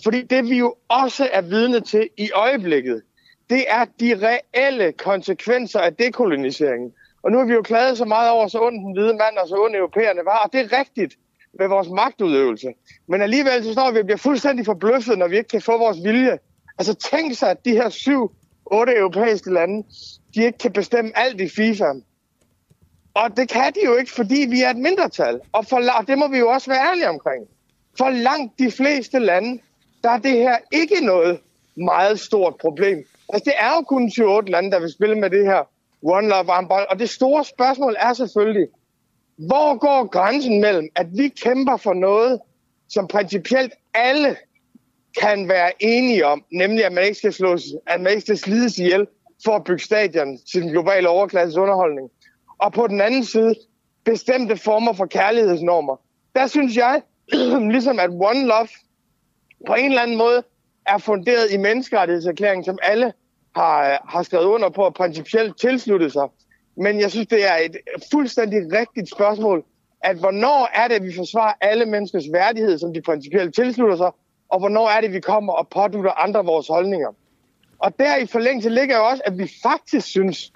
Fordi det vi jo også er vidne til i øjeblikket, det er de reelle konsekvenser af dekoloniseringen. Og nu har vi jo klaget så meget over, så ond den hvide mand og så ond europæerne var, og det er rigtigt med vores magtudøvelse. Men alligevel så står vi og bliver fuldstændig forbløffet, når vi ikke kan få vores vilje. Altså tænk sig, at de her syv, otte europæiske lande, de ikke kan bestemme alt i FIFA. Og det kan de jo ikke, fordi vi er et mindretal. Og, for, og det må vi jo også være ærlige omkring. For langt de fleste lande, der er det her ikke noget meget stort problem. Altså det er jo kun 28 lande, der vil spille med det her One Love armbånd. Og det store spørgsmål er selvfølgelig, hvor går grænsen mellem, at vi kæmper for noget, som principielt alle kan være enige om, nemlig at man ikke skal, slås, at man ikke skal slides ihjel for at bygge stadion til den globale overklasses underholdning. Og på den anden side, bestemte former for kærlighedsnormer. Der synes jeg, ligesom at One Love på en eller anden måde er funderet i menneskerettighedserklæringen, som alle har, har skrevet under på og principielt tilsluttet sig. Men jeg synes, det er et fuldstændig rigtigt spørgsmål, at hvornår er det, at vi forsvarer alle menneskers værdighed, som de principielt tilslutter sig, og hvornår er det, vi kommer og pådutter andre vores holdninger. Og der i forlængelse ligger jo også, at vi faktisk synes,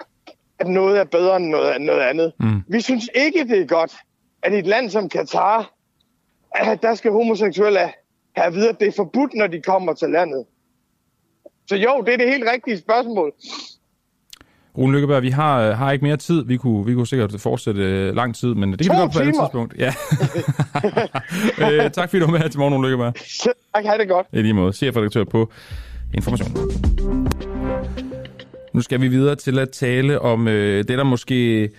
at noget er bedre end noget, noget andet. Mm. Vi synes ikke, det er godt, at i et land som Katar, at der skal homoseksuelle have at vide, at det er forbudt, når de kommer til landet. Så jo, det er det helt rigtige spørgsmål. Rune Lykkeberg, vi har, har ikke mere tid. Vi kunne, vi kunne sikkert fortsætte øh, lang tid, men det kan to vi godt på et timer. tidspunkt. Ja. øh, tak fordi du var med her til morgen, Rune Lykkeberg. Tak, have det godt. I lige måde. Chefredaktør på Information. Nu skal vi videre til at tale om øh, det, der måske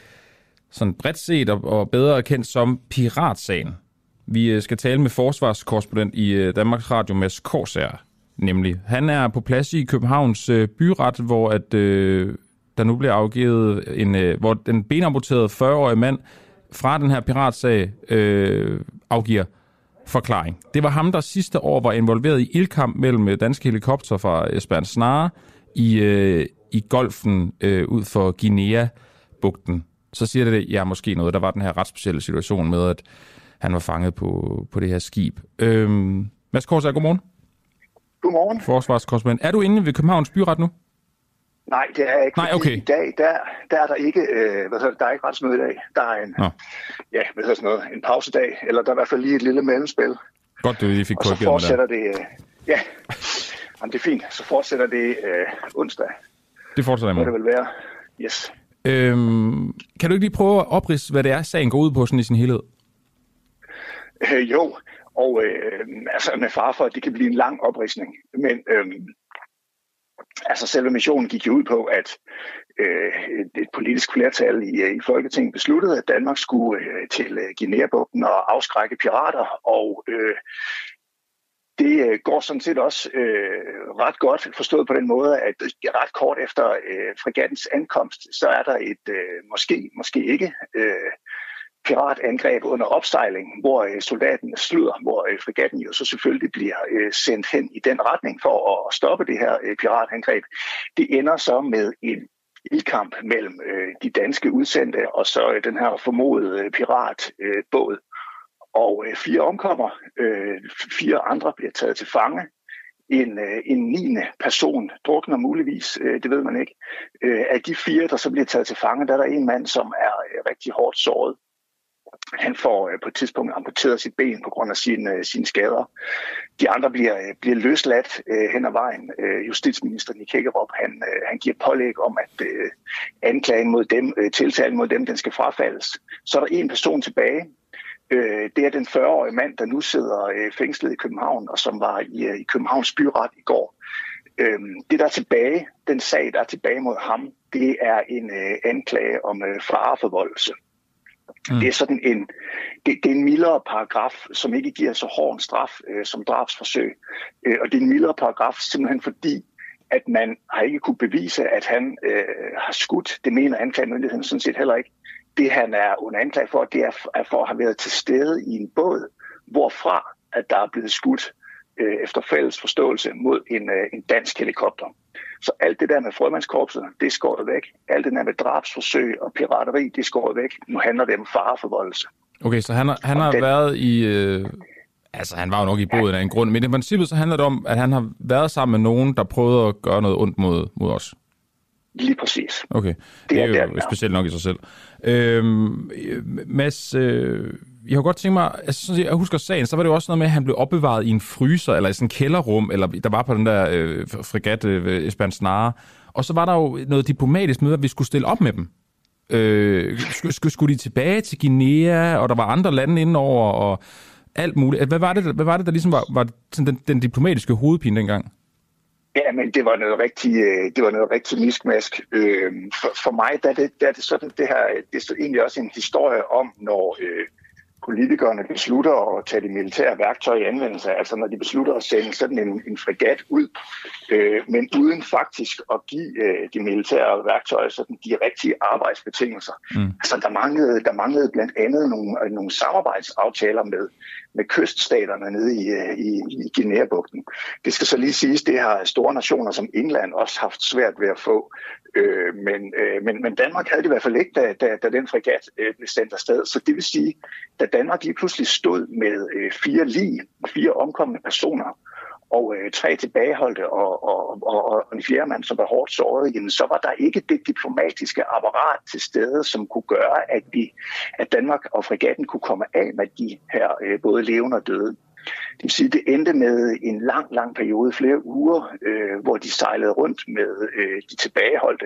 sådan bredt set og, og bedre kendt som piratsagen. Vi øh, skal tale med forsvarskorrespondent i øh, Danmarks Radio, Mads Korsær, nemlig. Han er på plads i Københavns øh, byret, hvor at, øh, der nu bliver afgivet en, øh, hvor den benamputerede 40-årige mand fra den her piratsag øh, afgiver forklaring. Det var ham, der sidste år var involveret i ildkamp mellem øh, danske helikopter fra Esbern Snare i, øh, i golfen øh, ud for Guinea-bugten. Så siger det, ja, måske noget. Der var den her ret specielle situation med, at han var fanget på, på det her skib. Øhm, Mads Korsager, godmorgen. Godmorgen. Forsvarskorrespondent. Er du inde ved Københavns Byret nu? Nej, det er jeg ikke. Nej, okay. I dag, der, der er der ikke, øh, hvad hedder, der er ikke retsmøde i dag. Der er en, Nå. ja, hvad hedder sådan noget, en pausedag, eller der er i hvert fald lige et lille mellemspil. Godt, du lige fik Og så korrigeret mig der. fortsætter det, øh, ja, Jamen, det er fint. Så fortsætter det øh, onsdag, Det fortsætter i må det morgen. vil være. Yes. Øhm, kan du ikke lige prøve at opridse, hvad det er, sagen går ud på sådan i sin helhed? Øh, jo, og øh, altså med far for, at det kan blive en lang opridsning. Men øh, altså selve missionen gik jo ud på, at øh, et, et politisk flertal i, øh, i Folketinget besluttede, at Danmark skulle øh, til øh, Guinea-bugten og afskrække pirater. Og øh, det øh, går sådan set også øh, ret godt forstået på den måde, at øh, ret kort efter øh, fregattens ankomst, så er der et øh, måske, måske ikke øh, piratangreb under opsejling, hvor øh, soldaten slutter, hvor øh, frigatten jo så selvfølgelig bliver øh, sendt hen i den retning for at stoppe det her øh, piratangreb. Det ender så med en ildkamp mellem øh, de danske udsendte og så øh, den her formodede øh, piratbåd. Øh, og øh, fire omkommer, øh, fire andre bliver taget til fange. En, øh, en niende person drukner muligvis, øh, det ved man ikke. Øh, af de fire, der så bliver taget til fange, der er der en mand, som er øh, rigtig hårdt såret. Han får øh, på et tidspunkt amputeret sit ben på grund af sine, øh, sine skader. De andre bliver, øh, bliver løsladt øh, hen ad vejen. Øh, justitsminister Nick Hækkerup, han, øh, han giver pålæg om, at øh, anklagen mod dem, øh, tiltalen mod dem, den skal frafaldes. Så er der en person tilbage. Øh, det er den 40-årige mand, der nu sidder øh, fængslet i København, og som var i, øh, i Københavns byret i går. Øh, det, der er tilbage, den sag, der er tilbage mod ham, det er en øh, anklage om øh, fareforvoldelse. Mm. Det er sådan en, det, det er en mildere paragraf, som ikke giver så hård en straf øh, som drabsforsøg. Øh, og det er en mildere paragraf simpelthen fordi, at man har ikke kunne bevise, at han øh, har skudt. Det mener anklagemyndigheden sådan set heller ikke. Det han er under anklage for, det er for at have været til stede i en båd, hvorfra at der er blevet skudt øh, efter fælles forståelse mod en, øh, en dansk helikopter. Så alt det der med frømandskorpset, det er skåret væk. Alt det der med drabsforsøg og pirateri, det er skåret væk. Nu handler det om fareforvoldelse. Okay, så han, har, han har den... været i... Øh, altså, han var jo nok i båden af en grund, men i princippet så handler det om, at han har været sammen med nogen, der prøvede at gøre noget ondt mod, mod os. Lige præcis. Okay, det, det er, er jo der, specielt nok i sig selv. Øhm, Mads, øh, jeg har godt tænkt mig, altså, jeg husker sagen, så var det jo også noget med, at han blev opbevaret i en fryser, eller i sådan en kælderrum, eller der var på den der øh, fregat øh, Esbern Snare. Og så var der jo noget diplomatisk med, at vi skulle stille op med dem. Øh, skulle, skulle de tilbage til Guinea, og der var andre lande indenover, og alt muligt. Hvad var det, hvad var det der ligesom var, var sådan den, den diplomatiske hovedpine dengang? Ja, men det var noget rigtig, øh, det var noget rigtig miskmask. Øh, for, for mig der er, det, der er det sådan, det her, det er egentlig også en historie om, når øh, politikerne beslutter at tage de militære værktøjer i anvendelse, altså når de beslutter at sende sådan en, en fregat ud, øh, men uden faktisk at give øh, de militære værktøjer sådan de rigtige arbejdsbetingelser. Mm. Altså der manglede, der manglede blandt andet nogle, nogle samarbejdsaftaler med, med kyststaterne nede i, øh, i, i Guinea-bugten. Det skal så lige siges, det har store nationer som England også haft svært ved at få. Øh, men, øh, men, men Danmark havde det i hvert fald ikke, da, da, da den fregat øh, blev sendt afsted. Så det vil sige, da Danmark lige pludselig stod med øh, fire lige, fire omkomne personer, og øh, tre tilbageholdte og, og, og, og en fjerde mand, som var hårdt såret, jamen, så var der ikke det diplomatiske apparat til stede, som kunne gøre, at, vi, at Danmark og fregatten kunne komme af med de her øh, både levende og døde. Det vil sige, det endte med en lang, lang periode, flere uger, øh, hvor de sejlede rundt med øh, de tilbageholdte.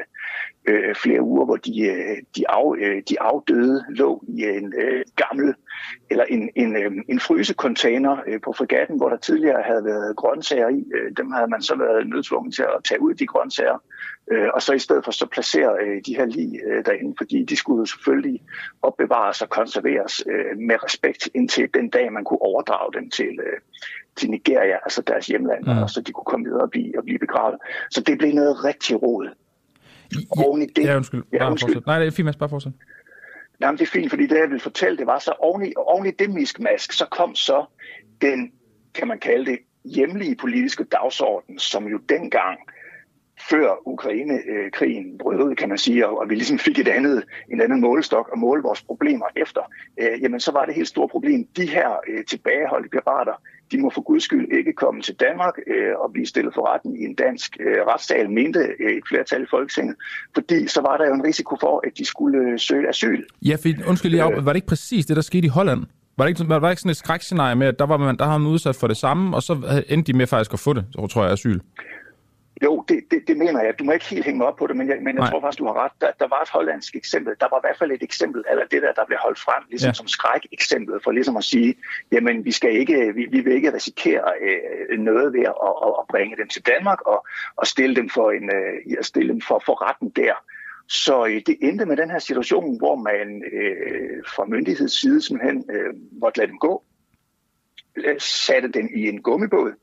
Øh, flere uger, hvor de, øh, de, af, øh, de afdøde lå i en øh, gammel eller en, en, øh, en frysecontainer øh, på fregatten, hvor der tidligere havde været grøntsager i. Øh, dem havde man så været nødtvunget til at tage ud de grøntsager, og så i stedet for så placere de her lige derinde, fordi de skulle selvfølgelig opbevares og konserveres med respekt indtil den dag, man kunne overdrage dem til, til Nigeria, altså deres hjemland, mm. og så de kunne komme videre og blive, og blive begravet. Så det blev noget rigtig råd. Ja, det, ja, undskyld. Ja, undskyld. Nej, det er fint, bare fortsæt. Jamen, det er fint, fordi det, jeg ville fortælle, det var så oven i, oven i det miskmask, så kom så den, kan man kalde det, hjemlige politiske dagsorden, som jo dengang før Ukraine-krigen øh, brød ud, kan man sige, og vi ligesom fik et andet, en anden målestok at måle vores problemer efter, øh, jamen så var det helt store problem. De her øh, tilbageholdte pirater, de må for guds skyld ikke komme til Danmark øh, og blive stillet for retten i en dansk øh, retssal, mente øh, et flertal i Folketinget, fordi så var der jo en risiko for, at de skulle øh, søge asyl. Ja, for undskyld lige øh, var det ikke præcis det, der skete i Holland? Var det ikke, var det ikke sådan et skrækscenarie med, at der var man, der har man udsat for det samme, og så endte de med faktisk at få det, tror jeg, asyl? Jo, det, det, det mener jeg. Du må ikke helt hænge mig op på det, men jeg, men jeg tror faktisk, du har ret. Der, der var et hollandsk eksempel. Der var i hvert fald et eksempel, eller det der, der blev holdt frem, ligesom ja. som skræk-eksempel, for ligesom at sige, jamen vi, skal ikke, vi, vi vil ikke risikere øh, noget ved at, at, at bringe dem til Danmark og, og stille dem for en, øh, stille dem for, for retten der. Så øh, det endte med den her situation, hvor man øh, fra myndigheds side simpelthen øh, måtte lade dem gå, satte dem i en gummibåd,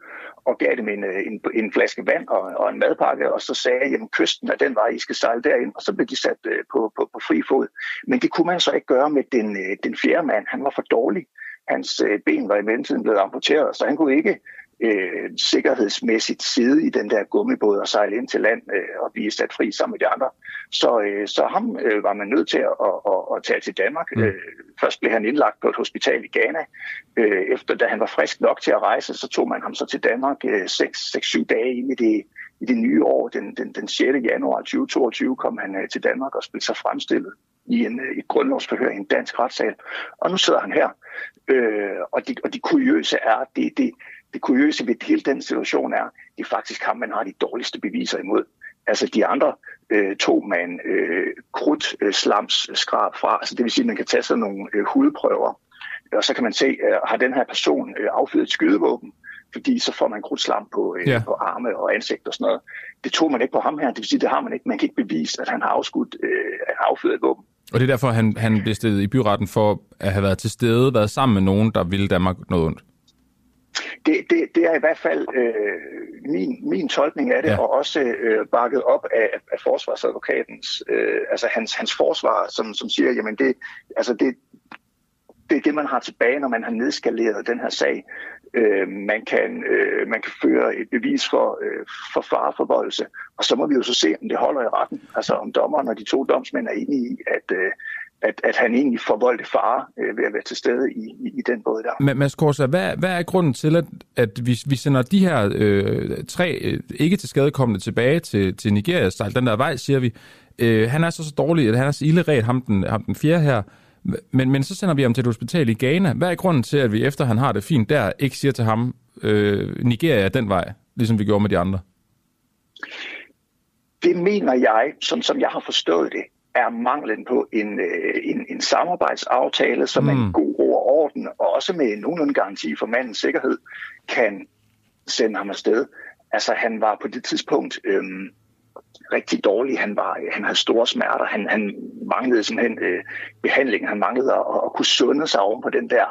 og gav dem en, øh, en, en flaske vand og, og en madpakke, og så sagde jeg, at kysten er den vej, I skal sejle derind, og så blev de sat øh, på, på, på fri fod. Men det kunne man så ikke gøre med den, øh, den fjerde mand. Han var for dårlig. Hans ben var i mellemtiden blevet amputeret, så han kunne ikke øh, sikkerhedsmæssigt sidde i den der gummibåd og sejle ind til land øh, og blive sat fri sammen med de andre. Så, øh, så ham øh, var man nødt til at, at, at, at tage til Danmark. Mm. Øh, først blev han indlagt på et hospital i Ghana. Øh, efter da han var frisk nok til at rejse, så tog man ham så til Danmark 6-7 øh, dage ind i det, i det nye år. Den, den, den 6. januar 2022 kom han øh, til Danmark og blev sig fremstillet i en, øh, et grundlovsforhør i en dansk retssal. Og nu sidder han her. Øh, og, de, og de kuriøse er, det, det, det kuriøse ved hele den situation er, det er faktisk ham, man har de dårligste beviser imod. Altså de andre øh, tog man øh, krudt øh, slams skrab fra. Altså det vil sige, at man kan tage sådan nogle øh, hudprøver, og så kan man se, øh, har den her person øh, affyret et skydevåben, fordi så får man krudtslam på, øh, ja. på arme og ansigt og sådan noget. Det tog man ikke på ham her, det vil sige, det har man ikke. Man kan ikke bevise, at han har afskudt, øh, at han affyret et våben. Og det er derfor, han, han blev stillet i byretten for at have været til stede, været sammen med nogen, der ville Danmark noget ondt. Det, det, det er i hvert fald øh, min, min tolkning af det, ja. og også øh, bakket op af, af forsvarsadvokatens, øh, altså hans, hans forsvar, som, som siger, jamen det, altså det, det er det, man har tilbage, når man har nedskaleret den her sag. Øh, man, kan, øh, man kan føre et bevis for, øh, for fareforvoldelse, og så må vi jo så se, om det holder i retten. Altså om dommeren og de to domsmænd er enige i, at, øh, at, at han egentlig forvoldte fare øh, ved at være til stede i, i, i den båd der. Men Mads Korsa, hvad, hvad er grunden til, at, at vi, vi sender de her øh, tre øh, ikke til skadekommende tilbage til, til Nigeria, sejl den der vej, siger vi. Øh, han er så, så dårlig, at han er så ilderet, ham den, ham den fjerde her. Men, men så sender vi ham til et hospital i Ghana. Hvad er grunden til, at vi efter han har det fint der, ikke siger til ham, øh, Nigeria er den vej, ligesom vi gjorde med de andre? Det mener jeg, som, som jeg har forstået det, er manglen på en, øh, en, en samarbejdsaftale, som mm. en god ro og orden, og også med en nogenlunde garanti for mandens sikkerhed, kan sende ham afsted. Altså han var på det tidspunkt øhm, rigtig dårlig. Han, var, han havde store smerter. Han, han manglede simpelthen øh, behandling. Han manglede at, at kunne sunde sig oven på den der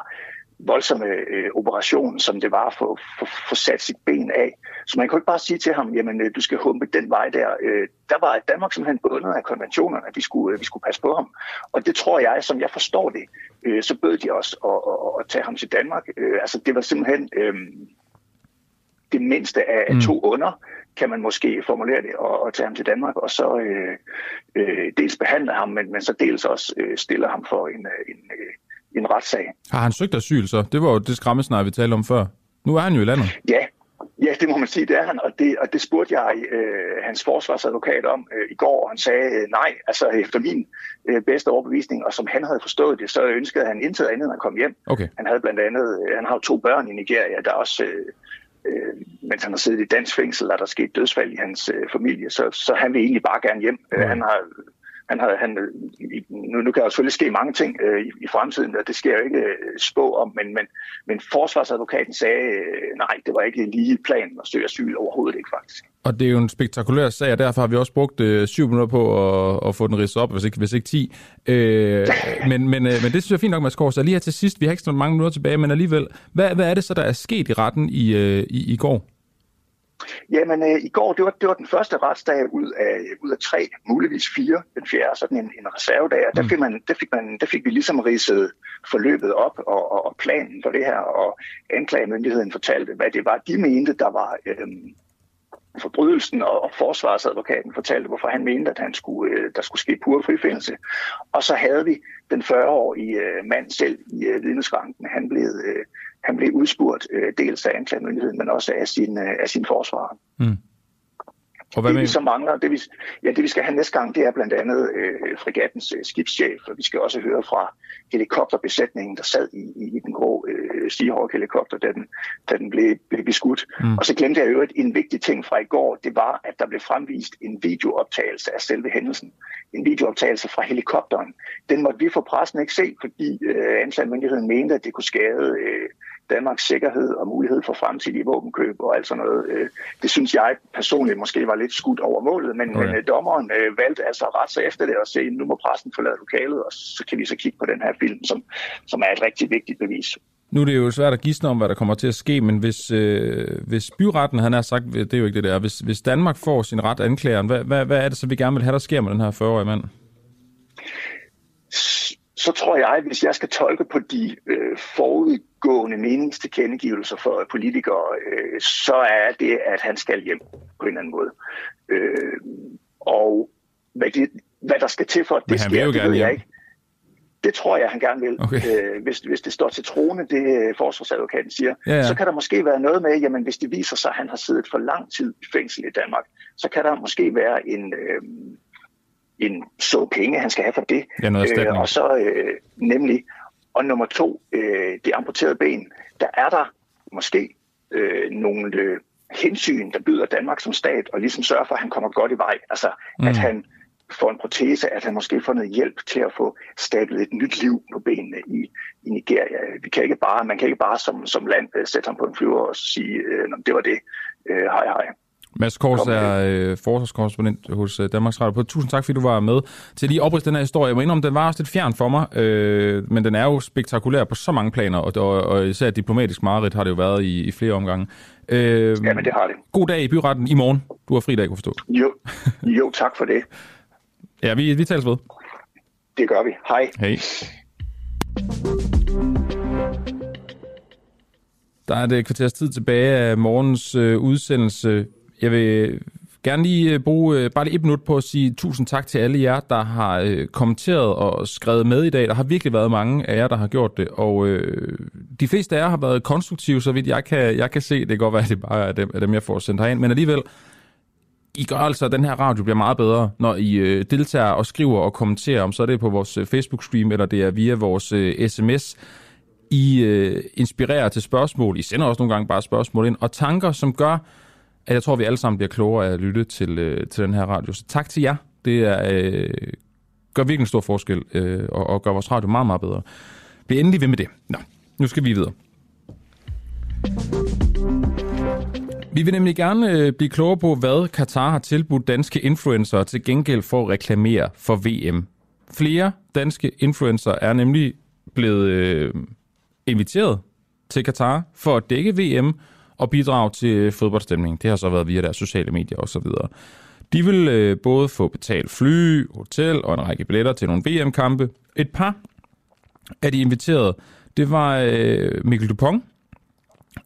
voldsomme øh, operation, som det var for at få sat sit ben af. Så man kan ikke bare sige til ham, jamen øh, du skal humpe den vej der. Øh, der var Danmark simpelthen bundet af konventionerne, at vi skulle, øh, vi skulle passe på ham. Og det tror jeg, som jeg forstår det, øh, så bød de også at, at, at tage ham til Danmark. Øh, altså det var simpelthen øh, det mindste af mm. to under, kan man måske formulere det, og, og tage ham til Danmark, og så øh, øh, dels behandle ham, men, men så dels også øh, stille ham for en, en, en retssag. Har han søgt asyl så? Det var jo det skræmmesnar, vi talte om før. Nu er han jo i landet. Ja, Ja, det må man sige, det er han, og det, og det spurgte jeg øh, hans forsvarsadvokat om øh, i går, og han sagde øh, nej, altså efter min øh, bedste overbevisning, og som han havde forstået det, så ønskede han intet andet, end at komme hjem. Okay. Han havde blandt andet, øh, han har to børn i Nigeria, der også, øh, øh, mens han har siddet i dansk fængsel, er der sket dødsfald i hans øh, familie, så, så han vil egentlig bare gerne hjem. Okay. Han har han havde, han, nu, nu kan der selvfølgelig ske mange ting øh, i, i fremtiden, og det sker jo ikke øh, spå om, men, men, men forsvarsadvokaten sagde, øh, nej, det var ikke lige planen at søge asyl overhovedet ikke faktisk. Og det er jo en spektakulær sag, og derfor har vi også brugt øh, syv minutter på at, at få den ridset op, hvis ikke, hvis ikke ti. Øh, men, men, øh, men det synes jeg er fint nok, Mads Kors. Så lige her til sidst, vi har ikke så mange minutter tilbage, men alligevel, hvad, hvad er det så, der er sket i retten i, øh, i, i går? Jamen, øh, i går, det var, det var den første retsdag ud af, ud af tre, muligvis fire, den fjerde, sådan en, en reservedag, og der mm. fik, man, der, fik man, der fik vi ligesom ridset forløbet op og, og, og planen for det her, og anklagemyndigheden fortalte, hvad det var, de mente, der var øh, forbrydelsen, og, og forsvarsadvokaten fortalte, hvorfor han mente, at han skulle, øh, der skulle ske pur frifindelse. Og så havde vi den 40-årige øh, mand selv i øh, vidneskranken. Han blev, øh, han blev udspurgt øh, dels af anklagemyndigheden, men også af sin, øh, af sin forsvar. Mm. Og hvad det, vi så mangler, det vi, ja, det vi skal have næste gang, det er blandt andet øh, frigattens øh, skibschef, og vi skal også høre fra helikopterbesætningen, der sad i, i, i den grå øh, Seahawk-helikopter, da den, da den blev, blev beskudt. Mm. Og så glemte jeg øvrigt en vigtig ting fra i går, det var, at der blev fremvist en videooptagelse af selve hændelsen. En videooptagelse fra helikopteren. Den måtte vi for pressen ikke se, fordi øh, anklagemyndigheden mente, at det kunne skade øh, Danmarks sikkerhed og mulighed for fremtidige våbenkøb og alt sådan noget. Øh, det synes jeg personligt måske var lidt skudt over målet, men, okay. men øh, dommeren øh, valgte altså at rette sig efter det og se, nu må pressen forlade lokalet, og så kan vi så kigge på den her film, som, som er et rigtig vigtigt bevis. Nu er det jo svært at gisne om, hvad der kommer til at ske, men hvis, øh, hvis byretten, han har sagt, det er jo ikke det der, hvis, hvis Danmark får sin ret anklageren, hvad, hvad, hvad er det så, vi gerne vil have, der sker med den her 40-årige mand? Så tror jeg, hvis jeg skal tolke på de øh, forudgående meningstilkendegivelser for politikere, øh, så er det, at han skal hjem på en eller anden måde. Øh, og hvad, det, hvad der skal til for, at det sker, det ved jeg ikke. Det tror jeg, han gerne vil. Okay. Øh, hvis, hvis det står til trone, det øh, forsvarsadvokaten siger, ja, ja. så kan der måske være noget med, jamen hvis det viser sig, at han har siddet for lang tid i fængsel i Danmark, så kan der måske være en, øh, en så penge, han skal have for det. Ja, noget øh, og så øh, nemlig, og nummer to, øh, det amputerede ben, der er der måske øh, nogle øh, hensyn, der byder Danmark som stat, og ligesom sørger for, at han kommer godt i vej. Altså, mm. at han får en protese, at han måske får noget hjælp til at få stablet et nyt liv på benene i, i Nigeria. Vi kan ikke bare, man kan ikke bare som, som land øh, sætte ham på en flyver og sige, øh, det var det, øh, hej hej. Mads Kors er øh, forsvarskorrespondent hos øh, Danmarks Radio. Tusind tak, fordi du var med til lige at den her historie. Jeg må indrømme, den var også lidt fjern for mig, øh, men den er jo spektakulær på så mange planer, og, og, og især diplomatisk mareridt har det jo været i, i flere omgange. Øh, ja, men det har det. God dag i byretten i morgen. Du har fri dag, kunne forstå. Jo, jo tak for det. Ja, vi, vi tales ved. Det gør vi. Hej. Hej. Der er det et kvarters tid tilbage af morgens øh, udsendelse. Jeg vil gerne lige øh, bruge øh, bare lige et minut på at sige tusind tak til alle jer, der har øh, kommenteret og skrevet med i dag. Der har virkelig været mange af jer, der har gjort det, og øh, de fleste af jer har været konstruktive, så vidt jeg kan, jeg kan se. Det kan godt være, at det bare er dem, er dem jeg får sendt herind, men alligevel, i gør altså, at den her radio bliver meget bedre, når I øh, deltager og skriver og kommenterer, om så er det på vores øh, Facebook-stream, eller det er via vores øh, sms. I øh, inspirerer til spørgsmål. I sender også nogle gange bare spørgsmål ind, og tanker, som gør, at jeg tror, vi alle sammen bliver klogere af at lytte til, øh, til den her radio. Så tak til jer. Det er, øh, gør virkelig en stor forskel, øh, og, og gør vores radio meget, meget bedre. Bliv endelig ved med det. Nå, nu skal vi videre. Vi vil nemlig gerne øh, blive klogere på, hvad Katar har tilbudt danske influencer til gengæld for at reklamere for VM. Flere danske influencer er nemlig blevet øh, inviteret til Katar for at dække VM og bidrage til fodboldstemningen. Det har så været via deres sociale medier osv. De vil øh, både få betalt fly, hotel og en række billetter til nogle VM-kampe. Et par af de inviterede, det var øh, Mikkel Dupont,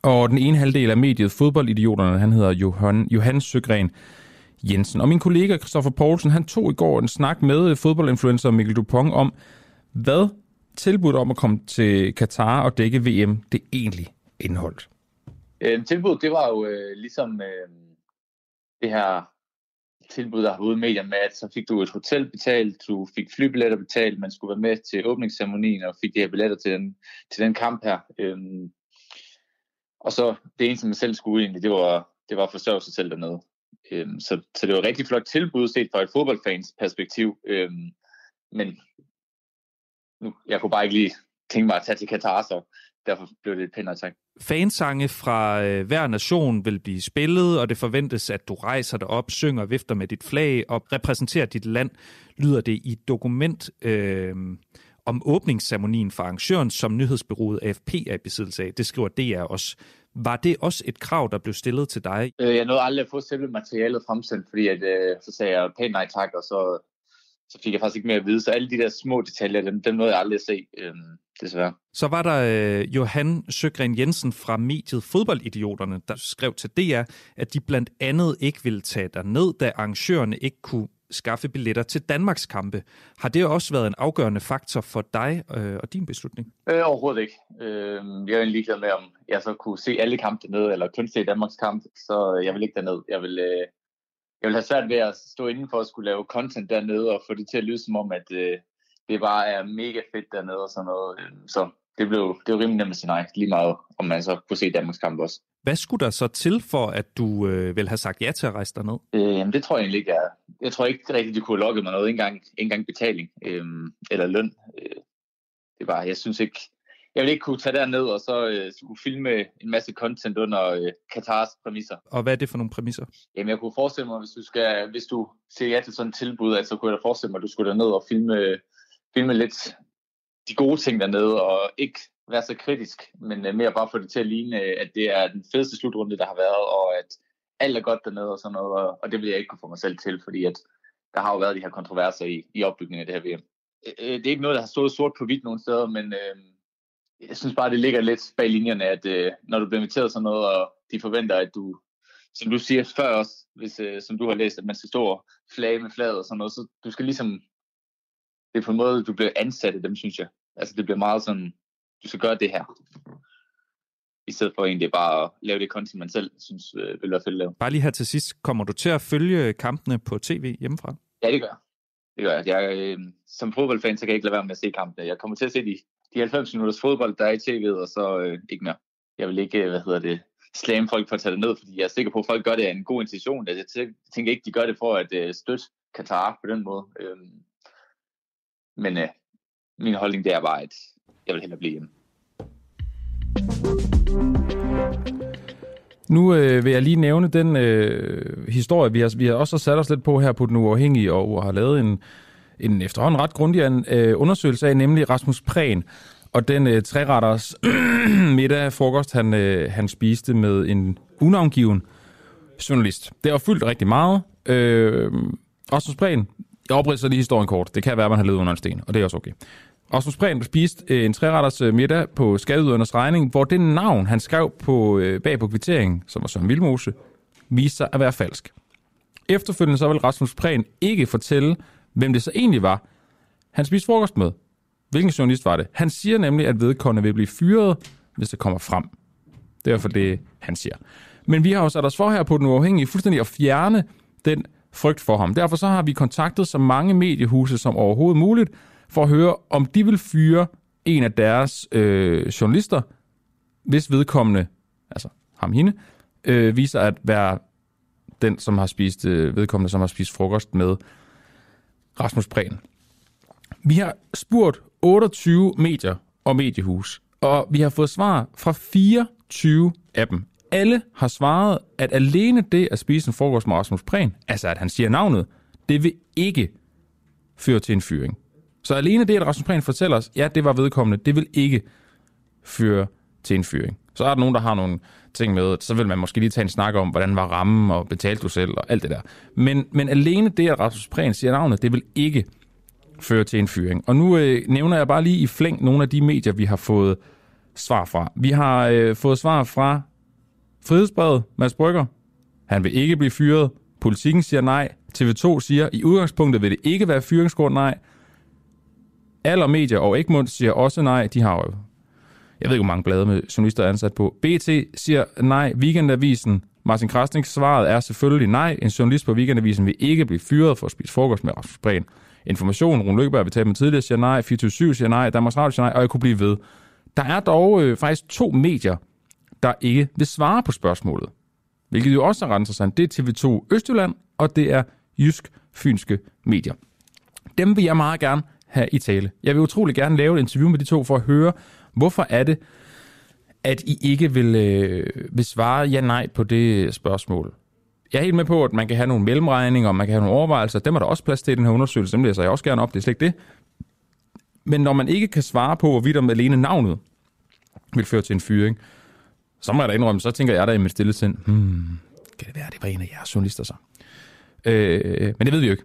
og den ene halvdel af mediet Fodboldidioterne, han hedder Johan, Johan Søgren Jensen. Og min kollega Christoffer Poulsen, han tog i går en snak med øh, fodboldinfluencer Mikkel Dupont om, hvad tilbuddet om at komme til Katar og dække VM, det egentlig indeholdt. Øh, tilbuddet, det var jo øh, ligesom øh, det her tilbud, der har været med, at så fik du et hotel betalt, du fik flybilletter betalt, man skulle være med til åbningsceremonien og fik de her billetter til den, til den kamp her. Øhm, og så det eneste, man selv skulle egentlig, det var, det var at forsørge sig selv dernede. Øhm, så, så det var et rigtig flot tilbud set fra et fodboldfans perspektiv. Øhm, men nu, jeg kunne bare ikke lige tænke mig at tage til Katar, så derfor blev det et pænt tak. Fansange fra øh, hver nation vil blive spillet, og det forventes, at du rejser dig op, synger og vifter med dit flag og repræsenterer dit land, lyder det i et dokument. Øh, om åbningsceremonien for arrangøren, som nyhedsbyrået AFP er i besiddelse af. Det skriver DR også. Var det også et krav, der blev stillet til dig? Øh, jeg nåede aldrig at få selve materialet fremsendt, fordi at, øh, så sagde jeg pænt nej tak, og så, så fik jeg faktisk ikke mere at vide. Så alle de der små detaljer, dem, dem nåede jeg aldrig at se, øh, desværre. Så var der øh, Johan Søgren Jensen fra mediet Fodboldidioterne, der skrev til DR, at de blandt andet ikke ville tage dig ned, da arrangørerne ikke kunne skaffe billetter til Danmarks kampe. Har det også været en afgørende faktor for dig øh, og din beslutning? Øh, overhovedet ikke. Øh, jeg er jo ligeglad med, om jeg så kunne se alle kampe dernede, eller kun se Danmarks kamp, så jeg vil ikke derned. Jeg vil, øh, jeg vil have svært ved at stå inden for at skulle lave content dernede, og få det til at lyde som om, at øh, det bare er mega fedt dernede og sådan noget. Øh, så det blev, det var rimelig nemt at sige nej, lige meget om man så kunne se Danmarks kamp også. Hvad skulle der så til for, at du øh, vil have sagt ja til at rejse derned? Øh, jamen, det tror jeg egentlig ikke er. Jeg tror ikke rigtigt, de kunne logge mig noget, ikke engang, ikke engang betaling øh, eller løn. Øh, det er bare, jeg synes ikke, jeg vil ikke kunne tage derned og så øh, skulle filme en masse content under øh, Katars præmisser. Og hvad er det for nogle præmisser? Jamen, jeg kunne forestille mig, hvis du, skal, hvis du ser ja til sådan et tilbud, at så kunne jeg da forestille mig, at du skulle derned og filme, filme lidt de gode ting dernede, og ikke være så kritisk, men øh, mere bare få det til at ligne, øh, at det er den fedeste slutrunde, der har været, og at alt er godt dernede og sådan noget, og, det vil jeg ikke kunne få mig selv til, fordi at der har jo været de her kontroverser i, i opbygningen af det her VM. Øh, det er ikke noget, der har stået sort på hvidt nogen steder, men øh, jeg synes bare, det ligger lidt bag linjerne, at øh, når du bliver inviteret sådan noget, og de forventer, at du, som du siger før også, hvis, øh, som du har læst, at man skal stå og flage med flaget og sådan noget, så du skal ligesom, det er på en måde, du bliver ansat af dem, synes jeg. Altså det bliver meget sådan, du skal gøre det her. I stedet for egentlig bare at lave det content, man selv synes øh, vil være fedt at lave. Bare lige her til sidst, kommer du til at følge kampene på tv hjemmefra? Ja, det gør jeg. Det gør jeg. jeg øh, som fodboldfan, så kan jeg ikke lade være med at se kampene. Jeg kommer til at se de, de 90 minutters fodbold, der er i tv'et, og så øh, ikke mere. Jeg vil ikke, hvad hedder det, slæme folk for at tage det ned, fordi jeg er sikker på, at folk gør det af en god intention. Jeg tænker ikke, de gør det for at øh, støtte Katar på den måde. Øhm, men øh, min holdning det er bare, at jeg vil hellere blive hjemme. Nu øh, vil jeg lige nævne den øh, historie, vi har, vi har også sat os lidt på her på Den Uafhængige, og har lavet en, en efterhånden ret grundig øh, undersøgelse af, nemlig Rasmus Prehn, og den øh, træretters middag frokost, han, øh, han spiste med en unavngiven journalist. Det har fyldt rigtig meget. Øh, Rasmus Prehn, jeg opridser lige historien kort. Det kan være, at man har levet under en sten, og det er også okay. Rasmus Prehn spiste øh, en træretters øh, middag på skatteydernes regning, hvor det navn, han skrev på, øh, bag på kvitteringen, som var Søren Vilmose, viste sig at være falsk. Efterfølgende så vil Rasmus Prehn ikke fortælle, hvem det så egentlig var, han spiste frokost med. Hvilken journalist var det? Han siger nemlig, at vedkommende vil blive fyret, hvis det kommer frem. Det er for det, han siger. Men vi har jo sat os for her på den uafhængige fuldstændig at fjerne den frygt for ham. Derfor så har vi kontaktet så mange mediehuse som overhovedet muligt, for at høre, om de vil fyre en af deres øh, journalister, hvis vedkommende, altså ham hende, øh, viser at være den, som har spist, øh, vedkommende, som har spist frokost med Rasmus Prehn. Vi har spurgt 28 medier og mediehus, og vi har fået svar fra 24 af dem. Alle har svaret, at alene det at spise en frokost med Rasmus Prehn, altså at han siger navnet, det vil ikke føre til en fyring. Så alene det, at Rasmus Prehn fortæller os, ja, det var vedkommende, det vil ikke føre til en fyring. Så er der nogen, der har nogle ting med, så vil man måske lige tage en snak om, hvordan var rammen, og betalte du selv, og alt det der. Men, men alene det, at Rasmus Prehn siger navnet, det vil ikke føre til en fyring. Og nu øh, nævner jeg bare lige i flæng nogle af de medier, vi har fået svar fra. Vi har øh, fået svar fra Frihedsbrevet, Mads Brygger. Han vil ikke blive fyret. Politikken siger nej. TV2 siger, i udgangspunktet vil det ikke være fyringsgrund nej. Aller Medier og Egmont siger også nej. De har jo, jeg ved ikke, hvor mange blade med journalister er ansat på. BT siger nej. Weekendavisen, Martin Krasniks svaret er selvfølgelig nej. En journalist på Weekendavisen vil ikke blive fyret for at spise frokost med Rasmus Prehn. Information, Rune Lykkeberg, vi talte med tidligere, siger nej. 24 siger nej. Danmarks Radio siger nej, og jeg kunne blive ved. Der er dog øh, faktisk to medier, der ikke vil svare på spørgsmålet. Hvilket jo også er ret interessant. Det er TV2 Østjylland, og det er Jysk Fynske Medier. Dem vil jeg meget gerne have i tale. Jeg vil utrolig gerne lave et interview med de to for at høre, hvorfor er det, at I ikke vil, øh, vil svare ja-nej på det spørgsmål. Jeg er helt med på, at man kan have nogle mellemregninger, og man kan have nogle overvejelser. Dem er der også plads til i den her undersøgelse. Dem læser jeg også gerne op. Det er slet ikke det. Men når man ikke kan svare på, hvorvidt om alene navnet vil føre til en fyring, så må jeg da indrømme, så tænker jeg da i mit stille sind, hmm, kan det være, det var en af jeres journalister så? Øh, men det ved vi jo ikke.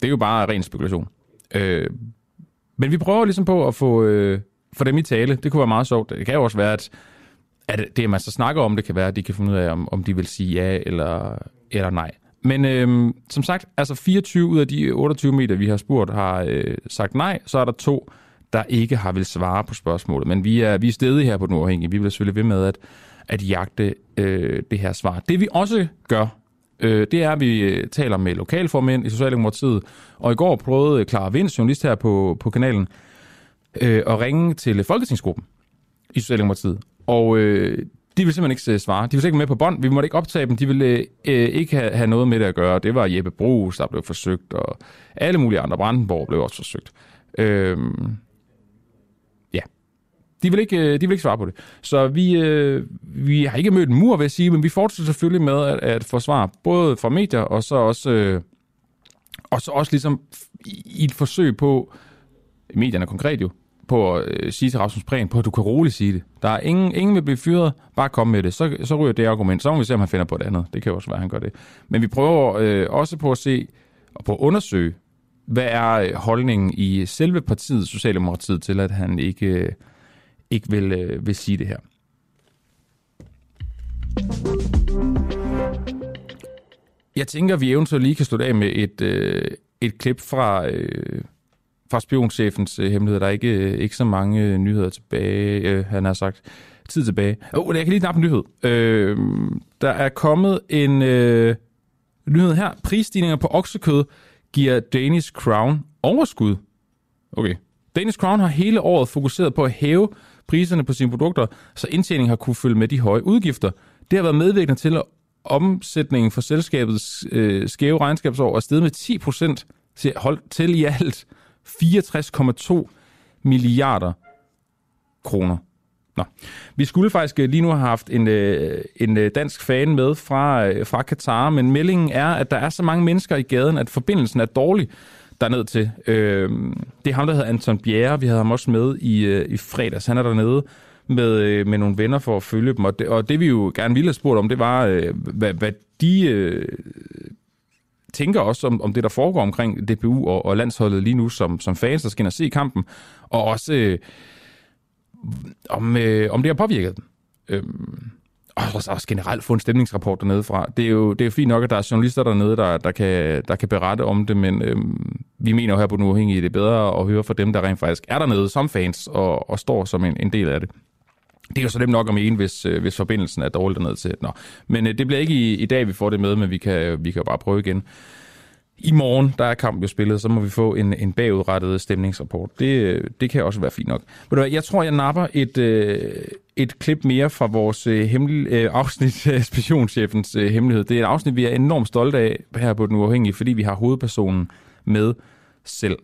Det er jo bare ren spekulation. Øh, men vi prøver ligesom på at få, øh, få dem i tale. Det kunne være meget sjovt. Det kan jo også være, at, at det, man så snakker om, det kan være, at de kan finde ud af, om, om de vil sige ja eller, eller nej. Men øh, som sagt, altså 24 ud af de 28 meter, vi har spurgt, har øh, sagt nej. Så er der to, der ikke har vil svare på spørgsmålet. Men vi er, vi er stedige her på den uafhængige. Vi vil selvfølgelig ved med at, at jagte øh, det her svar. Det vi også gør, øh, det er, at vi øh, taler med lokalformænd i Socialdemokratiet. Og i går prøvede Clara Vind, journalist her på, på kanalen, øh, at ringe til Folketingsgruppen i Socialdemokratiet. Og øh, de vil simpelthen ikke øh, svare. De vil ikke med på bånd. Vi måtte ikke optage dem. De ville øh, øh ikke have, have noget med det at gøre. Det var Jeppe Brugs, der blev forsøgt, og alle mulige andre. Brandenborg blev også forsøgt. Øh. De vil, ikke, øh, de vil ikke svare på det. Så vi, øh, vi har ikke mødt en mur, vil jeg sige, men vi fortsætter selvfølgelig med at, at få svar, både fra medier, og så også, øh, og så også ligesom i et forsøg på, medierne konkret jo, på at øh, sige til Rasmus Prehn, på at du kan roligt sige det. Der er ingen, ingen vil blive fyret, bare kom med det. Så, så ryger det argument. Så må vi se, om han finder på det andet. Det kan jo også være, at han gør det. Men vi prøver øh, også på at se og på at undersøge, hvad er øh, holdningen i selve partiet Socialdemokratiet til, at han ikke, øh, ikke vil, øh, vil sige det her. Jeg tænker, at vi eventuelt lige kan slutte af med et, øh, et klip fra, øh, fra spionchefens øh, hemmelighed. Der er ikke, øh, ikke så mange øh, nyheder tilbage, øh, han har sagt. Tid tilbage. Åh, oh, jeg kan lige nappe en nyhed. Øh, der er kommet en øh, nyhed her. Prisstigninger på oksekød giver Danish Crown overskud. Okay. Danish Crown har hele året fokuseret på at hæve priserne på sine produkter, så indtjeningen har kunne følge med de høje udgifter. Det har været medvirkende til, at omsætningen for selskabets øh, skæve regnskabsår er steget med 10 procent til, hold, til i alt 64,2 milliarder kroner. Nå. Vi skulle faktisk øh, lige nu have haft en, øh, en øh, dansk fan med fra, fra Katar, men meldingen er, at der er så mange mennesker i gaden, at forbindelsen er dårlig derned til. Øhm, det er ham, der hedder Anton Bjerre. Vi havde ham også med i, øh, i fredags. Han er dernede med, øh, med nogle venner for at følge dem. Og det, og det vi jo gerne ville have spurgt om, det var, øh, hvad, hvad de tænker også om, om det, der foregår omkring DBU og, og landsholdet lige nu som, som fans, der skal ind og se kampen. Og også... Øh, om, øh, om det har påvirket dem. Øh, også, også generelt få en stemningsrapport dernede fra. Det er jo det er jo fint nok, at der er journalister dernede, der, der, kan, der kan berette om det, men øhm, vi mener jo her på Den Uafhængige, det er bedre at høre fra dem, der rent faktisk er dernede som fans og, og står som en, en del af det. Det er jo så nemt nok om en, hvis, øh, hvis forbindelsen er dårlig dernede til. Nå. Men øh, det bliver ikke i, i dag, vi får det med, men vi kan, vi kan bare prøve igen. I morgen, der er kampen jo spillet, så må vi få en, en bagudrettet stemningsrapport. Det, det kan også være fint nok. Ved du hvad, jeg tror, jeg napper et, øh, et klip mere fra vores øh, hemmelige, øh, afsnit øh, af Specialchefens øh, hemmelighed. Det er et afsnit, vi er enormt stolte af her på Den Uafhængige, fordi vi har hovedpersonen med selv.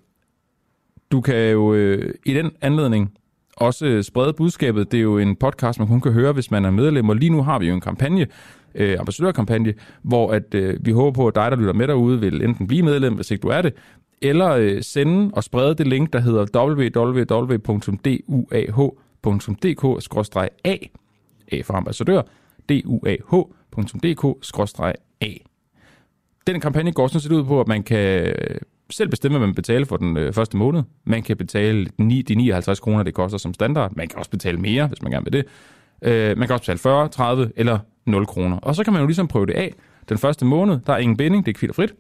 Du kan jo øh, i den anledning også sprede budskabet. Det er jo en podcast, man kun kan høre, hvis man er medlem, og lige nu har vi jo en kampagne, øh, ambassadørkampagne, hvor at, øh, vi håber på, at dig, der lytter med derude, vil enten blive medlem, hvis ikke du er det, eller øh, sende og sprede det link, der hedder www.duah.dk-a, A for ambassadør, duah.dk-a. Den kampagne går sådan set ud på, at man kan øh, selv bestemme, hvad man betaler for den øh, første måned. Man kan betale 9, de 59 kroner, det koster som standard. Man kan også betale mere, hvis man gerne vil det. Øh, man kan også betale 40, 30 eller 0 kroner. Og så kan man jo ligesom prøve det af. Den første måned, der er ingen binding, det er frit.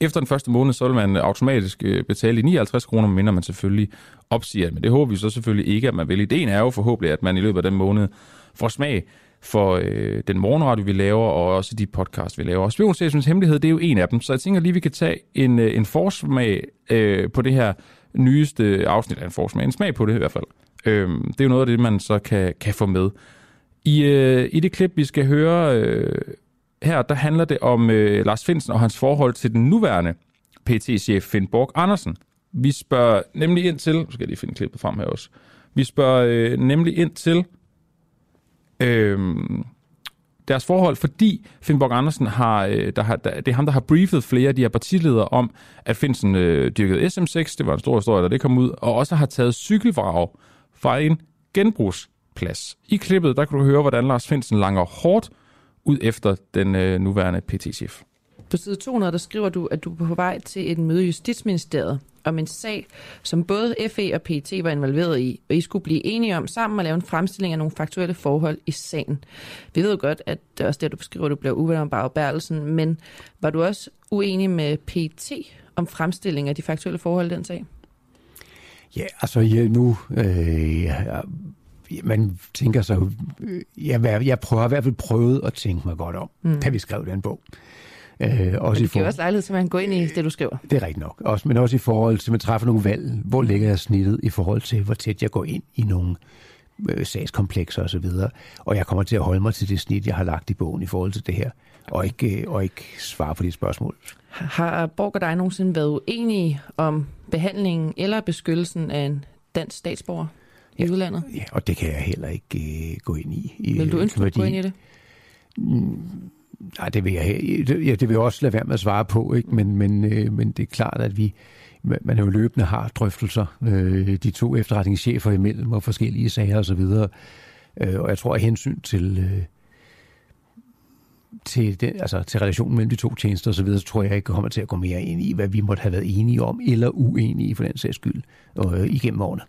Efter den første måned, så vil man automatisk øh, betale betale 59 kroner, mindre man selvfølgelig opsiger. Men det håber vi så selvfølgelig ikke, at man vil. Ideen er jo forhåbentlig, at man i løbet af den måned får smag for øh, den morgenradio, vi laver, og også de podcast, vi laver. Og Spionstations Hemmelighed, det er jo en af dem, så jeg tænker lige, vi kan tage en, øh, en forsmag øh, på det her nyeste afsnit af en forsmag. En smag på det i hvert fald. Øh, det er jo noget af det, man så kan, kan få med. I, øh, I det klip, vi skal høre øh, her, der handler det om øh, Lars Finsen og hans forhold til den nuværende PT-chef Finn Borg Andersen. Vi spørger nemlig ind til, nu skal jeg lige finde klippet frem her også, vi spørger øh, nemlig ind til øh, deres forhold, fordi Finn Borg Andersen har, øh, der har der, det er ham, der har briefet flere af de her partiledere om, at Finsen øh, dyrkede SM6, det var en stor historie, da det kom ud, og også har taget cykelvrag fra en genbrugsplads. I klippet, der kan du høre, hvordan Lars Finsen langer hårdt ud efter den øh, nuværende PT-chef. På side 200, der skriver du, at du er på vej til et møde i Justitsministeriet om en sag, som både FE og PT var involveret i, og I skulle blive enige om sammen at lave en fremstilling af nogle faktuelle forhold i sagen. Vi ved jo godt, at det er også det, du beskriver, at du bliver uvenner om Barbara Bertelsen, men var du også uenig med PT om fremstilling af de faktuelle forhold i den sag? Ja, altså ja, nu øh, man tænker så, jeg, jeg prøver i hvert fald prøvet at tænke mig godt om, mm. da vi skrev den bog. Øh, også det giver også lejlighed til, at man går ind i det, du skriver. Det er rigtigt nok. Også, men også i forhold til, at man træffer nogle valg. Hvor ligger jeg snittet i forhold til, hvor tæt jeg går ind i nogle øh, sagskomplekser osv. Og, og jeg kommer til at holde mig til det snit, jeg har lagt i bogen i forhold til det her, og ikke, øh, og ikke svare på de spørgsmål. Har Borg og dig nogensinde været uenige om behandlingen eller beskyttelsen af en dansk statsborger? i ja, udlandet? Ja, og det kan jeg heller ikke uh, gå ind i. Vil du ønske at gå ind i det? Mm, nej, det vil jeg, ja, det vil jeg også lade være med at svare på, ikke? Men, men, øh, men det er klart, at vi man jo løbende har drøftelser, øh, de to efterretningschefer imellem og forskellige sager osv. Øh, og jeg tror, at hensyn til, øh, til, den, altså, til relationen mellem de to tjenester osv., så, så tror jeg ikke kommer til at gå mere ind i, hvad vi måtte have været enige om, eller uenige for den sags skyld, øh, igennem årene.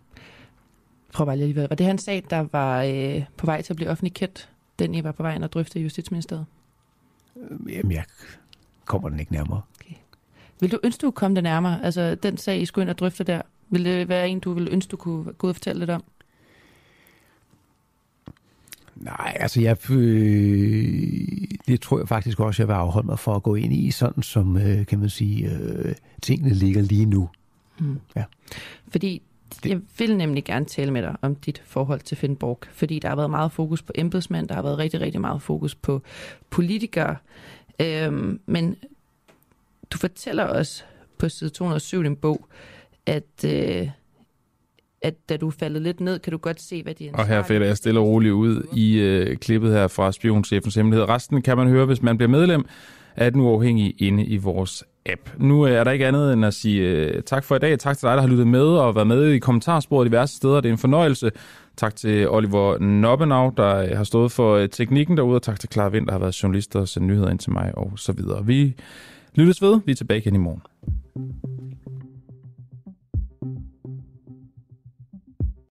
Prøv bare lige, var det her en sag, der var øh, på vej til at blive offentlig kendt, den I var på vej at drøfte i Justitsministeriet? Øh, jamen, jeg kommer den ikke nærmere. Okay. Vil du ønske, du komme det nærmere? Altså, den sag, I skulle ind og drøfte der, vil det være en, du vil ønske, du kunne gå ud og fortælle lidt om? Nej, altså jeg, øh, det tror jeg faktisk også, jeg vil afholde mig for at gå ind i, sådan som, øh, kan man sige, øh, tingene ligger lige nu. Mm. Ja. Fordi jeg vil nemlig gerne tale med dig om dit forhold til Finn Borg, fordi der har været meget fokus på embedsmænd, der har været rigtig, rigtig meget fokus på politikere, øhm, men du fortæller os på side 207 i din bog, at øh, at da du faldet lidt ned, kan du godt se, hvad de er. Og her falder jeg stille og roligt ud i øh, klippet her fra Spionchefens Hemmelighed. Resten kan man høre, hvis man bliver medlem af den uafhængige inde i vores app. Nu er der ikke andet end at sige øh, tak for i dag. Tak til dig, der har lyttet med og været med i kommentarsporet diverse steder. Det er en fornøjelse. Tak til Oliver Nobbenau, der har stået for øh, teknikken derude, og tak til Clara Vind, der har været journalist og sendt nyheder ind til mig og så videre. Vi lyttes ved. Vi er tilbage igen i morgen.